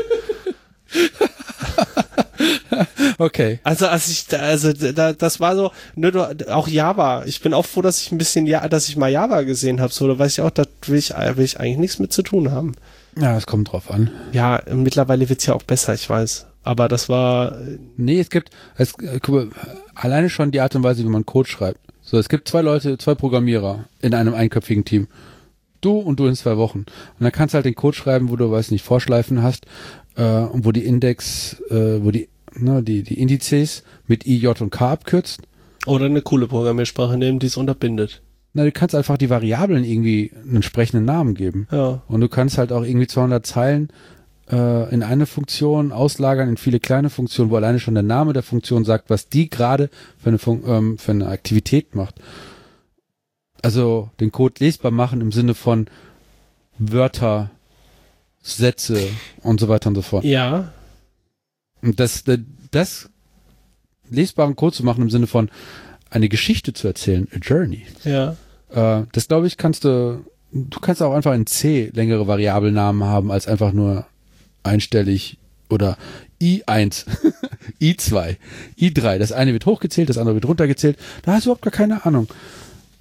Speaker 1: okay.
Speaker 2: Also als ich also da, das war so, ne, du, auch Java. Ich bin auch froh, dass ich ein bisschen ja, dass ich mal Java gesehen habe. So, da weiß ich auch, da will ich, will ich eigentlich nichts mit zu tun haben.
Speaker 1: Ja, es kommt drauf an.
Speaker 2: Ja, mittlerweile wird's ja auch besser, ich weiß. Aber das war,
Speaker 1: Nee, es gibt, es, äh, mal, alleine schon die Art und Weise, wie man Code schreibt. So, es gibt zwei Leute, zwei Programmierer in einem einköpfigen Team. Du und du in zwei Wochen. Und dann kannst du halt den Code schreiben, wo du, weiß nicht, Vorschleifen hast, äh, und wo die Index, äh, wo die, ne, die, die Indizes mit I, J und K abkürzt.
Speaker 2: oder eine coole Programmiersprache nehmen, die es unterbindet.
Speaker 1: Na, du kannst einfach die Variablen irgendwie einen entsprechenden Namen geben.
Speaker 2: Ja.
Speaker 1: Und du kannst halt auch irgendwie 200 Zeilen äh, in eine Funktion auslagern, in viele kleine Funktionen, wo alleine schon der Name der Funktion sagt, was die gerade für eine, Fun ähm, für eine Aktivität macht. Also den Code lesbar machen im Sinne von Wörter, Sätze und so weiter und so fort.
Speaker 2: Ja,
Speaker 1: Und das, das, lesbaren Code zu machen im Sinne von eine Geschichte zu erzählen, a journey.
Speaker 2: ja.
Speaker 1: Äh, das glaube ich, kannst du, du kannst auch einfach in C längere Variabelnamen haben als einfach nur einstellig oder I1, I2, I3. Das eine wird hochgezählt, das andere wird runtergezählt. Da hast du überhaupt gar keine Ahnung.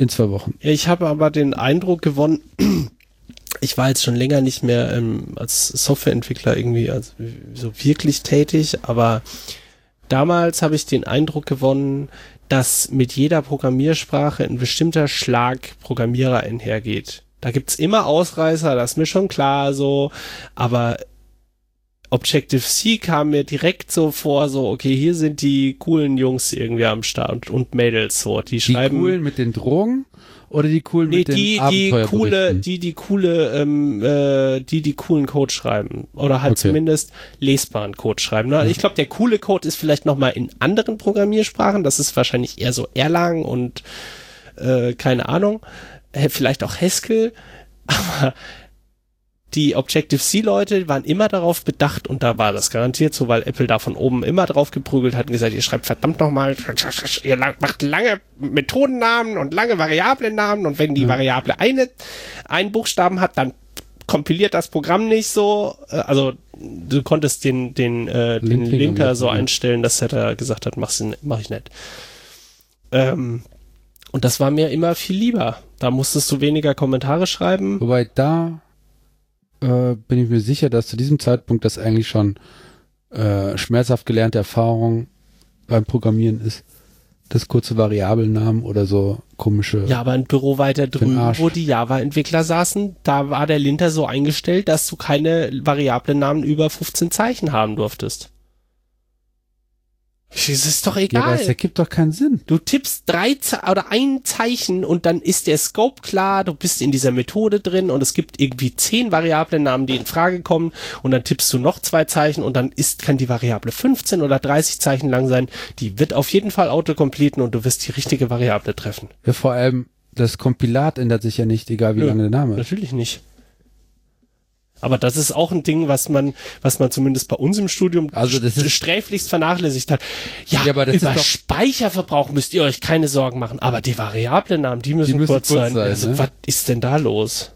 Speaker 1: In zwei Wochen.
Speaker 2: Ich habe aber den Eindruck gewonnen, ich war jetzt schon länger nicht mehr ähm, als Softwareentwickler irgendwie also so wirklich tätig, aber damals habe ich den Eindruck gewonnen, dass mit jeder Programmiersprache ein bestimmter Schlag Programmierer einhergeht. Da gibt's immer Ausreißer, das ist mir schon klar so, aber Objective-C kam mir direkt so vor, so, okay, hier sind die coolen Jungs irgendwie am Start und Mädels so, die
Speaker 1: Die
Speaker 2: schreiben.
Speaker 1: coolen mit den Drogen oder die coolen
Speaker 2: Nee,
Speaker 1: mit den
Speaker 2: die, die
Speaker 1: Abenteuerberichten?
Speaker 2: coole, die, die coole, ähm, äh, die, die coolen Code schreiben. Oder halt
Speaker 1: Okay.
Speaker 2: zumindest lesbaren Code schreiben. Ne? Ich glaube, der coole Code ist vielleicht nochmal in anderen Programmiersprachen. Das ist wahrscheinlich eher so Erlang und äh, keine Ahnung. Vielleicht auch Haskell. Aber die Objective-C-Leute waren immer darauf bedacht, und da war das garantiert so, weil Apple da von oben immer drauf geprügelt hat und gesagt, ihr schreibt verdammt nochmal, ihr macht lange Methodennamen und lange Variablennamen und wenn die Variable eine, einen Buchstaben hat, dann kompiliert das Programm nicht so. Äh, Also du konntest den, den, äh, den Linker so einstellen, dass er da gesagt hat, mach's, mach ich nicht. Ähm, und das war mir immer viel lieber. Da musstest du weniger Kommentare schreiben.
Speaker 1: Wobei da äh, bin ich mir sicher, dass zu diesem Zeitpunkt das eigentlich schon äh, schmerzhaft gelernte Erfahrung beim Programmieren ist. Das kurze Variablennamen oder so komische.
Speaker 2: Ja, aber ein Büro weiter drüben, wo die Java-Entwickler saßen, da war der Linter so eingestellt, dass du keine Variablennamen über 15 Zeichen haben durftest. Es ist doch
Speaker 1: Ja, aber
Speaker 2: egal.
Speaker 1: es ergibt doch keinen Sinn.
Speaker 2: Du tippst drei Ze oder ein Zeichen und dann ist der Scope klar, du bist in dieser Methode drin und es gibt irgendwie zehn Variablennamen, die in Frage kommen und dann tippst du noch zwei Zeichen und dann ist, kann die Variable 15 oder 30 Zeichen lang sein. Die wird auf jeden Fall autocompleten und du wirst die richtige Variable treffen.
Speaker 1: Ja, vor allem, das Kompilat ändert sich ja nicht, egal wie
Speaker 2: Nö.
Speaker 1: lange der Name ist.
Speaker 2: Natürlich nicht. Aber das ist auch ein Ding, was man, was man zumindest bei uns im Studium
Speaker 1: Also das ist-
Speaker 2: sträflichst vernachlässigt hat. Ja,
Speaker 1: Ja, aber das
Speaker 2: über Speicherverbrauch müsst ihr euch keine Sorgen machen. Aber die Variablennamen, die müssen,
Speaker 1: müssen
Speaker 2: kurz,
Speaker 1: kurz
Speaker 2: sein.
Speaker 1: sein,
Speaker 2: also,
Speaker 1: ne?
Speaker 2: was ist denn da los?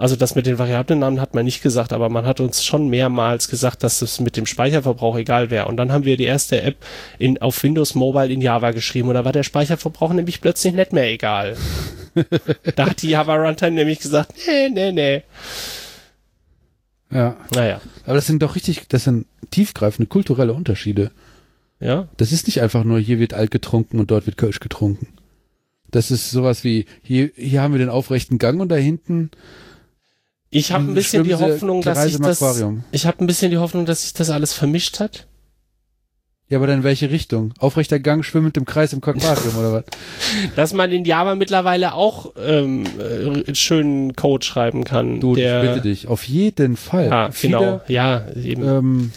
Speaker 2: Also das mit den Variablennamen hat man nicht gesagt, aber man hat uns schon mehrmals gesagt, dass es mit dem Speicherverbrauch egal wäre. Und dann haben wir die erste App in, auf Windows Mobile in Java geschrieben und da war der Speicherverbrauch nämlich plötzlich nicht mehr egal. da hat die Java Runtime nämlich gesagt, nee, nee, nee.
Speaker 1: Ja.
Speaker 2: Naja,
Speaker 1: Aber das sind doch richtig, das sind tiefgreifende kulturelle Unterschiede.
Speaker 2: ja.
Speaker 1: Das ist nicht einfach nur, hier wird alt getrunken und dort wird Kölsch getrunken. Das ist sowas wie, hier, hier haben wir den aufrechten Gang und da hinten
Speaker 2: Ich habe ein bisschen die Hoffnung, dass sich das, ich habe ein bisschen die Hoffnung, dass sich das alles vermischt hat.
Speaker 1: Ja, aber dann in welche Richtung? Aufrechter Gang schwimmend im Kreis im Aquarium oder was?
Speaker 2: Dass man in Java mittlerweile auch ähm, äh, schönen Code schreiben kann.
Speaker 1: Du,
Speaker 2: der,
Speaker 1: ich bitte dich, auf jeden Fall.
Speaker 2: Ja,
Speaker 1: Viele,
Speaker 2: genau. Ja, eben.
Speaker 1: Ähm,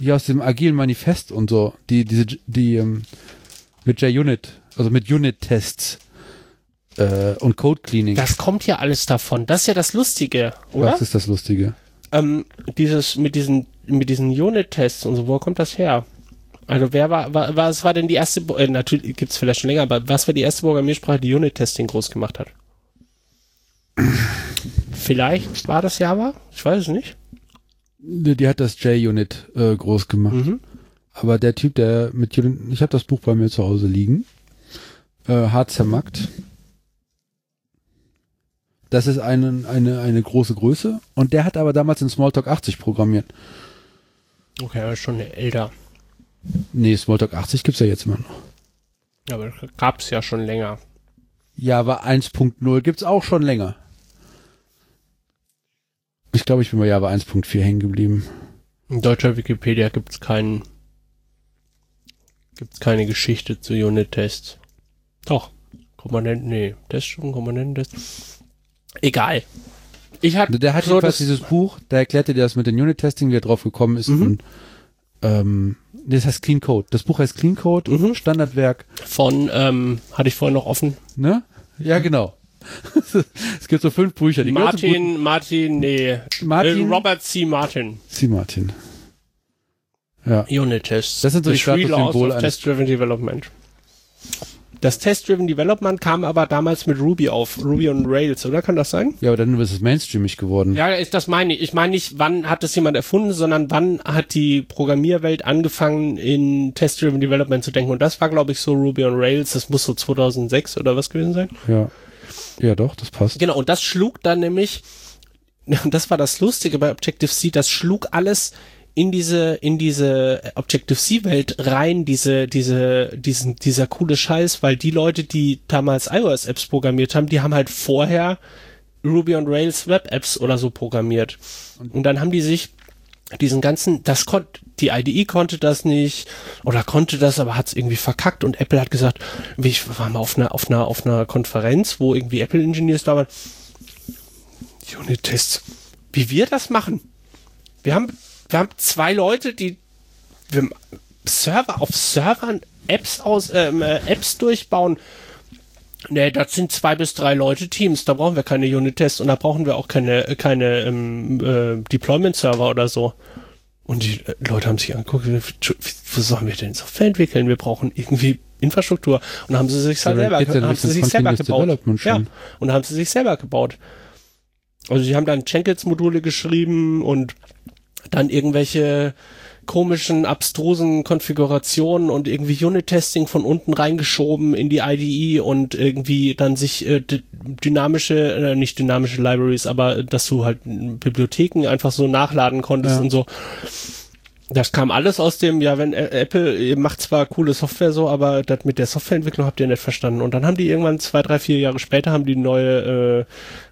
Speaker 1: hier aus dem agilen Manifest und so, die, diese, die, ähm, mit JUnit, also mit Unit-Tests äh, und Code-Cleaning.
Speaker 2: das kommt ja alles davon. Das ist ja das Lustige, oder?
Speaker 1: Was ist das Lustige?
Speaker 2: Ähm, dieses mit diesen mit diesen Unit-Tests und so, wo kommt das her? Also wer war, war was war denn die erste, äh, natürlich gibt's vielleicht schon länger, aber was war die erste Programmiersprache, die Unit-Testing groß gemacht hat? vielleicht war das Java? Ich weiß es nicht.
Speaker 1: Die, hat das JUnit äh, groß gemacht.
Speaker 2: Mhm.
Speaker 1: Aber der Typ, der mit Unit, ich habe das Buch bei mir zu Hause liegen, äh, hart zermackt. Das ist eine, eine, eine große Größe. Und der hat aber damals in Smalltalk 80 programmiert.
Speaker 2: Okay, aber schon älter.
Speaker 1: Nee, Smalltalk 80 gibt's ja jetzt immer noch.
Speaker 2: Aber gab's ja schon länger.
Speaker 1: Java 1.0 gibt's auch schon länger. Ich glaube, ich bin bei Java 1.4 hängen geblieben.
Speaker 2: In deutscher Wikipedia gibt's keinen, gibt's keine Geschichte zu Unit-Tests. Doch. Komponenten, nee, Test schon, Komponententest. Egal. Ich hatte
Speaker 1: Der hat
Speaker 2: so
Speaker 1: jedenfalls
Speaker 2: das-
Speaker 1: dieses Buch, der erklärte dir das mit dem Unit-Testing, wie er drauf gekommen ist.
Speaker 2: Mhm.
Speaker 1: Und, ähm, das heißt Clean Code. Das Buch heißt Clean Code,
Speaker 2: Mhm.
Speaker 1: Standardwerk.
Speaker 2: von, ähm, hatte ich vorhin noch offen.
Speaker 1: Ne? Ja, genau. es gibt so fünf Bücher. Die
Speaker 2: Martin, Martin, nee.
Speaker 1: Martin.
Speaker 2: Äh, Robert C. Martin.
Speaker 1: Sie Martin. Ja.
Speaker 2: Unit-Tests.
Speaker 1: Das sind so die
Speaker 2: The Laws
Speaker 1: Statussymbole eines-
Speaker 2: Test-Driven Development. Das Test-Driven Development kam aber damals mit Ruby auf. Ruby und Rails, oder? Kann das sein?
Speaker 1: Ja, aber dann ist es mainstreamig geworden.
Speaker 2: Ja, ist das meine ich. Ich meine nicht, wann hat das jemand erfunden, sondern wann hat die Programmierwelt angefangen, in Test-Driven Development zu denken. Und das war, glaube ich, so Ruby und Rails. Das muss so 2006 oder was gewesen sein.
Speaker 1: Ja. Ja, doch, das passt.
Speaker 2: Genau, und das schlug dann nämlich, und das war das Lustige bei Objective-C, das schlug alles in diese, in diese Objective-C-Welt rein, diese, diese, diesen, dieser coole Scheiß, weil die Leute, die damals iOS-Apps programmiert haben, die haben halt vorher Ruby on Rails Web-Apps oder so programmiert. Und dann haben die sich diesen ganzen, das konnte, die IDE konnte das nicht oder konnte das, aber hat es irgendwie verkackt und Apple hat gesagt, ich war mal auf einer, auf einer, auf einer Konferenz, wo irgendwie Apple Engineers da waren, Unit-Tests, wie wir das machen. Wir haben, wir haben zwei Leute, die Server auf Servern Apps aus, ähm, äh, Apps durchbauen. Nee, das sind zwei bis drei Leute Teams, da brauchen wir keine Unit-Tests und da brauchen wir auch keine, keine ähm, äh, Deployment-Server oder so. Und die äh, Leute haben sich angeguckt, wie, wo sollen wir denn Software entwickeln? Wir brauchen irgendwie Infrastruktur. Und dann haben sie sich halt selber, haben sie sich selber gebaut. Ja, und haben sie sich selber gebaut. Also die haben dann Jenkins-Module geschrieben und dann irgendwelche komischen, abstrusen Konfigurationen und irgendwie Unit-Testing von unten reingeschoben in die IDE und irgendwie dann sich äh, dynamische, äh, nicht dynamische Libraries, aber äh, dass du halt äh, Bibliotheken einfach so nachladen konntest
Speaker 1: Ja.
Speaker 2: und so. Das kam alles aus dem, ja, wenn Ä- Apple ihr macht zwar coole Software so, aber das mit der Softwareentwicklung habt ihr nicht verstanden. Und dann haben die irgendwann zwei, drei, vier Jahre später haben die neue,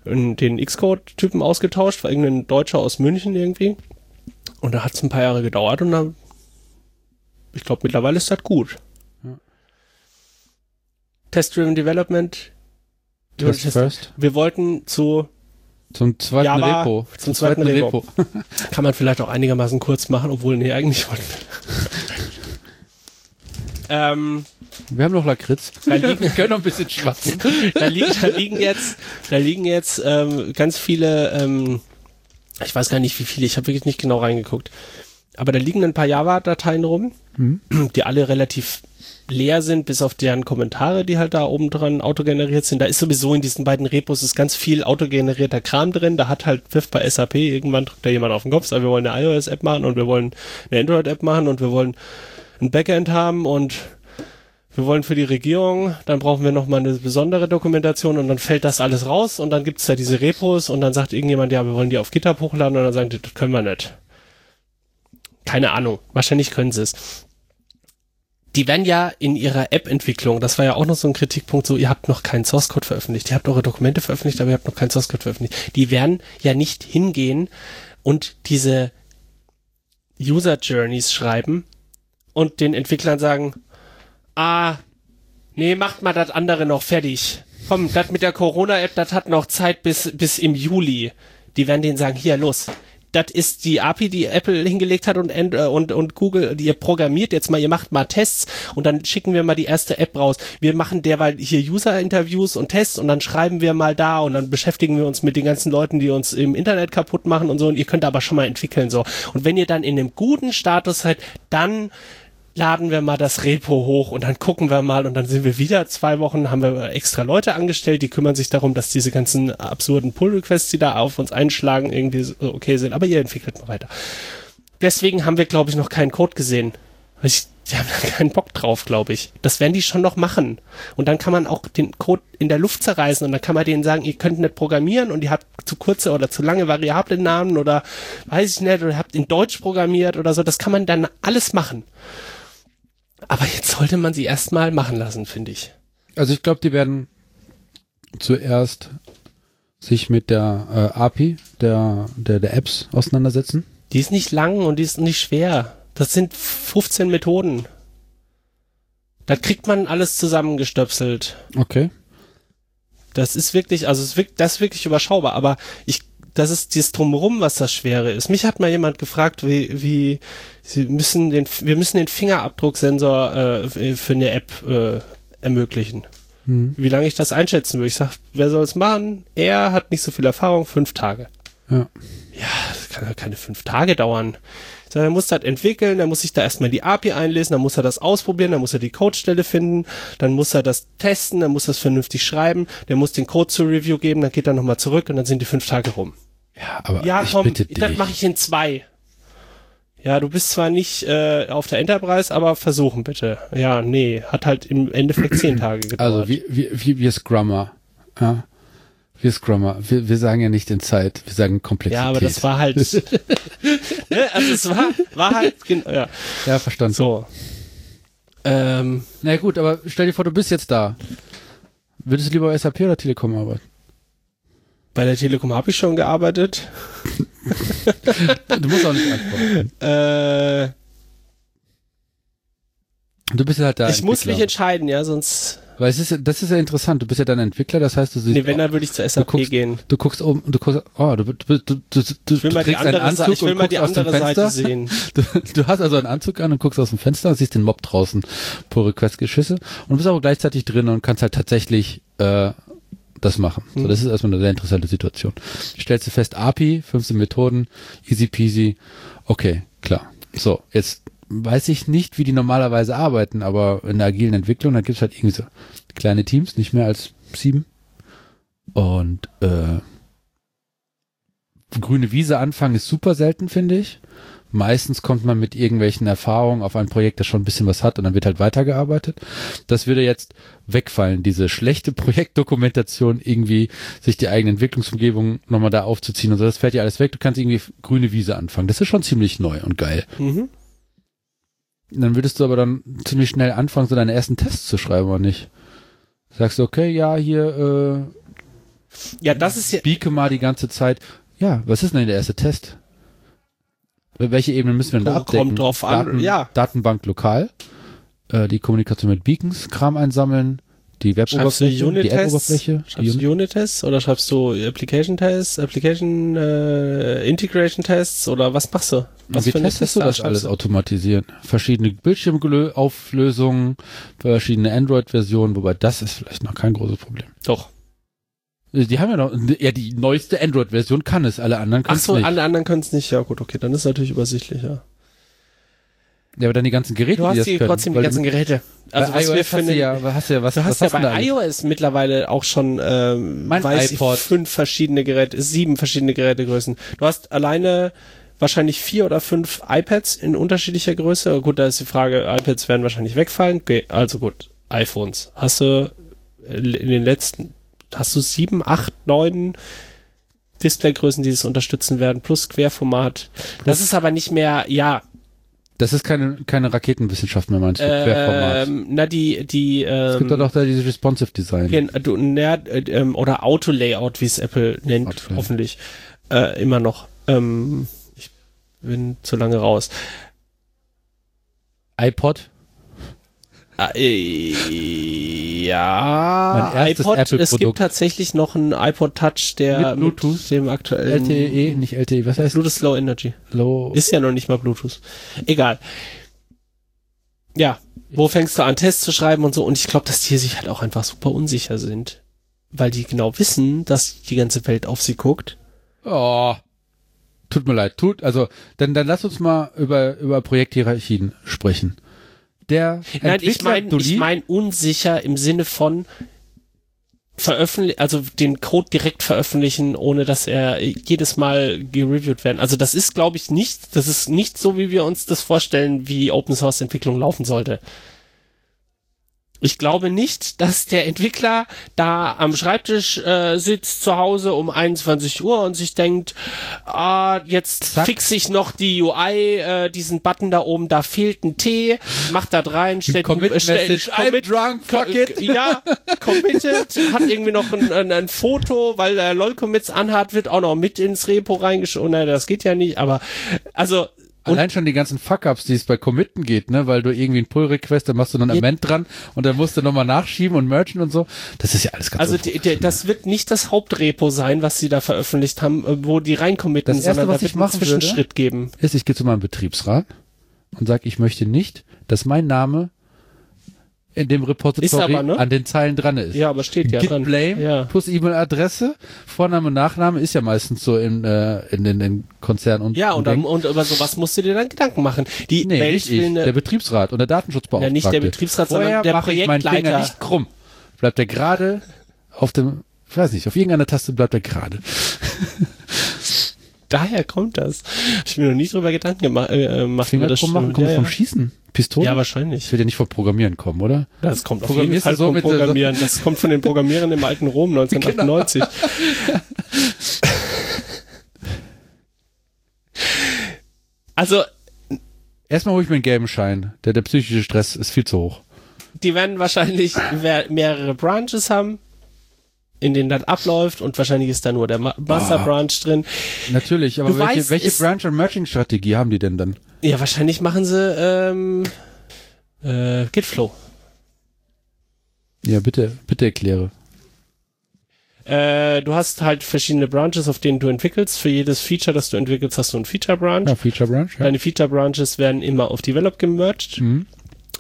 Speaker 2: äh, den Xcode-Typen ausgetauscht, war irgendein Deutscher aus München irgendwie. Und da hat es ein paar Jahre gedauert und dann, ich glaube, mittlerweile ist das gut.
Speaker 1: Ja.
Speaker 2: Test-Driven Development.
Speaker 1: Test first.
Speaker 2: Wir wollten zu,
Speaker 1: Zum zweiten
Speaker 2: Java,
Speaker 1: Repo.
Speaker 2: zum zweiten Repo. kann man vielleicht auch einigermaßen kurz machen, obwohl, nee, eigentlich wollten wir. ähm,
Speaker 1: Wir haben noch Lakritz.
Speaker 2: Da liegen-
Speaker 1: Wir können noch ein bisschen schwatzen.
Speaker 2: da, liegen, da liegen jetzt, da liegen jetzt ähm, ganz viele, ähm, ich weiß gar nicht wie viele, ich habe wirklich nicht genau reingeguckt, aber da liegen ein paar Java-Dateien rum, die alle relativ leer sind, bis auf deren Kommentare, die halt da oben dran autogeneriert sind. Da ist sowieso in diesen beiden Repos ist ganz viel autogenerierter Kram drin. Da hat halt Pfiff bei SAP, irgendwann drückt da jemand auf den Kopf, sagt, wir wollen eine iOS-App machen und wir wollen eine Android-App machen und wir wollen ein Backend haben und wir wollen für die Regierung, dann brauchen wir nochmal eine besondere Dokumentation und dann fällt das alles raus und dann gibt's da diese Repos und dann sagt irgendjemand, ja, wir wollen die auf GitHub hochladen und dann sagen die, das können wir nicht. Keine Ahnung, wahrscheinlich können sie es. Die werden ja in ihrer App-Entwicklung, das war ja auch noch so ein Kritikpunkt, so, ihr habt noch keinen Source-Code veröffentlicht, ihr habt eure Dokumente veröffentlicht, aber ihr habt noch keinen Source-Code veröffentlicht. Die werden ja nicht hingehen und diese User-Journeys schreiben und den Entwicklern sagen, ah, nee, macht mal das andere noch fertig. Komm, das mit der Corona-App, das hat noch Zeit bis, bis im Juli. Die werden denen sagen, hier, los. Das ist die API, die Apple hingelegt hat und, äh, und, und Google, die ihr programmiert jetzt mal, ihr macht mal Tests und dann schicken wir mal die erste App raus. Wir machen derweil hier User-Interviews und Tests und dann schreiben wir mal da und dann beschäftigen wir uns mit den ganzen Leuten, die uns im Internet kaputt machen und so und ihr könnt aber schon mal entwickeln so. Und wenn ihr dann in einem guten Status seid, dann laden wir mal das Repo hoch und dann gucken wir mal und dann sind wir wieder zwei Wochen, haben wir extra Leute angestellt, die kümmern sich darum, dass diese ganzen absurden Pull-Requests, die da auf uns einschlagen, irgendwie so okay sind. Aber ihr entwickelt mal weiter. Deswegen haben wir, glaube ich, noch keinen Code gesehen. Ich, die haben da keinen Bock drauf, glaube ich. Das werden die schon noch machen. Und dann kann man auch den Code in der Luft zerreißen und dann kann man denen sagen, ihr könnt nicht programmieren und ihr habt zu kurze oder zu lange Variablen-Namen oder weiß ich nicht, oder habt in Deutsch programmiert oder so. Das kann man dann alles machen. Aber jetzt sollte man sie erstmal machen lassen, finde ich.
Speaker 1: Also ich glaube, die werden zuerst sich mit der äh, API der, der, der Apps auseinandersetzen.
Speaker 2: Die ist nicht lang und die ist nicht schwer. Das sind 15 Methoden. Da kriegt man alles zusammengestöpselt.
Speaker 1: Okay.
Speaker 2: Das ist wirklich, also es wirkt, das ist wirklich überschaubar, aber ich, das ist dieses Drumherum, was das Schwere ist. Mich hat mal jemand gefragt, wie, wie, sie müssen den, wir müssen den Fingerabdrucksensor äh, für eine App äh, ermöglichen.
Speaker 1: Hm.
Speaker 2: Wie lange ich das einschätzen würde. Ich sag, wer soll es machen? Er hat nicht so viel Erfahrung, fünf Tage.
Speaker 1: Ja.
Speaker 2: Ja, das kann ja keine fünf Tage dauern. Sag, Er muss das entwickeln, dann muss sich da erstmal die API einlesen, dann muss er das ausprobieren, dann muss er die Codestelle finden, dann muss er das testen, dann muss er das vernünftig schreiben, der muss den Code zur Review geben, dann geht er nochmal zurück und dann sind die fünf Tage rum.
Speaker 1: Ja, aber
Speaker 2: Ja,
Speaker 1: ich
Speaker 2: komm,
Speaker 1: bitte
Speaker 2: das mache ich in zwei. Ja, du bist zwar nicht äh, auf der Enterprise, aber versuchen bitte. Ja, nee, hat halt im Endeffekt zehn Tage gedauert.
Speaker 1: Also wir, wir, wir, wir Scrummer, ja, wir Scrummer, wir, wir sagen ja nicht in Zeit, wir sagen Komplexität.
Speaker 2: ja, aber das war halt. ne, also es war, war halt. Ja,
Speaker 1: Ja, verstanden.
Speaker 2: so. Ähm,
Speaker 1: Na gut, aber stell dir vor, du bist jetzt da. Würdest du lieber bei SAP oder Telekom arbeiten?
Speaker 2: bei der Telekom habe ich schon gearbeitet.
Speaker 1: Du musst auch nicht antworten.
Speaker 2: Äh,
Speaker 1: Du bist halt da.
Speaker 2: ich muss mich entscheiden, ja, sonst.
Speaker 1: Weil es ist, das ist ja interessant. Du bist ja dann Entwickler, das heißt, du siehst,
Speaker 2: Nee, wenn, dann würde ich zur SAP
Speaker 1: guckst-
Speaker 2: gehen.
Speaker 1: du guckst oben, du guckst, oh, du, du, du, du, du,
Speaker 2: Ich will
Speaker 1: du
Speaker 2: mal die
Speaker 1: kriegst einen
Speaker 2: andere,
Speaker 1: Anzug
Speaker 2: ich will
Speaker 1: und
Speaker 2: mal die andere Seite sehen.
Speaker 1: Du, du hast also einen Anzug an und guckst aus dem Fenster und siehst den Mob draußen, Pull Request Geschisse und bist aber gleichzeitig drin und kannst halt tatsächlich äh, das machen. So,
Speaker 2: Mhm.
Speaker 1: das ist erstmal eine sehr interessante Situation. Stellst du fest, API, 15 Methoden, easy peasy, okay, klar. So, jetzt weiß ich nicht, wie die normalerweise arbeiten, aber in der agilen Entwicklung, da gibt's halt irgendwie so kleine Teams, nicht mehr als sieben. Und äh, grüne Wiese anfangen ist super selten, finde ich. Meistens kommt man mit irgendwelchen Erfahrungen auf ein Projekt, das schon ein bisschen was hat und dann wird halt weitergearbeitet. Das würde jetzt wegfallen, diese schlechte Projektdokumentation, irgendwie sich die eigene Entwicklungsumgebung nochmal da aufzuziehen und so, das fällt ja alles weg. Du kannst irgendwie grüne Wiese anfangen. Das ist schon ziemlich neu und geil.
Speaker 2: Mhm.
Speaker 1: Dann würdest du aber dann ziemlich schnell anfangen, so deine ersten Tests zu schreiben, oder nicht? Sagst du, okay, ja, hier,
Speaker 2: Ja, das ist
Speaker 1: äh,
Speaker 2: ja.
Speaker 1: bieke mal die ganze Zeit. Ja, was ist denn der erste Test? Welche Ebene müssen wir denn da
Speaker 2: Kommt
Speaker 1: abdecken?
Speaker 2: drauf an, ja.
Speaker 1: Datenbank lokal, äh, die Kommunikation mit Beacons, Kram einsammeln, die
Speaker 2: Schreibst du
Speaker 1: Web-Oberfläche, die? App-Oberfläche,
Speaker 2: Schreibst du Unit-Tests oder schreibst du Application-Tests, Application, äh, Integration-Tests oder was machst du? Was
Speaker 1: Wie testest du das alles automatisieren? Verschiedene Bildschirmauflösungen, verschiedene Android-Versionen, wobei das ist vielleicht noch kein großes Problem.
Speaker 2: Doch.
Speaker 1: Die haben ja noch, ja, die neueste Android-Version kann es, alle anderen können
Speaker 2: so,
Speaker 1: es nicht.
Speaker 2: alle anderen können es nicht. Ja gut, okay, dann ist natürlich übersichtlich, ja.
Speaker 1: Ja, aber dann die ganzen Geräte,
Speaker 2: Du hast
Speaker 1: das
Speaker 2: die,
Speaker 1: können.
Speaker 2: trotzdem die ganzen Geräte. Also was wir
Speaker 1: iOS
Speaker 2: eine,
Speaker 1: ja, hast ja, was,
Speaker 2: Du
Speaker 1: was
Speaker 2: hast ja
Speaker 1: du da
Speaker 2: bei iOS mittlerweile auch schon, ähm,
Speaker 1: Mein
Speaker 2: weiß
Speaker 1: iPod.
Speaker 2: ich, fünf verschiedene Geräte, sieben verschiedene Gerätegrößen. Du hast alleine wahrscheinlich vier oder fünf iPads in unterschiedlicher Größe. Gut, da ist die Frage, iPads werden wahrscheinlich wegfallen. Okay, also gut, iPhones. Hast du äh, in den letzten, hast du sieben, acht, neun Displaygrößen, die es unterstützen werden, plus Querformat. Das ist aber nicht mehr, ja,
Speaker 1: Das ist keine, keine Raketenwissenschaft mehr, meinst du? Querformat.
Speaker 2: ähm, na die, die,
Speaker 1: es gibt
Speaker 2: ähm,
Speaker 1: doch da dieses Responsive Design.
Speaker 2: Gen- du, na, äh, ähm, oder Auto-Layout, wie es Apple nennt,
Speaker 1: Auto-Layout.
Speaker 2: hoffentlich. Äh, immer noch. Ähm, ich bin zu lange raus.
Speaker 1: iPod,
Speaker 2: ja,
Speaker 1: Mein erstes
Speaker 2: iPod, es gibt tatsächlich noch einen iPod Touch, der
Speaker 1: Mit Bluetooth?
Speaker 2: dem aktuellen
Speaker 1: LTE, nicht LTE, was heißt
Speaker 2: Bluetooth Low Energy.
Speaker 1: Low?
Speaker 2: Ist ja noch nicht mal Bluetooth. Egal. Ja, wo fängst du an, Tests zu schreiben und so? Und ich glaube, dass die sich halt auch einfach super unsicher sind. Weil die genau wissen, dass die ganze Welt auf sie guckt.
Speaker 1: Oh. Tut mir leid, tut, also, dann, dann lass uns mal über, über Projekthierarchien sprechen. Der
Speaker 2: Nein, ich
Speaker 1: Entwickler,
Speaker 2: meine ich mein unsicher im Sinne von veröffentlichen, also den Code direkt veröffentlichen, ohne dass er jedes Mal gereviewt werden. Also das ist, glaube ich, nicht, das ist nicht so, wie wir uns das vorstellen, wie Open Source Entwicklung laufen sollte. Ich glaube nicht, dass der Entwickler da am Schreibtisch äh, sitzt zu Hause um 21 Uhr und sich denkt, ah, jetzt
Speaker 1: Zack.
Speaker 2: fix ich noch die UI, äh, diesen Button da oben, da fehlt ein T, macht da rein, stellt
Speaker 1: Commit
Speaker 2: äh,
Speaker 1: I'm
Speaker 2: Commit-
Speaker 1: drunk, fuck it.
Speaker 2: Ja, committed, hat irgendwie noch ein, ein, ein Foto, weil er LOL-Commits anhat, wird auch noch mit ins Repo reingeschoben. Nein, das geht ja nicht, aber also und
Speaker 1: Allein schon die ganzen Fuck-Ups, die es bei Committen geht, ne, weil du irgendwie einen Pull-Request, da machst du noch ein. Amend dran und dann musst du nochmal nachschieben und merchen und so. Das ist ja alles ganz
Speaker 2: Also die, die, das wird nicht das Hauptrepo sein, was sie da veröffentlicht haben, äh, wo die reincommitten,
Speaker 1: Das Erste,
Speaker 2: sondern
Speaker 1: was
Speaker 2: da
Speaker 1: ich
Speaker 2: wird einen
Speaker 1: machen würde-
Speaker 2: Zwischenschritt geben.
Speaker 1: ist, ich gehe zu meinem Betriebsrat und sage, ich möchte nicht, dass mein Name in dem Repository
Speaker 2: aber, ne?
Speaker 1: an den Zeilen dran ist.
Speaker 2: Ja, aber steht ja
Speaker 1: Git
Speaker 2: dran.
Speaker 1: Blame
Speaker 2: Ja.
Speaker 1: plus E-Mail-Adresse, Vorname, Nachname ist ja meistens so in, äh, in den in Konzernen und
Speaker 2: Ja, und, dann,
Speaker 1: Denken.
Speaker 2: und über sowas musst du dir dann Gedanken machen. Die
Speaker 1: nee,
Speaker 2: Welt
Speaker 1: nicht ich,
Speaker 2: eine,
Speaker 1: der Betriebsrat und der Datenschutzbeauftragte.
Speaker 2: Ja, nicht der Betriebsrat, sondern
Speaker 1: Vorher
Speaker 2: der
Speaker 1: mache ich meinen Finger
Speaker 2: Projektleiter.
Speaker 1: nicht krumm. Bleibt er gerade auf dem, ich weiß nicht, auf irgendeiner Taste bleibt er gerade.
Speaker 2: daher kommt das. Ich mir noch nie drüber Gedanken gemacht. Äh, gemacht
Speaker 1: Finger
Speaker 2: über das
Speaker 1: machen kommt
Speaker 2: ja,
Speaker 1: vom
Speaker 2: ja.
Speaker 1: Schießen. Pistole?
Speaker 2: ja,
Speaker 1: Das
Speaker 2: wahrscheinlich.
Speaker 1: wird ja nicht vom Programmieren kommen, oder?
Speaker 2: Das kommt auf jeden Fall
Speaker 1: so
Speaker 2: vom
Speaker 1: der-
Speaker 2: Programmieren. Das kommt von den Programmierern im alten Rom 1998. Also,
Speaker 1: Erstmal hole ich mir einen gelben Schein. Der, der psychische Stress ist viel zu hoch.
Speaker 2: die werden wahrscheinlich mehrere Branches haben, in denen das abläuft und wahrscheinlich ist da nur der Ma Master
Speaker 1: Ah.
Speaker 2: Branch drin.
Speaker 1: Natürlich, aber
Speaker 2: Du
Speaker 1: welche,
Speaker 2: weißt,
Speaker 1: welche Branch- und Merging-Strategie haben die denn dann?
Speaker 2: Ja, wahrscheinlich machen sie ähm, äh, Gitflow.
Speaker 1: Ja, bitte, bitte erkläre.
Speaker 2: Äh, du hast halt verschiedene Branches, auf denen du entwickelst. Für jedes Feature, das du entwickelst, hast du einen Feature Branch.
Speaker 1: Ja, Feature Branch, ja.
Speaker 2: Deine Feature Branches werden immer auf Develop gemerged.
Speaker 1: Mhm.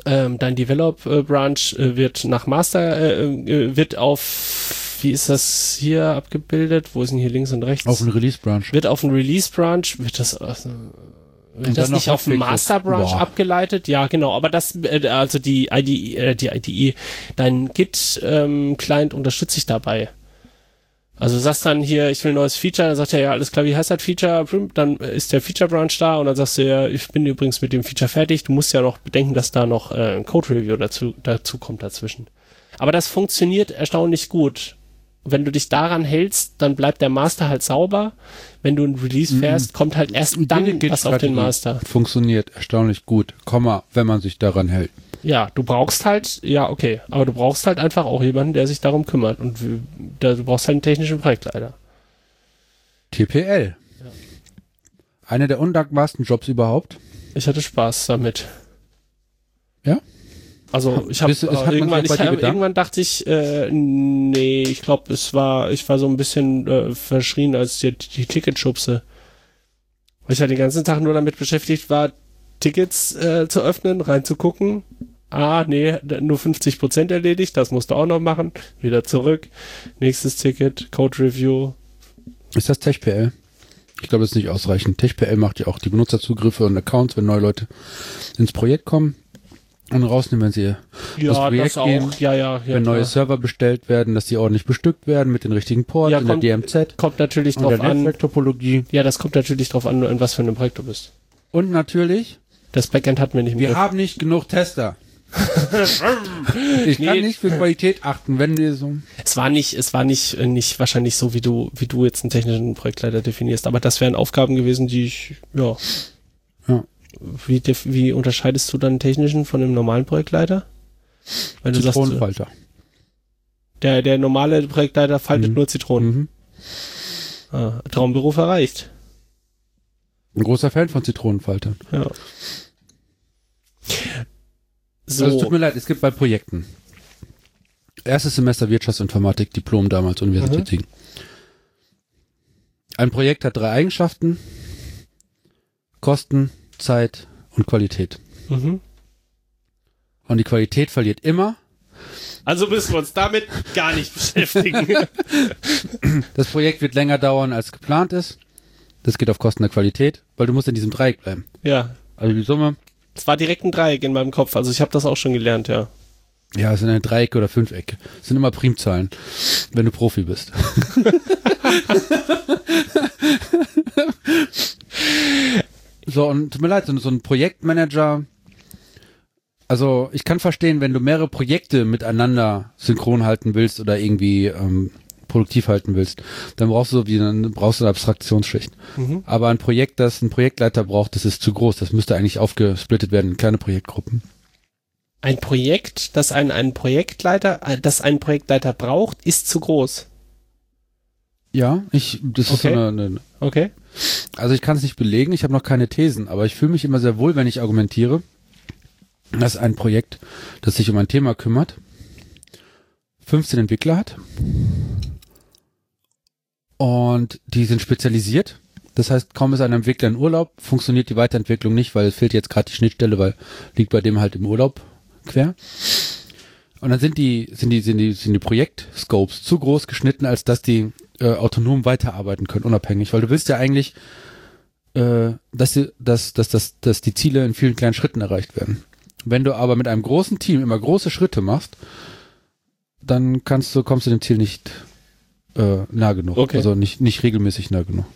Speaker 2: Ähm, dein Develop äh, Branch äh, wird nach Master, äh, äh, wird auf, wie ist das hier abgebildet? Wo ist denn hier links und rechts?
Speaker 1: Auf eine Release Branch.
Speaker 2: wird auf einen Release Branch, wird das, äh, wird
Speaker 1: Und
Speaker 2: das nicht auf
Speaker 1: Hotfixes.
Speaker 2: Master Branch
Speaker 1: Boah.
Speaker 2: abgeleitet? Ja, genau, aber das, äh, also die IDE, äh, die IDE, dein Git ähm, Client unterstützt sich dabei. Also sagst dann hier, ich will ein neues Feature, dann sagt er, ja, alles klar, wie heißt das Feature? Dann ist der Feature Branch da und dann sagst du ja, ich bin übrigens mit dem Feature fertig. Du musst ja noch bedenken, dass da noch äh, ein Code Review dazu, dazu kommt dazwischen. Aber das funktioniert erstaunlich gut. Wenn du dich daran hältst, dann bleibt der Master halt sauber. Wenn du ein Release fährst, kommt halt erst dann was auf den Master.
Speaker 1: Funktioniert erstaunlich gut, Komma, wenn man sich daran hält.
Speaker 2: Ja, du brauchst halt, ja, okay, aber du brauchst halt einfach auch jemanden, der sich darum kümmert. Und du brauchst halt einen technischen Projektleiter.
Speaker 1: TPL. Einer der undankbarsten Jobs überhaupt.
Speaker 2: Ich hatte Spaß damit.
Speaker 1: Ja?
Speaker 2: Also ich habe
Speaker 1: man
Speaker 2: irgendwann, ich hab,
Speaker 1: gedacht?
Speaker 2: irgendwann dachte ich, äh, nee, ich glaube, es war, ich war so ein bisschen äh, verschrien als die, die Ticketschubse. Weil ich halt den ganzen Tag nur damit beschäftigt war, Tickets äh, zu öffnen, reinzugucken. Ah, nee, nur 50% erledigt, das musst du auch noch machen. Wieder zurück. Nächstes Ticket, Code Review.
Speaker 1: Ist das TechPL? Ich glaube, das ist nicht ausreichend. TechPL macht ja auch die Benutzerzugriffe und Accounts, wenn neue Leute ins Projekt kommen und rausnehmen, wenn sie
Speaker 2: Ja,
Speaker 1: Projekt
Speaker 2: das auch.
Speaker 1: gehen,
Speaker 2: ja, ja, ja.
Speaker 1: wenn neue
Speaker 2: klar.
Speaker 1: Server bestellt werden, dass die ordentlich bestückt werden mit den richtigen Ports
Speaker 2: Ja,
Speaker 1: in
Speaker 2: kommt-
Speaker 1: der DMZ
Speaker 2: Kommt natürlich drauf an.
Speaker 1: Netzwerktopologie.
Speaker 2: Ja, das kommt natürlich drauf an, in was für einem Projekt du bist.
Speaker 1: Und natürlich,
Speaker 2: Das Backend hat mir nicht im
Speaker 1: wir haben nicht genug Tester. ich kann
Speaker 2: Nee.
Speaker 1: nicht für Qualität achten, wenn wir so.
Speaker 2: Es war nicht, es war nicht, äh, nicht wahrscheinlich so, wie du, wie du jetzt einen technischen Projektleiter definierst, aber das wären Aufgaben gewesen, die ich, ja.
Speaker 1: Ja.
Speaker 2: Wie, wie unterscheidest du dann technischen von einem normalen Projektleiter? Wenn du sagst,
Speaker 1: Zitronenfalter.
Speaker 2: der, der normale Projektleiter faltet
Speaker 1: Mhm.
Speaker 2: nur Zitronen.
Speaker 1: Mhm.
Speaker 2: Ah, Traumberuf erreicht.
Speaker 1: Ein großer Fan von Zitronenfaltern.
Speaker 2: Ja. So.
Speaker 1: Also es tut mir leid, es gibt bei Projekten. Erstes Semester Wirtschaftsinformatik, Diplom damals, Universität
Speaker 2: Mhm.
Speaker 1: Ein Projekt hat drei Eigenschaften. Kosten, Zeit und Qualität.
Speaker 2: mhm.
Speaker 1: Und die Qualität verliert immer.
Speaker 2: Also müssen wir uns damit gar nicht beschäftigen.
Speaker 1: Das Projekt wird länger dauern, als geplant ist. Das geht auf Kosten der Qualität, weil du musst in diesem Dreieck bleiben.
Speaker 2: ja.
Speaker 1: Also die Summe
Speaker 2: Es war direkt ein Dreieck in meinem Kopf, also ich habe das auch schon gelernt, ja.
Speaker 1: Ja, es sind eine Dreiecke oder Fünfecke. Es sind immer Primzahlen, wenn du Profi bist. so, und tut mir leid, so, ein Projektmanager, also ich kann verstehen, wenn du mehrere Projekte miteinander synchron halten willst oder irgendwie ähm, produktiv halten willst, dann brauchst du so wie dann brauchst du eine Abstraktionsschicht.
Speaker 2: Mhm.
Speaker 1: Aber ein Projekt, das ein Projektleiter braucht, das ist zu groß. Das müsste eigentlich aufgesplittet werden in kleine Projektgruppen.
Speaker 2: Ein Projekt, das einen, einen Projektleiter, äh, das einen Projektleiter braucht, ist zu groß.
Speaker 1: Ja, ich, das ist so
Speaker 2: Okay.
Speaker 1: eine, eine
Speaker 2: Okay.
Speaker 1: Also ich kann es nicht belegen, ich habe noch keine Thesen, aber ich fühle mich immer sehr wohl, wenn ich argumentiere, dass ein Projekt, das sich um ein Thema kümmert, 15 Entwickler hat und die sind spezialisiert. Das heißt, kaum ist ein Entwickler in Urlaub, funktioniert die Weiterentwicklung nicht, weil es fehlt jetzt gerade die Schnittstelle, weil liegt bei dem halt im Urlaub quer. Und dann sind die, sind die, sind die, sind die Projektscopes zu groß geschnitten, als dass die äh, autonom weiterarbeiten können, unabhängig. Weil du willst ja eigentlich, äh, dass, die, dass, dass, dass, dass die Ziele in vielen kleinen Schritten erreicht werden. Wenn du aber mit einem großen Team immer große Schritte machst, dann kannst du, kommst du dem Ziel nicht äh, nah genug.
Speaker 2: Okay.
Speaker 1: Also nicht, nicht regelmäßig nah genug.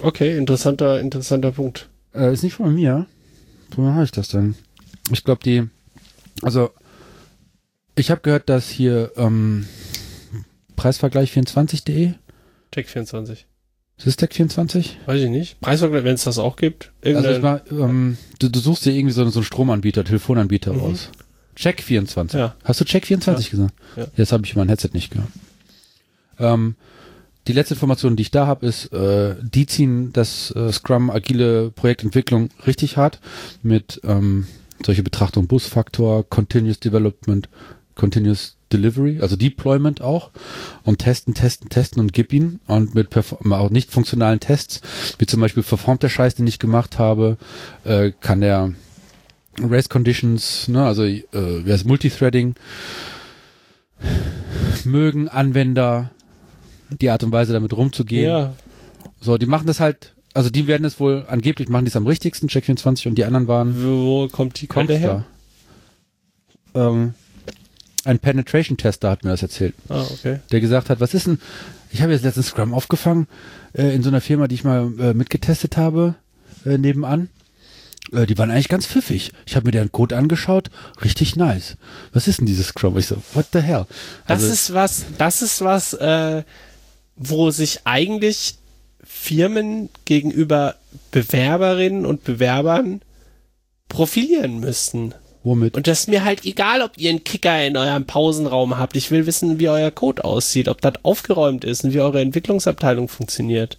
Speaker 2: Okay, interessanter, interessanter Punkt.
Speaker 1: Äh, ist nicht von mir. Woher habe ich das denn? Ich glaube, die, also ich habe gehört, dass hier ähm, Preisvergleich24.de,
Speaker 2: Check 24.
Speaker 1: ist das Tech24?
Speaker 2: Weiß ich nicht. Preisvergleich, wenn es das auch gibt.
Speaker 1: Also ich war, ähm, du, du suchst dir irgendwie so, so einen Stromanbieter, Telefonanbieter
Speaker 2: Mhm.
Speaker 1: raus. Check24.
Speaker 2: Ja.
Speaker 1: Hast du Check24 gesagt?
Speaker 2: Ja.
Speaker 1: Jetzt habe ich mein Headset nicht gehört. Ähm, die letzte Information, die ich da habe, ist, äh, die ziehen das äh, Scrum agile Projektentwicklung richtig hart mit ähm, solche Betrachtung Busfaktor, Continuous Development, Continuous Delivery, also Deployment auch und testen, testen, testen und gib ihn und mit auch nicht funktionalen Tests, wie zum Beispiel verformt der Scheiß, den ich gemacht habe, äh, kann der Race Conditions, ne, also äh, wer ist Multithreading, mögen Anwender die Art und Weise damit rumzugehen.
Speaker 2: ja,
Speaker 1: So, die machen das halt, also die werden es wohl angeblich machen die es am richtigsten, Check24 und die anderen waren
Speaker 2: wo kommt die Quelle her?
Speaker 1: Ähm, ein Penetration-Tester hat mir das erzählt,
Speaker 2: Ah, okay.
Speaker 1: der gesagt hat, was ist denn, ich habe jetzt letztens Scrum aufgefangen, äh, in so einer Firma, die ich mal äh, mitgetestet habe, äh, nebenan. Äh, die waren eigentlich ganz pfiffig. Ich habe mir deren Code angeschaut, richtig nice. Was ist denn dieses Scrum? Ich so, what the hell?
Speaker 2: Das
Speaker 1: Also-
Speaker 2: ist was, das ist was, äh, wo sich eigentlich Firmen gegenüber Bewerberinnen und Bewerbern profilieren müssten.
Speaker 1: Womit?
Speaker 2: Und das ist mir halt egal, ob ihr einen Kicker in eurem Pausenraum habt. Ich will wissen, wie euer Code aussieht, ob das aufgeräumt ist und wie eure Entwicklungsabteilung funktioniert.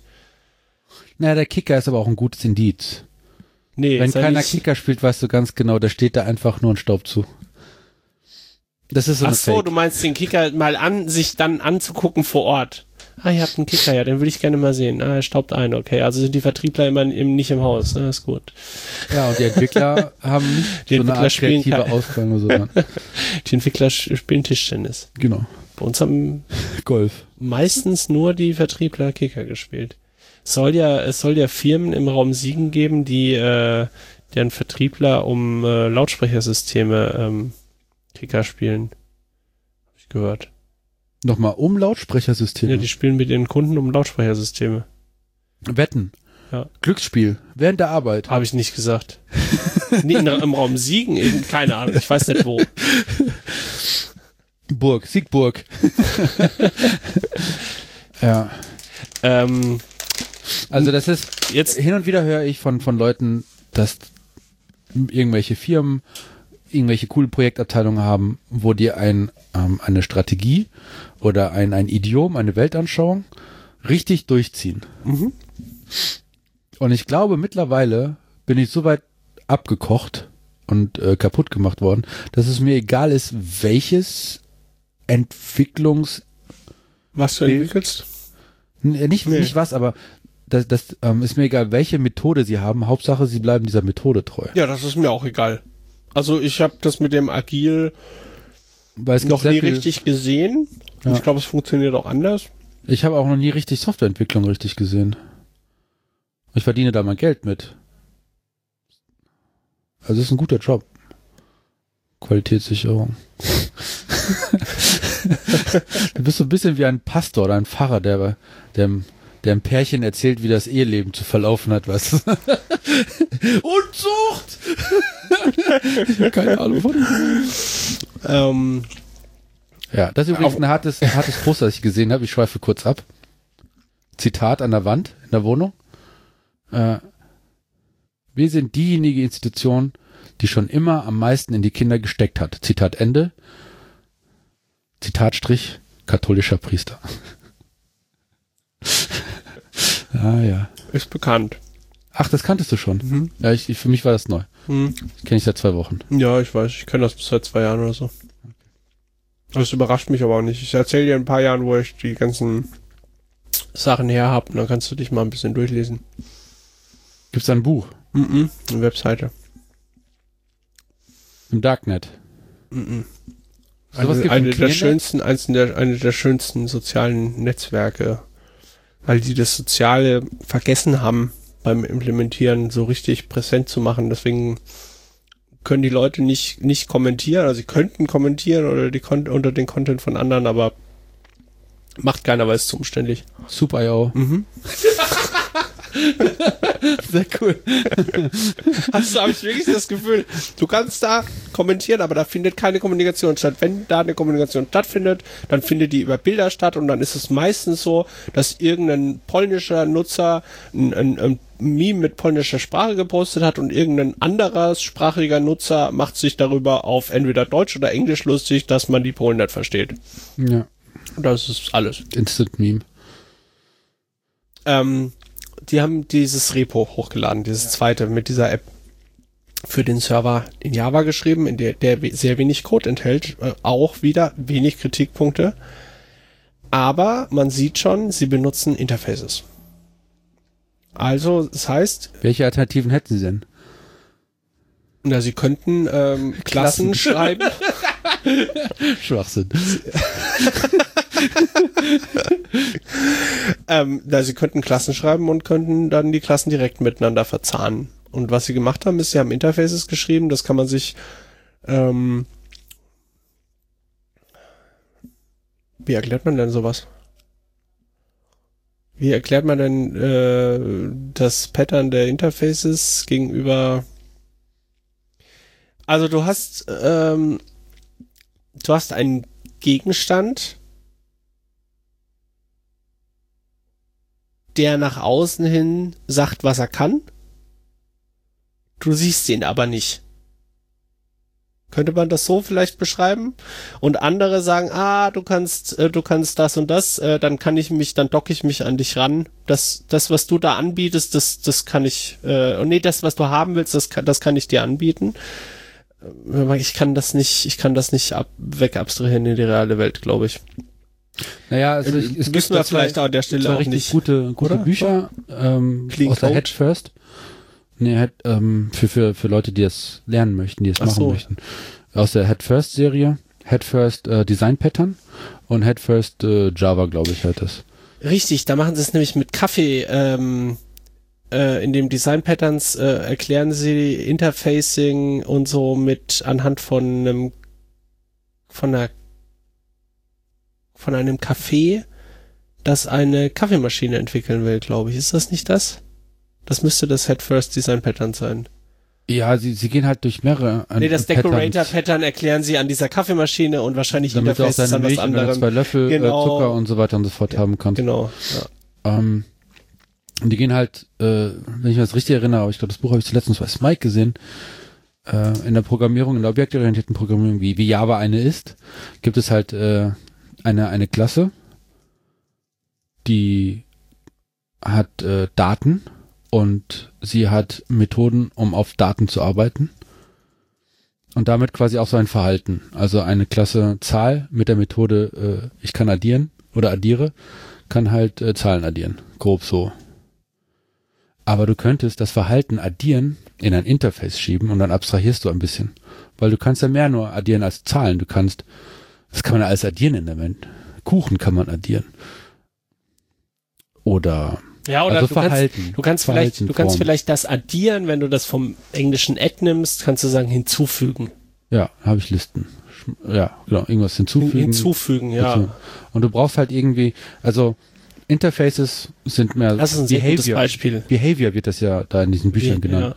Speaker 1: naja, der Kicker ist aber auch ein gutes Indiz.
Speaker 2: Nee,
Speaker 1: Wenn keiner
Speaker 2: nicht-
Speaker 1: Kicker spielt, weißt du ganz genau, da steht da einfach nur ein Staub zu. Das ist so
Speaker 2: Ach so,
Speaker 1: Fake.
Speaker 2: du meinst den Kicker mal an, sich dann anzugucken vor Ort. Ah, ihr habt einen Kicker, ja, den will ich gerne mal sehen. Ah, er staubt ein, okay. Also sind die Vertriebler immer im, nicht im Haus. Ah, ist gut.
Speaker 1: Ja, und die Entwickler haben nicht
Speaker 2: Die
Speaker 1: so eine
Speaker 2: Entwickler
Speaker 1: Art
Speaker 2: spielen
Speaker 1: kreative Ausgang oder so.
Speaker 2: Die Entwickler spielen Tischtennis.
Speaker 1: Genau.
Speaker 2: Bei uns haben
Speaker 1: Golf.
Speaker 2: meistens nur die Vertriebler Kicker gespielt. Es soll ja, es soll ja Firmen im Raum Siegen geben, die äh, deren Vertriebler um äh, Lautsprechersysteme ähm, Kicker spielen. Hab ich gehört.
Speaker 1: Nochmal um Lautsprechersysteme.
Speaker 2: Ja, die spielen mit ihren Kunden um Lautsprechersysteme.
Speaker 1: Wetten.
Speaker 2: Ja.
Speaker 1: Glücksspiel. Während der Arbeit.
Speaker 2: Habe ich nicht gesagt. nee, in, im Raum Siegen, eben, keine Ahnung, ich weiß nicht wo.
Speaker 1: Burg. Siegburg. ja.
Speaker 2: Ähm,
Speaker 1: Also das ist,
Speaker 2: jetzt,
Speaker 1: hin und wieder höre ich von, von Leuten, dass irgendwelche Firmen irgendwelche coole Projektabteilungen haben, wo die ein, ähm, eine Strategie oder ein, ein Idiom, eine Weltanschauung richtig durchziehen.
Speaker 2: Mhm.
Speaker 1: Und ich glaube, mittlerweile bin ich so weit abgekocht und äh, kaputt gemacht worden, dass es mir egal ist, welches Entwicklungs
Speaker 2: was du entwickelst?
Speaker 1: Äh, Nicht,
Speaker 2: Nee.
Speaker 1: nicht was, aber das, das ähm, ist mir egal, welche Methode sie haben. Hauptsache, sie bleiben dieser Methode treu.
Speaker 2: Ja, das ist mir auch egal. Also ich habe das mit dem Agil
Speaker 1: es gibt
Speaker 2: noch nie
Speaker 1: viel,
Speaker 2: richtig gesehen.
Speaker 1: Ja.
Speaker 2: Ich glaube, es funktioniert auch anders.
Speaker 1: Ich habe auch noch nie richtig Softwareentwicklung richtig gesehen. Ich verdiene da mein Geld mit. Also ist ein guter Job. Qualitätssicherung. du bist so ein bisschen wie ein Pastor oder ein Pfarrer, der, der, der ein Pärchen erzählt, wie das Eheleben zu verlaufen hat, was. Unzucht! Keine Ahnung von
Speaker 2: Ähm,
Speaker 1: Ja, das ist übrigens ein hartes, ein hartes Poster, das ich gesehen habe. Ich schweife kurz ab. Zitat an der Wand in der Wohnung. Äh, wir sind diejenige Institution, die schon immer am meisten in die Kinder gesteckt hat. Zitat Ende. Zitat Strich, katholischer Priester. ah ja.
Speaker 2: ist bekannt.
Speaker 1: Ach, das kanntest du schon. Ja, ich, ich, für mich war das neu.
Speaker 2: Hm.
Speaker 1: Das kenne ich seit zwei Wochen.
Speaker 2: Ja, ich weiß, ich kenne das seit zwei Jahren oder so. Das überrascht mich aber auch nicht. Ich erzähle dir in ein paar Jahren, wo ich die ganzen Sachen her habe, und dann kannst du dich mal ein bisschen durchlesen.
Speaker 1: Gibt's da ein Buch
Speaker 2: Mhm. Eine Webseite.
Speaker 1: im Darknet?
Speaker 2: Mhm. Eine,
Speaker 1: gibt's
Speaker 2: eine der schönsten, eins der, eine der schönsten sozialen Netzwerke, weil die das Soziale vergessen haben beim Implementieren so richtig präsent zu machen. Deswegen können die Leute nicht, nicht kommentieren, also sie könnten kommentieren oder die Kon unter den Content von anderen, aber macht keiner, weil es zu umständlich.
Speaker 1: Soup.io.
Speaker 2: Mhm.
Speaker 1: Sehr cool.
Speaker 2: Hast du, habe ich wirklich das Gefühl, du kannst da kommentieren, aber da findet keine Kommunikation statt. Wenn da eine Kommunikation stattfindet, dann findet die über Bilder statt und dann ist es meistens so, dass irgendein polnischer Nutzer ein, ein, ein Meme mit polnischer Sprache gepostet hat und irgendein anderer sprachiger Nutzer macht sich darüber auf entweder Deutsch oder Englisch lustig, dass man die Polen nicht versteht.
Speaker 1: Ja.
Speaker 2: Und das ist alles.
Speaker 1: Instant Meme.
Speaker 2: ähm, die haben dieses Repo hochgeladen, dieses zweite mit dieser App für den Server in Java geschrieben, in der, der sehr wenig Code enthält, äh, auch wieder wenig Kritikpunkte. Aber man sieht schon, sie benutzen Interfaces. Also, das heißt,
Speaker 1: Welche Alternativen hätten sie denn?
Speaker 2: na, sie könnten ähm, Klassen
Speaker 1: Klassen.
Speaker 2: schreiben.
Speaker 1: Schwachsinn.
Speaker 2: Ähm, na, sie könnten Klassen schreiben und könnten dann die Klassen direkt miteinander verzahnen. Und was sie gemacht haben, ist, sie haben Interfaces geschrieben, das kann man sich, ähm, wie erklärt man denn sowas? Wie erklärt man denn äh, das Pattern der Interfaces gegenüber? Also du hast, ähm, du hast einen Gegenstand, der nach außen hin sagt, was er kann. Du siehst ihn aber nicht. Könnte man das so vielleicht beschreiben? Und andere sagen, ah, du kannst, äh, du kannst das und das, äh, dann kann ich mich, dann docke ich mich an dich ran. Das, das, was du da anbietest, das, das kann ich, äh, nee, das, was du haben willst, das kann, das kann ich dir anbieten. Ich kann das nicht, ich kann das nicht ab, weg abstrahieren in die reale Welt, glaube ich.
Speaker 1: Naja, also ich, es
Speaker 2: Müssen
Speaker 1: gibt
Speaker 2: wir
Speaker 1: da zwei-
Speaker 2: vielleicht an der Stelle auch
Speaker 1: richtig
Speaker 2: nicht.
Speaker 1: gute, gute
Speaker 2: Oder?
Speaker 1: Bücher ähm,
Speaker 2: Clean
Speaker 1: aus der? Head First. Nee, Head, ähm, für, für, für Leute, die das lernen möchten, die es
Speaker 2: Ach
Speaker 1: machen
Speaker 2: so.
Speaker 1: möchten. Aus der Head First Serie. Head First äh, Design Pattern und Head First äh, Java, glaube ich, halt das.
Speaker 2: Richtig, da machen sie es nämlich mit Kaffee. Ähm, äh, in dem Design Patterns äh, erklären sie Interfacing und so mit anhand von einem von einer von einem Café, das eine Kaffeemaschine entwickeln will, glaube ich. Ist das nicht das? Das müsste das Head First Design Pattern sein.
Speaker 1: Ja, sie, sie gehen halt durch mehrere äh,
Speaker 2: Nee, das
Speaker 1: Patterns,
Speaker 2: Decorator Pattern erklären sie an dieser Kaffeemaschine und wahrscheinlich
Speaker 1: damit du auch deine
Speaker 2: an was
Speaker 1: Milch und deine
Speaker 2: anderem.
Speaker 1: zwei Löffel
Speaker 2: Genau.
Speaker 1: äh, Zucker und so weiter und so fort haben kannst.
Speaker 2: Genau. Ja.
Speaker 1: Ähm, und die gehen halt, äh, wenn ich mich das richtig erinnere, aber ich glaube, das Buch habe ich zuletzt bei Smike gesehen, äh, in der Programmierung, in der objektorientierten Programmierung, wie, wie Java eine ist, gibt es halt äh, eine, eine Klasse, die hat äh, Daten und sie hat Methoden, um auf Daten zu arbeiten. Und damit quasi auch so ein Verhalten. Also eine Klasse Zahl mit der Methode, äh, ich kann addieren oder addiere, kann halt äh, Zahlen addieren. Grob so. Aber du könntest das Verhalten addieren in ein Interface schieben und dann abstrahierst du ein bisschen. Weil du kannst ja mehr nur addieren als Zahlen. Du kannst, was kann man alles addieren in der Welt? Kuchen kann man addieren. Oder
Speaker 2: Ja, oder
Speaker 1: also
Speaker 2: du
Speaker 1: Verhalten.
Speaker 2: kannst, du kannst vielleicht, du kannst vielleicht das addieren, wenn du das vom englischen add nimmst, kannst du sagen hinzufügen.
Speaker 1: Ja, habe ich Listen. Ja, genau, irgendwas hinzufügen.
Speaker 2: Hinzufügen, ja.
Speaker 1: Und du brauchst halt irgendwie, also Interfaces sind mehr
Speaker 2: das ist ein gutes Beispiel.
Speaker 1: Behavior wird das ja da in diesen Büchern Be genannt.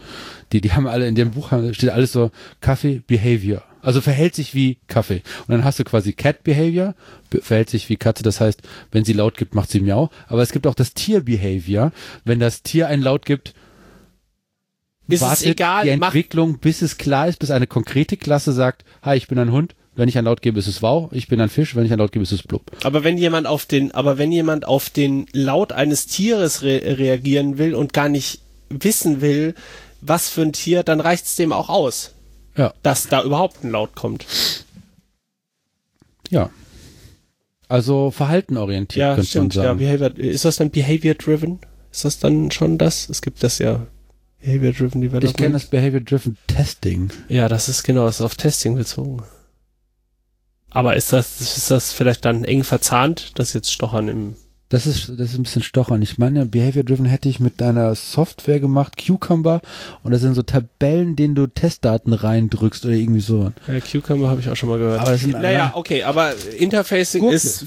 Speaker 1: Die, die haben alle in dem Buch steht alles so Kaffee Behavior. Also verhält sich wie Kaffee. Und dann hast du quasi Cat Behavior, verhält sich wie Katze. Das heißt, wenn sie laut gibt, macht sie miau. Aber es gibt auch das Tier Behavior. Wenn das Tier ein Laut gibt,
Speaker 2: ist wartet es egal,
Speaker 1: die Entwicklung, bis es klar ist, bis eine konkrete Klasse sagt, hi, ich bin ein Hund. Wenn ich ein Laut gebe, ist es wow. Ich bin ein Fisch. Wenn ich ein Laut gebe, ist es blub.
Speaker 2: Aber wenn jemand auf den, aber wenn jemand auf den Laut eines Tieres re reagieren will und gar nicht wissen will, was für ein Tier, dann reicht es dem auch aus.
Speaker 1: Ja.
Speaker 2: Dass da überhaupt ein Laut kommt.
Speaker 1: Ja. Also verhaltenorientiert
Speaker 2: ja, könnte stimmt, man sagen. Ja, Behavior, ist das dann Behavior Driven? Ist das dann schon das? Es gibt das ja.
Speaker 1: Behavior Driven Development. Ich kenne das Behavior Driven Testing.
Speaker 2: Ja, das ist genau, das ist auf Testing bezogen. Aber ist das, ist das vielleicht dann eng verzahnt, das jetzt Stochern im
Speaker 1: das ist, das ist ein bisschen stochern. Ich meine, Behavior Driven hätte ich mit deiner Software gemacht, Cucumber, und das sind so Tabellen, denen du Testdaten reindrückst oder irgendwie so.
Speaker 2: Ja, Cucumber habe ich auch schon mal gehört.
Speaker 1: Aber sind,
Speaker 2: naja, okay, aber Interfacing Gurke. ist.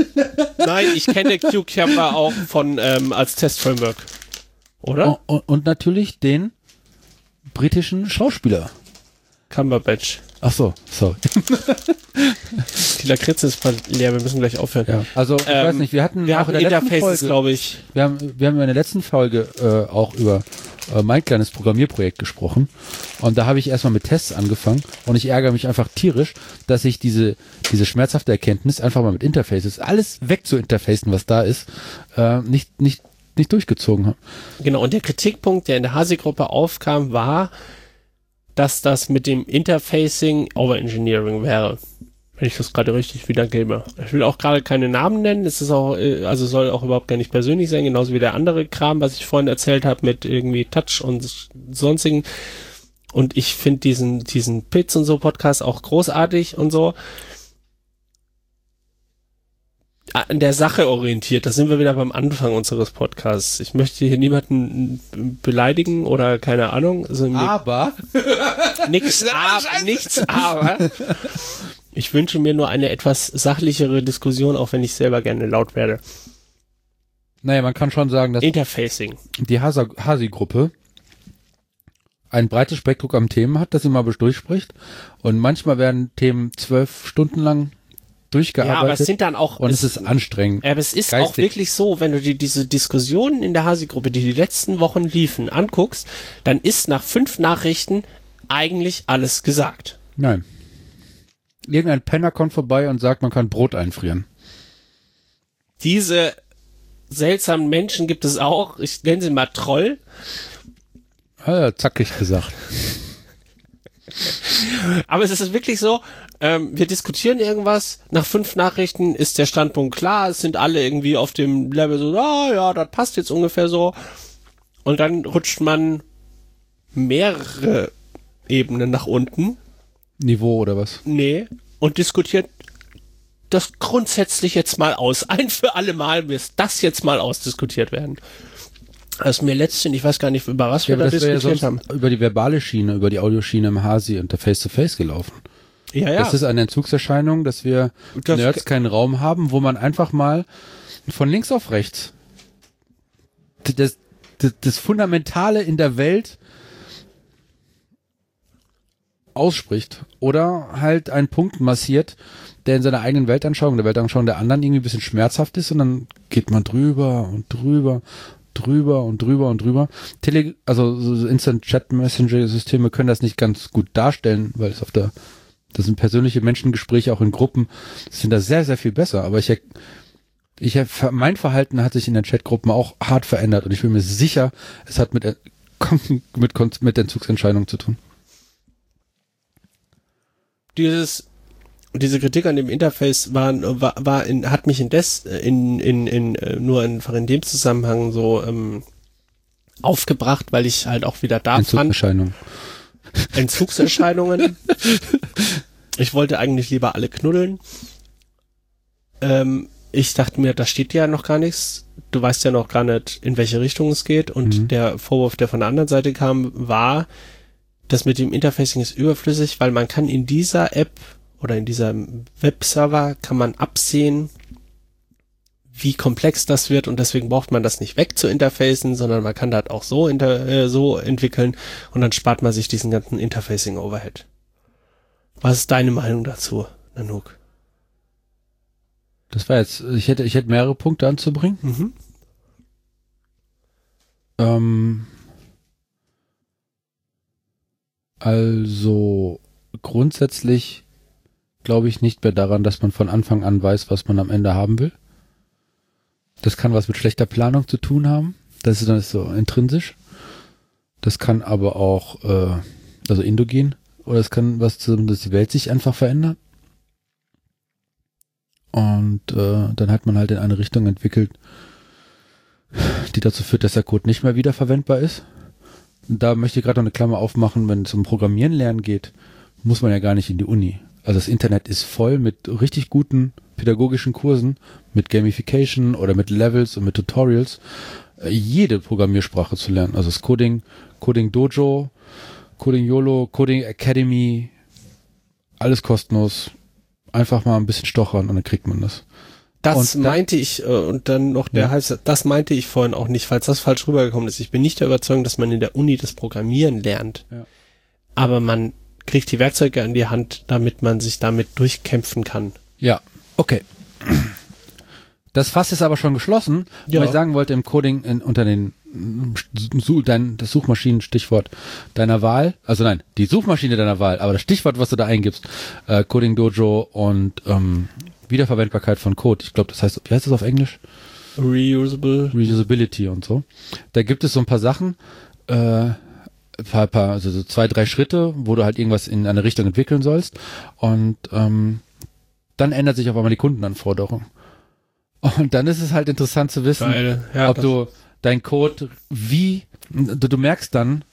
Speaker 2: Nein, ich kenne Cucumber auch von ähm, als Testframework. Oder?
Speaker 1: Und, und, und natürlich den britischen Schauspieler.
Speaker 2: Cumberbatch.
Speaker 1: Ach so, sorry.
Speaker 2: Die Lakritze ist leer, wir müssen gleich aufhören.
Speaker 1: Ja, also ich ähm, weiß nicht, wir hatten
Speaker 2: wir auch in der letzten Folge, glaube ich.
Speaker 1: Wir haben, wir haben in der letzten Folge äh, auch über äh, mein kleines Programmierprojekt gesprochen und da habe ich erstmal mit Tests angefangen und ich ärgere mich einfach tierisch, dass ich diese diese schmerzhafte Erkenntnis einfach mal mit Interfaces alles wegzuinterfacen, was da ist, äh, nicht nicht nicht durchgezogen habe.
Speaker 2: Genau und der Kritikpunkt, der in der Hasi-Gruppe aufkam, war dass das mit dem Interfacing Overengineering wäre. Wenn ich das gerade richtig wiedergebe. Ich will auch gerade keine Namen nennen. Es ist auch, äh, also soll auch überhaupt gar nicht persönlich sein, genauso wie der andere Kram, was ich vorhin erzählt habe mit irgendwie Touch und sonstigen. Und ich finde diesen, diesen Pits und so Podcast auch großartig und so an der Sache orientiert. Da sind wir wieder beim Anfang unseres Podcasts. Ich möchte hier niemanden beleidigen oder keine Ahnung.
Speaker 1: Also aber
Speaker 2: nichts, aber, nichts aber. Ich wünsche mir nur eine etwas sachlichere Diskussion, auch wenn ich selber gerne laut werde.
Speaker 1: Naja, man kann schon sagen, dass
Speaker 2: Interfacing.
Speaker 1: die Hasi-Gruppe ein breites Spektrum an Themen hat, das sie mal durchspricht. Und manchmal werden Themen zwölf Stunden lang durchgearbeitet. Ja, aber
Speaker 2: es sind dann auch.
Speaker 1: Und es, es ist anstrengend.
Speaker 2: Aber es ist geistig. auch wirklich so, wenn du dir diese Diskussionen in der Hasi-Gruppe, die die letzten Wochen liefen, anguckst, dann ist nach fünf Nachrichten eigentlich alles gesagt.
Speaker 1: Nein. Irgendein Penner kommt vorbei und sagt, man kann Brot einfrieren.
Speaker 2: Diese seltsamen Menschen gibt es auch. Ich nenne sie mal Troll.
Speaker 1: Ah, zackig gesagt.
Speaker 2: Aber es ist wirklich so, ähm, wir diskutieren irgendwas, nach fünf Nachrichten ist der Standpunkt klar, es sind alle irgendwie auf dem Level so, ah ja, das passt jetzt ungefähr so. Und dann rutscht man mehrere Ebenen nach unten.
Speaker 1: Niveau oder was?
Speaker 2: Nee. Und diskutiert das grundsätzlich jetzt mal aus. Ein für alle Mal muss das jetzt mal ausdiskutiert werden. Also mir letztens, ich weiß gar nicht, über was ja, wir da diskutiert ja haben.
Speaker 1: Über die verbale Schiene, über die Audioschiene im Hasi und der Face-to-Face -face gelaufen.
Speaker 2: Ja, ja.
Speaker 1: Das ist eine Entzugserscheinung, dass wir das Nerds keinen Raum haben, wo man einfach mal von links auf rechts das, das, das Fundamentale in der Welt ausspricht oder halt einen Punkt massiert, der in seiner eigenen Weltanschauung, der Weltanschauung der anderen irgendwie ein bisschen schmerzhaft ist und dann geht man drüber und drüber, drüber und drüber und drüber. Tele also so Instant Chat Messenger Systeme können das nicht ganz gut darstellen, weil es auf der das sind persönliche Menschengespräche auch in Gruppen, sind da sehr, sehr viel besser. Aber ich, ich, mein Verhalten hat sich in den Chatgruppen auch hart verändert und ich bin mir sicher, es hat mit, mit, mit Entzugsentscheidungen zu tun.
Speaker 2: Dieses, diese Kritik an dem Interface war, war, war in, hat mich indes, in, in, in, äh, nur einfach in dem Zusammenhang so, ähm, aufgebracht, weil ich halt auch wieder da
Speaker 1: fand.
Speaker 2: Entzugserscheinungen. ich wollte eigentlich lieber alle knuddeln. Ähm, ich dachte mir, da steht ja noch gar nichts du weißt ja noch gar nicht, in welche Richtung es geht. Und
Speaker 1: Mhm.
Speaker 2: der Vorwurf, der von der anderen Seite kam, war, das mit dem Interfacing ist überflüssig, weil man kann in dieser App oder in diesem Webserver kann man absehen, wie komplex das wird und deswegen braucht man das nicht weg zu interfacen, sondern man kann das auch so, inter, äh, so entwickeln und dann spart man sich diesen ganzen Interfacing-Overhead. Was ist deine Meinung dazu, Nanook?
Speaker 1: Das war jetzt, ich hätte, ich hätte mehrere Punkte anzubringen.
Speaker 2: Mhm.
Speaker 1: Ähm, also grundsätzlich glaube ich nicht mehr daran, dass man von Anfang an weiß, was man am Ende haben will. Das kann was mit schlechter Planung zu tun haben. Das ist dann so intrinsisch. Das kann aber auch, äh, also endogen, oder es kann was zu, dass die Welt sich einfach verändert. Und äh, dann hat man halt in eine Richtung entwickelt, die dazu führt, dass der Code nicht mehr wiederverwendbar ist. Da möchte ich gerade noch eine Klammer aufmachen, wenn es um Programmieren lernen geht, muss man ja gar nicht in die Uni. Also das Internet ist voll mit richtig guten pädagogischen Kursen, mit Gamification oder mit Levels und mit Tutorials, äh, jede Programmiersprache zu lernen. Also das Coding, Coding Dojo, Coding YOLO, Coding Academy, alles kostenlos. Einfach mal ein bisschen stochern und dann kriegt man das.
Speaker 2: Das
Speaker 1: Und da-
Speaker 2: meinte ich, äh, und dann noch der
Speaker 1: Ja.
Speaker 2: heißt, das meinte ich vorhin auch nicht, falls das falsch rübergekommen ist. Ich bin nicht der Überzeugung, dass man in der Uni das Programmieren lernt.
Speaker 1: Ja.
Speaker 2: Aber man kriegt die Werkzeuge an die Hand, damit man sich damit durchkämpfen kann.
Speaker 1: Ja, okay. Das Fass ist aber schon geschlossen,
Speaker 2: Ja.
Speaker 1: weil ich sagen wollte im Coding in, unter den Su- dein, das Suchmaschinen-Stichwort deiner Wahl, also nein, die Suchmaschine deiner Wahl, aber das Stichwort, was du da eingibst, äh, Coding Dojo und ähm, Wiederverwendbarkeit von Code. Ich glaube, das heißt, wie heißt das auf Englisch?
Speaker 2: Reusable.
Speaker 1: Reusability und so. Da gibt es so ein paar Sachen, äh, paar, paar, also so zwei, drei Schritte, wo du halt irgendwas in eine Richtung entwickeln sollst. Und ähm, dann ändert sich auf einmal die Kundenanforderung. Und dann ist es halt interessant zu wissen,
Speaker 2: Geil. Ja,
Speaker 1: ob du dein Code wie, du, du merkst dann,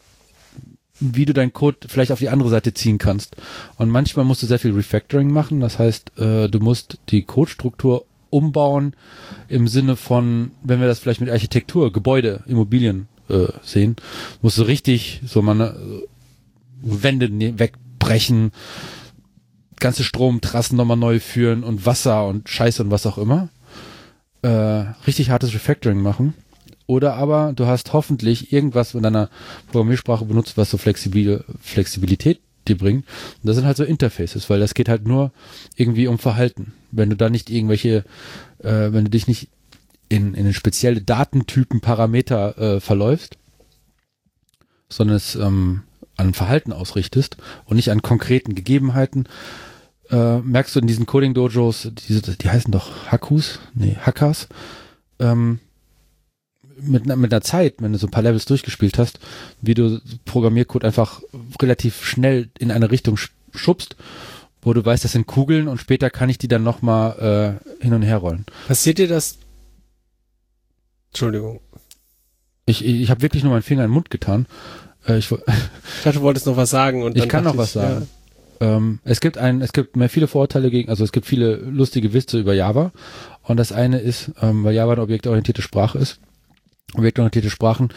Speaker 1: wie du deinen Code vielleicht auf die andere Seite ziehen kannst. Und manchmal musst du sehr viel Refactoring machen. Das heißt, äh, du musst die Codestruktur umbauen im Sinne von, wenn wir das vielleicht mit Architektur, Gebäude, Immobilien äh, sehen, musst du richtig so mal ne, Wände ne- wegbrechen, ganze Stromtrassen nochmal neu führen und Wasser und Scheiße und was auch immer. Äh, richtig hartes Refactoring machen. Oder aber du hast hoffentlich irgendwas mit deiner Programmiersprache benutzt, was so flexibil, Flexibilität dir bringt. Und das sind halt so Interfaces, weil das geht halt nur irgendwie um Verhalten. Wenn du da nicht irgendwelche, äh, wenn du dich nicht in, in spezielle Datentypen, Parameter äh, verläufst, sondern es ähm, an Verhalten ausrichtest und nicht an konkreten Gegebenheiten, äh, merkst du in diesen Coding-Dojos, diese, die heißen doch Hakus, nee, Hackers, ähm, mit, einer- mit einer Zeit, wenn du so ein paar Levels durchgespielt hast, wie du Programmiercode einfach relativ schnell in eine Richtung sch- schubst, wo du weißt, das sind Kugeln und später kann ich die dann nochmal äh, hin und her rollen.
Speaker 2: Passiert dir das? Entschuldigung.
Speaker 1: Ich, ich, ich habe wirklich nur meinen Finger in den Mund getan. Äh, ich,
Speaker 2: Ich dachte, du wolltest noch was sagen und
Speaker 1: Ich kann noch was sagen. Ähm, es gibt ein, es gibt mehr viele Vorurteile gegen, also es gibt viele lustige Witze über Java. Und das eine ist, ähm, weil Java eine objektorientierte Sprache ist. Objektorientierte Sprachen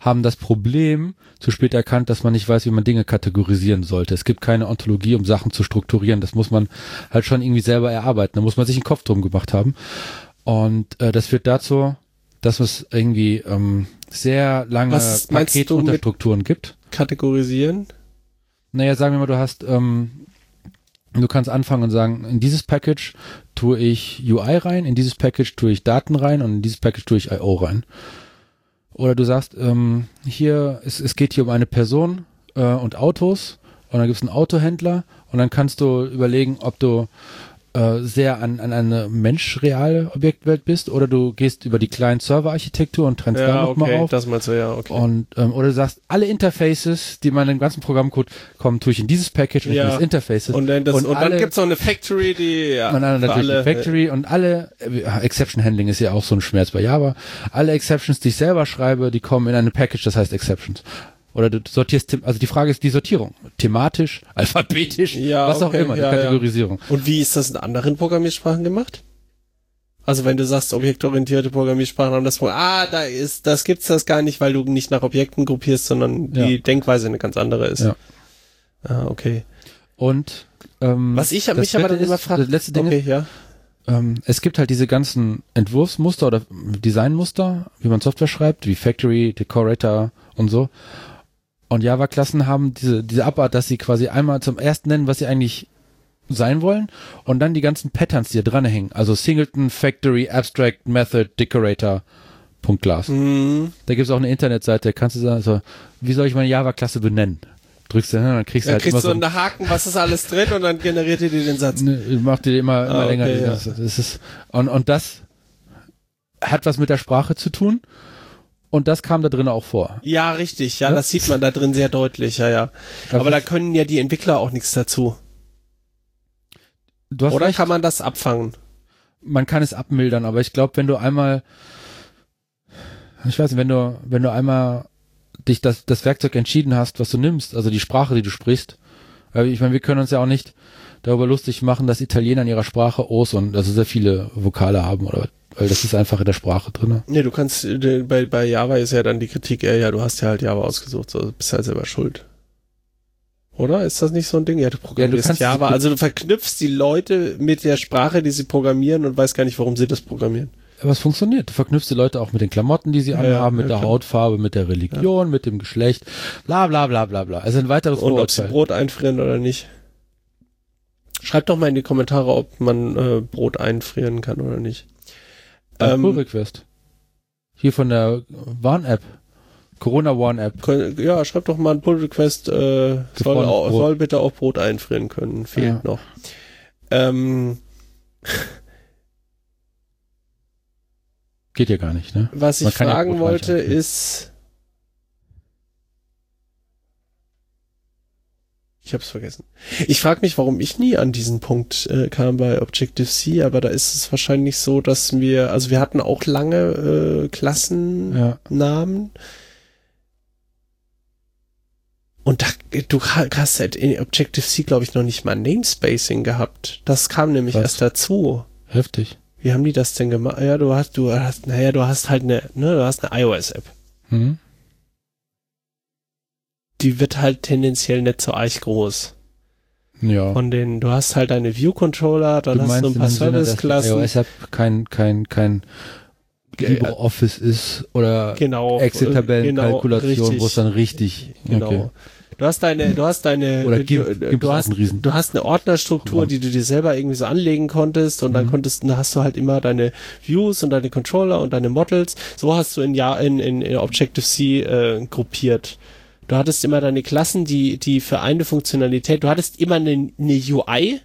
Speaker 1: haben das Problem zu spät erkannt, dass man nicht weiß, wie man Dinge kategorisieren sollte. Es gibt keine Ontologie, um Sachen zu strukturieren. Das muss man halt schon irgendwie selber erarbeiten. Da muss man sich einen Kopf drum gemacht haben. Und äh, das führt dazu, dass es irgendwie ähm, sehr lange
Speaker 2: Was
Speaker 1: Paketunterstrukturen gibt.
Speaker 2: Kategorisieren?
Speaker 1: Naja, sagen wir mal, du hast, ähm, du kannst anfangen und sagen, in dieses Package tue ich UI rein, in dieses Package tue ich Daten rein und in dieses Package tue ich IO rein. Oder du sagst, ähm, hier, es, es geht hier um eine Person äh, und Autos und dann gibt es einen Autohändler und dann kannst du überlegen, ob du äh, sehr an, an eine mensch-reale Objektwelt bist oder du gehst über die Client-Server-Architektur und trennst da
Speaker 2: Ja,
Speaker 1: nochmal
Speaker 2: okay,
Speaker 1: auf.
Speaker 2: das meinst du, ja, okay.
Speaker 1: Und ähm, oder du sagst, alle Interfaces, die man im ganzen Programmcode kommen, tue ich in dieses Package und
Speaker 2: Ja.
Speaker 1: in das Interfaces.
Speaker 2: Und dann, das, und, dann
Speaker 1: alle-
Speaker 2: gibt's noch eine Factory, die, ja,
Speaker 1: und dann natürlich
Speaker 2: alle,
Speaker 1: Factory und alle äh, Exception Handling ist ja auch so ein Schmerz bei Java. Alle Exceptions, die ich selber schreibe, die kommen in eine Package, das heißt Exceptions. Oder du sortierst, also die Frage ist die Sortierung. Thematisch, alphabetisch,
Speaker 2: Ja,
Speaker 1: was auch
Speaker 2: okay,
Speaker 1: immer, die
Speaker 2: ja, ja.
Speaker 1: Kategorisierung.
Speaker 2: Und wie ist das in anderen Programmiersprachen gemacht? Also wenn du sagst, objektorientierte Programmiersprachen haben das Problem, ah, da ist, das gibt's das gar nicht, weil du nicht nach Objekten gruppierst, sondern die
Speaker 1: Ja.
Speaker 2: Denkweise eine ganz andere ist.
Speaker 1: Ja.
Speaker 2: Ah, okay.
Speaker 1: Und ähm,
Speaker 2: Was ich mich aber dann immer frage,
Speaker 1: letzte Ding
Speaker 2: okay, ja.
Speaker 1: ähm, es gibt halt diese ganzen Entwurfsmuster oder Designmuster, wie man Software schreibt, wie Factory, Decorator und so. Und Java-Klassen haben diese, diese Abart, dass sie quasi einmal zum ersten nennen, was sie eigentlich sein wollen und dann die ganzen Patterns, die da dran hängen. Also Singleton, Factory, Abstract, Method, Decorator, Punkt Class.
Speaker 2: Mhm.
Speaker 1: Da gibt es auch eine Internetseite, kannst du sagen, so, wie soll ich meine Java-Klasse benennen? Drückst du dann kriegst du
Speaker 2: Da
Speaker 1: halt
Speaker 2: kriegst
Speaker 1: immer so
Speaker 2: einen Haken, was ist alles drin und dann generiert ihr dir den Satz.
Speaker 1: Ne, macht dir immer, immer
Speaker 2: Ah,
Speaker 1: länger.
Speaker 2: okay, ja.
Speaker 1: das ist, und, und das hat was mit der Sprache zu tun. Und das kam da drin auch vor.
Speaker 2: Ja, richtig. Ja,
Speaker 1: Ja.
Speaker 2: das sieht man da drin sehr deutlich. Ja, ja. Aber da können ja die Entwickler auch nichts dazu.
Speaker 1: du hast
Speaker 2: Oder
Speaker 1: recht,
Speaker 2: kann man das abfangen?
Speaker 1: man kann es abmildern, aber ich glaube, wenn du einmal, ich weiß nicht, wenn du, wenn du einmal dich das, das Werkzeug entschieden hast, was du nimmst, also die Sprache, die du sprichst, ich meine, wir können uns ja auch nicht darüber lustig machen, dass Italiener in ihrer Sprache Os und also sehr viele Vokale haben, oder weil das ist einfach in der Sprache drin.
Speaker 2: Nee, du kannst, äh, bei, bei Java ist ja dann die Kritik eher, ja, du hast ja halt Java ausgesucht, so bist halt selber schuld. Oder? Ist das nicht so ein Ding? Ja, du programmierst
Speaker 1: kannst-
Speaker 2: Java, also du verknüpfst die Leute mit der Sprache, die sie programmieren und weißt gar nicht, warum sie das programmieren.
Speaker 1: Aber es funktioniert. Du verknüpfst die Leute auch mit den Klamotten, die sie
Speaker 2: Ja,
Speaker 1: anhaben,
Speaker 2: ja,
Speaker 1: mit der
Speaker 2: klar.
Speaker 1: Hautfarbe, mit der Religion, mit dem Geschlecht, bla bla bla bla bla. Also ein weiteres
Speaker 2: Und ob sie
Speaker 1: Vorurteil.
Speaker 2: Brot einfrieren oder nicht. Schreibt doch mal in die Kommentare, ob man äh, Brot einfrieren kann oder nicht.
Speaker 1: Ein
Speaker 2: Ähm,
Speaker 1: Pull Request. Hier von der Warn-App. Corona Warn-App.
Speaker 2: Kön- Ja, schreibt doch mal ein Pull Request, äh, soll, soll bitte auch Brot einfrieren können. Fehlt
Speaker 1: Ja.
Speaker 2: noch. Ähm,
Speaker 1: Geht ja gar nicht, ne?
Speaker 2: was ich
Speaker 1: Man ja
Speaker 2: fragen wollte ist, ich habe es vergessen. Ich frage mich, warum ich nie an diesen Punkt äh, kam bei Objective-C, aber da ist es wahrscheinlich so, dass wir, also wir hatten auch lange äh, Klassen,
Speaker 1: Ja.
Speaker 2: Und da, du ha- hast halt in Objective-C, glaube ich, noch nicht mal Namespacing gehabt. Das kam nämlich
Speaker 1: Was?
Speaker 2: erst dazu.
Speaker 1: Heftig.
Speaker 2: Wie haben die das denn gemacht? Ja, du hast, du hast, naja, du hast halt eine, ne, du hast eine iOS-App.
Speaker 1: Hm?
Speaker 2: Die wird halt tendenziell nicht so arg groß.
Speaker 1: Ja.
Speaker 2: Von den, du hast halt deine View-Controller, dann hast du ein
Speaker 1: in
Speaker 2: paar Service-Klassen.
Speaker 1: iOS-App kein, kein, kein
Speaker 2: Ge-
Speaker 1: LibreOffice ist oder
Speaker 2: Genau.
Speaker 1: Excel-Tabellenkalkulation,
Speaker 2: genau,
Speaker 1: wo es dann richtig,
Speaker 2: Genau.
Speaker 1: okay.
Speaker 2: Du hast deine, du hast deine,
Speaker 1: Oder
Speaker 2: du,
Speaker 1: gibt,
Speaker 2: du, du
Speaker 1: es
Speaker 2: hast, du hast eine Ordnerstruktur,
Speaker 1: Ja.
Speaker 2: die du dir selber irgendwie so anlegen konntest und dann
Speaker 1: Mhm.
Speaker 2: konntest, dann hast du halt immer deine Views und deine Controller und deine Models. So hast du in ja in, in, in Objective-C äh, gruppiert. Du hattest immer deine Klassen, die, die für eine Funktionalität, du hattest immer eine, eine UI.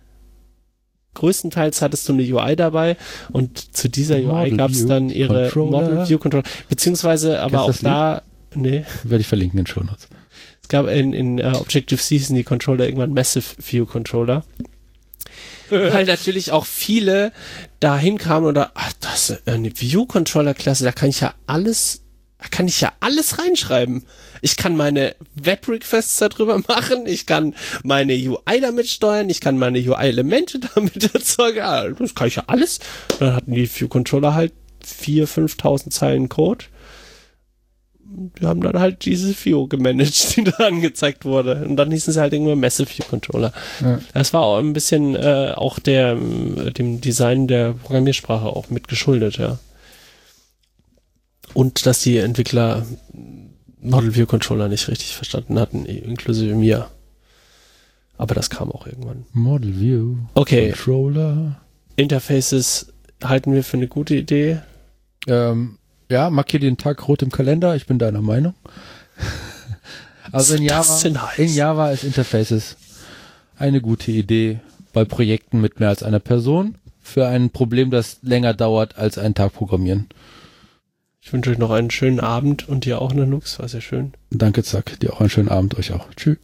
Speaker 2: Größtenteils hattest du eine UI dabei und zu dieser UI gab es dann ihre
Speaker 1: Controller.
Speaker 2: Model View Controller, beziehungsweise aber auch
Speaker 1: Kennst
Speaker 2: da, nee,
Speaker 1: Werde ich verlinken in den Shownotes.
Speaker 2: es gab in, in uh, Objective-C sind die Controller irgendwann Massive View Controller. Weil natürlich auch viele dahin kamen oder, ach, das ist eine View-Controller-Klasse, da kann ich ja alles, da kann ich ja alles reinschreiben. Ich kann meine Web-Requests darüber machen, ich kann meine UI damit steuern, ich kann meine UI-Elemente damit erzeugen, ah, das kann ich ja alles. Dann hatten die View-Controller halt 4.000, 5.000 Zeilen Code wir haben dann halt diese View gemanagt, die da angezeigt wurde. Und dann hießen sie halt irgendwann Massive View Controller.
Speaker 1: Ja.
Speaker 2: Das war auch ein bisschen äh, auch der, dem Design der Programmiersprache auch mit geschuldet, ja. Und dass die Entwickler Model View Controller nicht richtig verstanden hatten, inklusive mir. Aber das kam auch irgendwann.
Speaker 1: Model View.
Speaker 2: Okay,
Speaker 1: Controller.
Speaker 2: Interfaces halten wir für eine gute Idee.
Speaker 1: Ähm, ja, markier den Tag rot im Kalender. Ich bin deiner Meinung. Also in Java, in Java ist Interfaces eine gute Idee bei Projekten mit mehr als einer Person für ein Problem, das länger dauert als einen Tag programmieren.
Speaker 2: Ich wünsche euch noch einen schönen Abend und dir auch, Nanux. War sehr schön.
Speaker 1: Danke, Zack. Dir auch einen schönen Abend, euch auch. Tschüss.